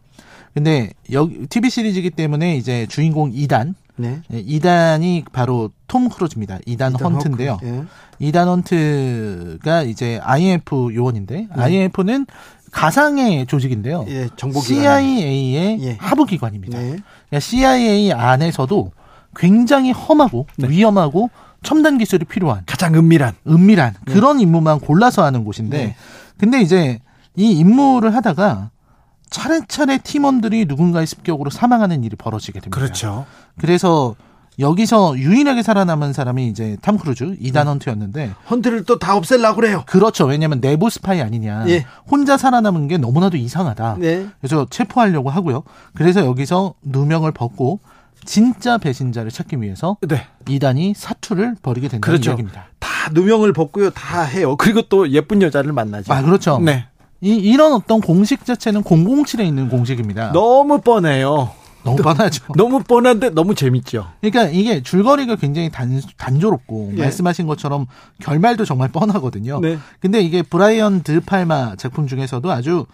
근데 여기 TV 시리즈이기 때문에 이제 주인공 2단 네. 2단이 바로 톰 크루즈입니다. 2단, 일단 헌트인데요. 허크. 예. 2단 헌트가 이제 IMF 요원인데 IMF는 가상의 조직인데요. 예, 정보기관. CIA의 예. 하부 기관입니다. 네. 그러니까 CIA 안에서도 굉장히 험하고 위험하고 첨단 기술이 필요한 가장 은밀한. 은밀한 그런 임무만 골라서 하는 곳인데 네. 근데 이제 이 임무를 하다가 차례차례 팀원들이 누군가의 습격으로 사망하는 일이 벌어지게 됩니다. 그렇죠. 그래서 여기서 유일하게 살아남은 사람이 이제 탐 크루즈 네. 이단 헌트였는데 헌트를 또 다 없애려고 그래요. 그렇죠. 왜냐하면 내부 스파이 아니냐. 예. 혼자 살아남은 게 너무나도 이상하다. 네. 그래서 체포하려고 하고요. 그래서 여기서 누명을 벗고 진짜 배신자를 찾기 위해서 네. 이단이 사투를 벌이게 된다는 그렇죠. 이야기입니다. 다 누명을 벗고요. 다 해요. 그리고 또 예쁜 여자를 만나죠. 아 그렇죠. 네. 이, 이런 어떤 공식 자체는 007에 있는 공식입니다. 너무 뻔해요. 너무 뻔하죠. [laughs] 너무 뻔한데 너무 재밌죠. 그러니까 이게 줄거리가 굉장히 단, 단조롭고 예. 말씀하신 것처럼 결말도 정말 뻔하거든요. 네. 근데 이게 브라이언 드 팔마 작품 중에서도 아주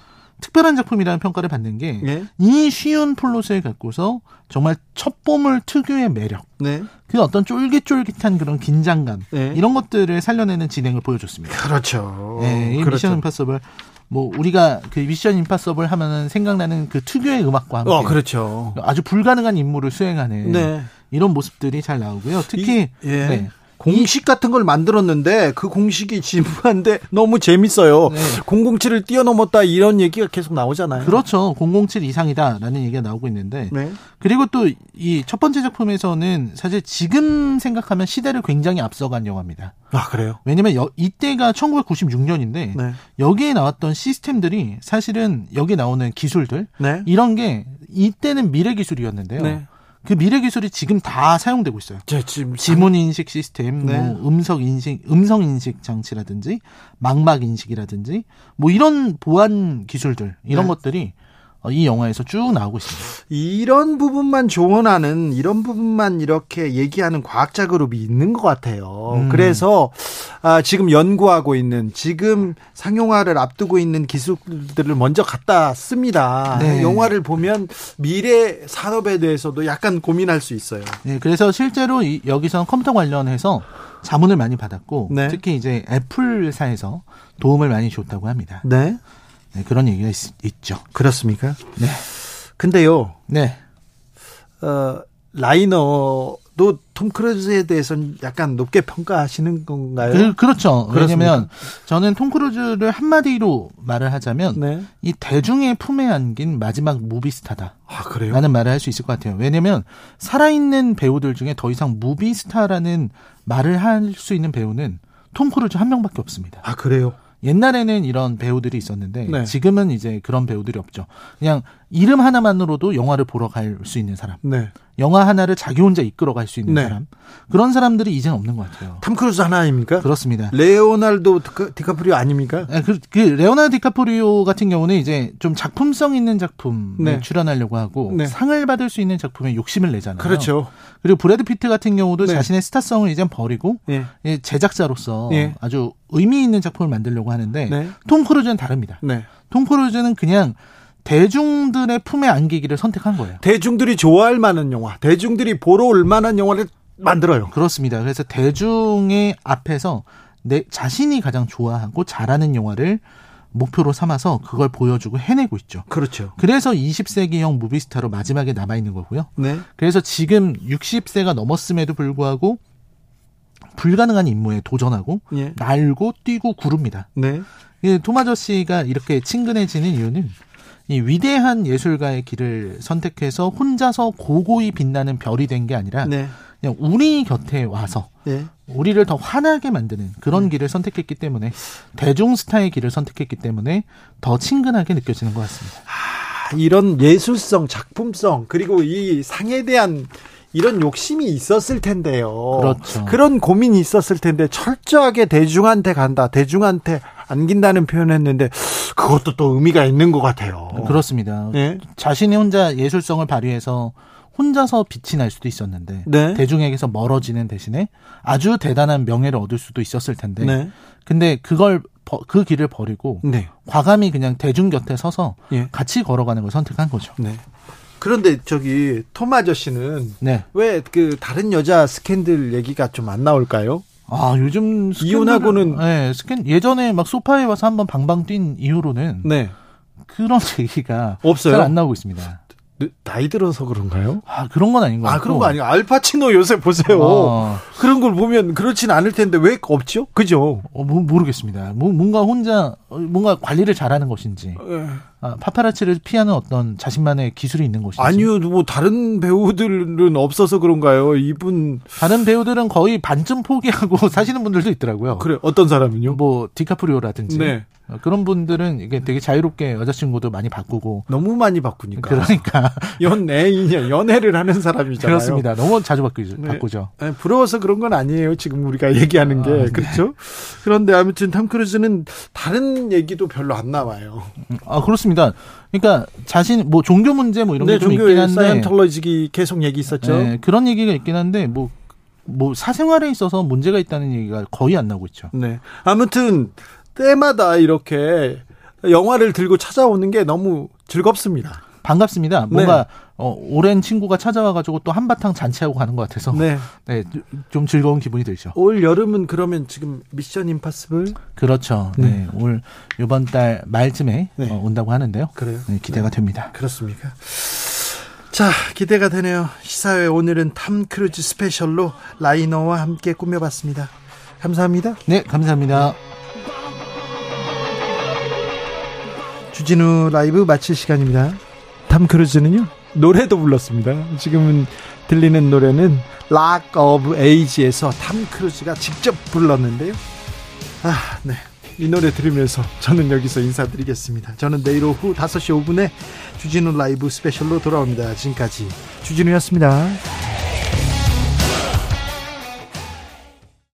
특별한 작품이라는 평가를 받는 게 이 예. 쉬운 플롯을 갖고서 정말 첫보물 특유의 매력, 네. 그 어떤 쫄깃쫄깃한 그런 긴장감 네. 이런 것들을 살려내는 진행을 보여줬습니다. 그렇죠. 네, 이 그렇죠. 미션 임파서블 뭐 우리가 그 미션 임파서블 하면은 생각나는 그 특유의 음악과 함께 어, 그렇죠. 아주 불가능한 임무를 수행하는 네. 이런 모습들이 잘 나오고요. 특히 이- 예. 네. 공식 같은 걸 만들었는데 그 공식이 진부한데 너무 재밌어요. 네. 007을 뛰어넘었다 이런 얘기가 계속 나오잖아요. 그렇죠. 007 이상이다라는 얘기가 나오고 있는데 네. 그리고 또 이 첫 번째 작품에서는 사실 지금 생각하면 시대를 굉장히 앞서간 영화입니다. 아, 그래요? 왜냐면 여- 이때가 1996년인데 네. 여기에 나왔던 시스템들이 사실은 여기 나오는 기술들 네. 이런 게 이때는 미래 기술이었는데요. 네. 그 미래 기술이 지금 다 사용되고 있어요. 저 지금 지문 인식 시스템, 네. 뭐 음성 인식, 음성 인식 장치라든지 망막 인식이라든지 뭐 이런 보안 기술들 이런 네. 것들이 어, 이 영화에서 쭉 나오고 있습니다. 이런 부분만 조언하는 이런 부분만 이렇게 얘기하는 과학자 그룹이 있는 것 같아요. 음. 그래서 아, 지금 연구하고 있는 지금 상용화를 앞두고 있는 기술들을 먼저 갖다 씁니다. 네. 영화를 보면 미래 산업에 대해서도 약간 고민할 수 있어요. 네, 그래서 실제로 이, 여기서는 컴퓨터 관련해서 자문을 많이 받았고 네. 특히 이제 애플사에서 도움을 많이 줬다고 합니다. 네, 네, 그런 얘기가 있, 죠 그렇습니까? 네. 근데요, 네. 어, 라이너도 톰 크루즈에 대해서는 약간 높게 평가하시는 건가요? 그. 그렇습니까? 왜냐면 저는 톰 크루즈를 한마디로 말을 하자면 네. 이 대중의 품에 안긴 마지막 movie star다. 아 그래요? 라는 말을 할 수 있을 것 같아요. 왜냐면 살아있는 배우들 중에 더 이상 movie star라는 말을 할 수 있는 배우는 톰 크루즈 한 명밖에 없습니다. 아 그래요? 옛날에는 이런 배우들이 있었는데 네. 지금은 이제 그런 배우들이 없죠. 그냥 이름 하나만으로도 영화를 보러 갈 수 있는 사람, 네. 영화 하나를 자기 혼자 이끌어 갈 수 있는 네. 사람 그런 사람들이 이제는 없는 것 같아요. 톰 크루즈 하나 아닙니까? 그렇습니다. 레오날도 디카- 디카프리오 아닙니까? 아, 그, 그 레오나르도 디카프리오 같은 경우는 이제 좀 작품성 있는 작품에 네. 출연하려고 하고 네. 상을 받을 수 있는 작품에 욕심을 내잖아요. 그렇죠. 그리고 브래드 피트 같은 경우도 네. 자신의 스타성을 이제 버리고 예. 예, 제작자로서 예. 아주 의미 있는 작품을 만들려고 하는데 네. 톰 크루즈는 다릅니다. 네. 톰 크루즈는 그냥 대중들의 품에 안기기를 선택한 거예요. 대중들이 좋아할 만한 영화, 대중들이 보러 올 만한 영화를 만들어요. 그렇습니다. 그래서 대중의 앞에서 내 자신이 가장 좋아하고 잘하는 영화를 목표로 삼아서 그걸 보여주고 해내고 있죠. 그렇죠. 그래서 20세기형 movie star로 마지막에 남아있는 거고요. 네. 그래서 지금 60세가 넘었음에도 불구하고 불가능한 임무에 도전하고 예. 날고 뛰고 구릅니다. 네. 이 토마저 씨가 이렇게 친근해지는 이유는 이 위대한 예술가의 길을 선택해서 혼자서 고고히 빛나는 별이 된 게 아니라 네. 그냥 우리 곁에 와서 예. 우리를 더 환하게 만드는 그런 음. 길을 선택했기 때문에 대중 스타의 길을 선택했기 때문에 더 친근하게 느껴지는 것 같습니다. 아, 이런 예술성, 작품성, 그리고 이 상에 대한 이런 욕심이 있었을 텐데요. 그렇죠. 그런 고민이 있었을 텐데 철저하게 대중한테 간다, 대중한테 안긴다는 표현했는데 그것도 또 의미가 있는 것 같아요. 그렇습니다. 예. 자신이 혼자 예술성을 발휘해서 혼자서 빛이 날 수도 있었는데 네. 대중에게서 멀어지는 대신에 아주 대단한 명예를 얻을 수도 있었을 텐데 네. 근데 그걸 버- 그 길을 버리고 네. 과감히 그냥 대중 곁에 서서 예. 같이 걸어가는 걸 선택한 거죠. 네. 그런데 저기 톰 아저씨는 네. 왜 그 다른 여자 스캔들 얘기가 좀 안 나올까요? 아 요즘 이혼하고는- 스캔들- 네, 스캔 예전에 막 소파에 와서 한번 방방 뛴 이후로는 네. 그런 [laughs] 얘기가 없어요? 잘 안 나오고 있습니다. 네, 나이 들어서 그런가요? 아 그런 건 아닌 것아 같고. 그런 거 아니에요. 알파치노 요새 보세요. 어, 그런 걸 보면 그렇진 않을 텐데 왜 없죠? 그죠? 어, 모- 모르겠습니다. 뭐, 뭔가 혼자 어, 뭔가 관리를 잘하는 것인지 아, 파파라치를 피하는 어떤 자신만의 기술이 있는 것인지 아니요, 뭐 다른 배우들은 없어서 그런가요? 이분 다른 배우들은 거의 반쯤 포기하고 [laughs] 사시는 분들도 있더라고요. 그래 어떤 사람은요? 뭐 디카프리오라든지 네. 어, 그런 분들은 이게 되게 자유롭게 여자친구도 많이 바꾸고 너무 많이 바꾸니까. 그러니까 [laughs] 연애인이 연애를 하는 사람이잖아요. 그렇습니다. 너무 자주 바꾸죠. 네. 바꾸죠. 아니, 부러워서 그런 건 아니에요. 지금 우리가 얘기하는 게 아, 네. 그렇죠. 그런데 아무튼 탐 크루즈는 다른 얘기도 별로 안 나와요. 아 그렇습니다. 그러니까 자신 뭐 종교 문제 뭐 이런 네, 게좀 있긴 한데 사이언톨로지 계속 얘기 있었죠. 네, 그런 얘기가 있긴 한데 뭐. 뭐 사생활에 있어서 문제가 있다는 얘기가 거의 안 나오고 있죠. 네. 아무튼 때마다 이렇게 영화를 들고 찾아오는 게 너무 즐겁습니다. 반갑습니다. 뭔가 어, 오랜 친구가 찾아와가지고 또 한바탕 잔치하고 가는 것 같아서 네. [laughs] 네, 좀 즐거운 기분이 들죠. 올 여름은 그러면 지금 미션 임파서블 그렇죠. 네, 올 이번 달 말쯤에 네. 어, 온다고 하는데요. 그래요? 네, 기대가 됩니다. 그렇습니까? 자, 기대가 되네요. 시사회 오늘은 탐 크루즈 스페셜로 라이너와 함께 꾸며봤습니다. 감사합니다. 네, 감사합니다. 주진우 라이브 마칠 시간입니다. 탐 크루즈는요 노래도 불렀습니다. 지금은 들리는 노래는 락 오브 에이지에서 탐 크루즈가 직접 불렀는데요. 아, 네. 이 노래 들으면서 저는 여기서 인사드리겠습니다. 저는 내일 오후 5시 5분에 주진우 라이브 스페셜로 돌아옵니다. 지금까지 주진우였습니다.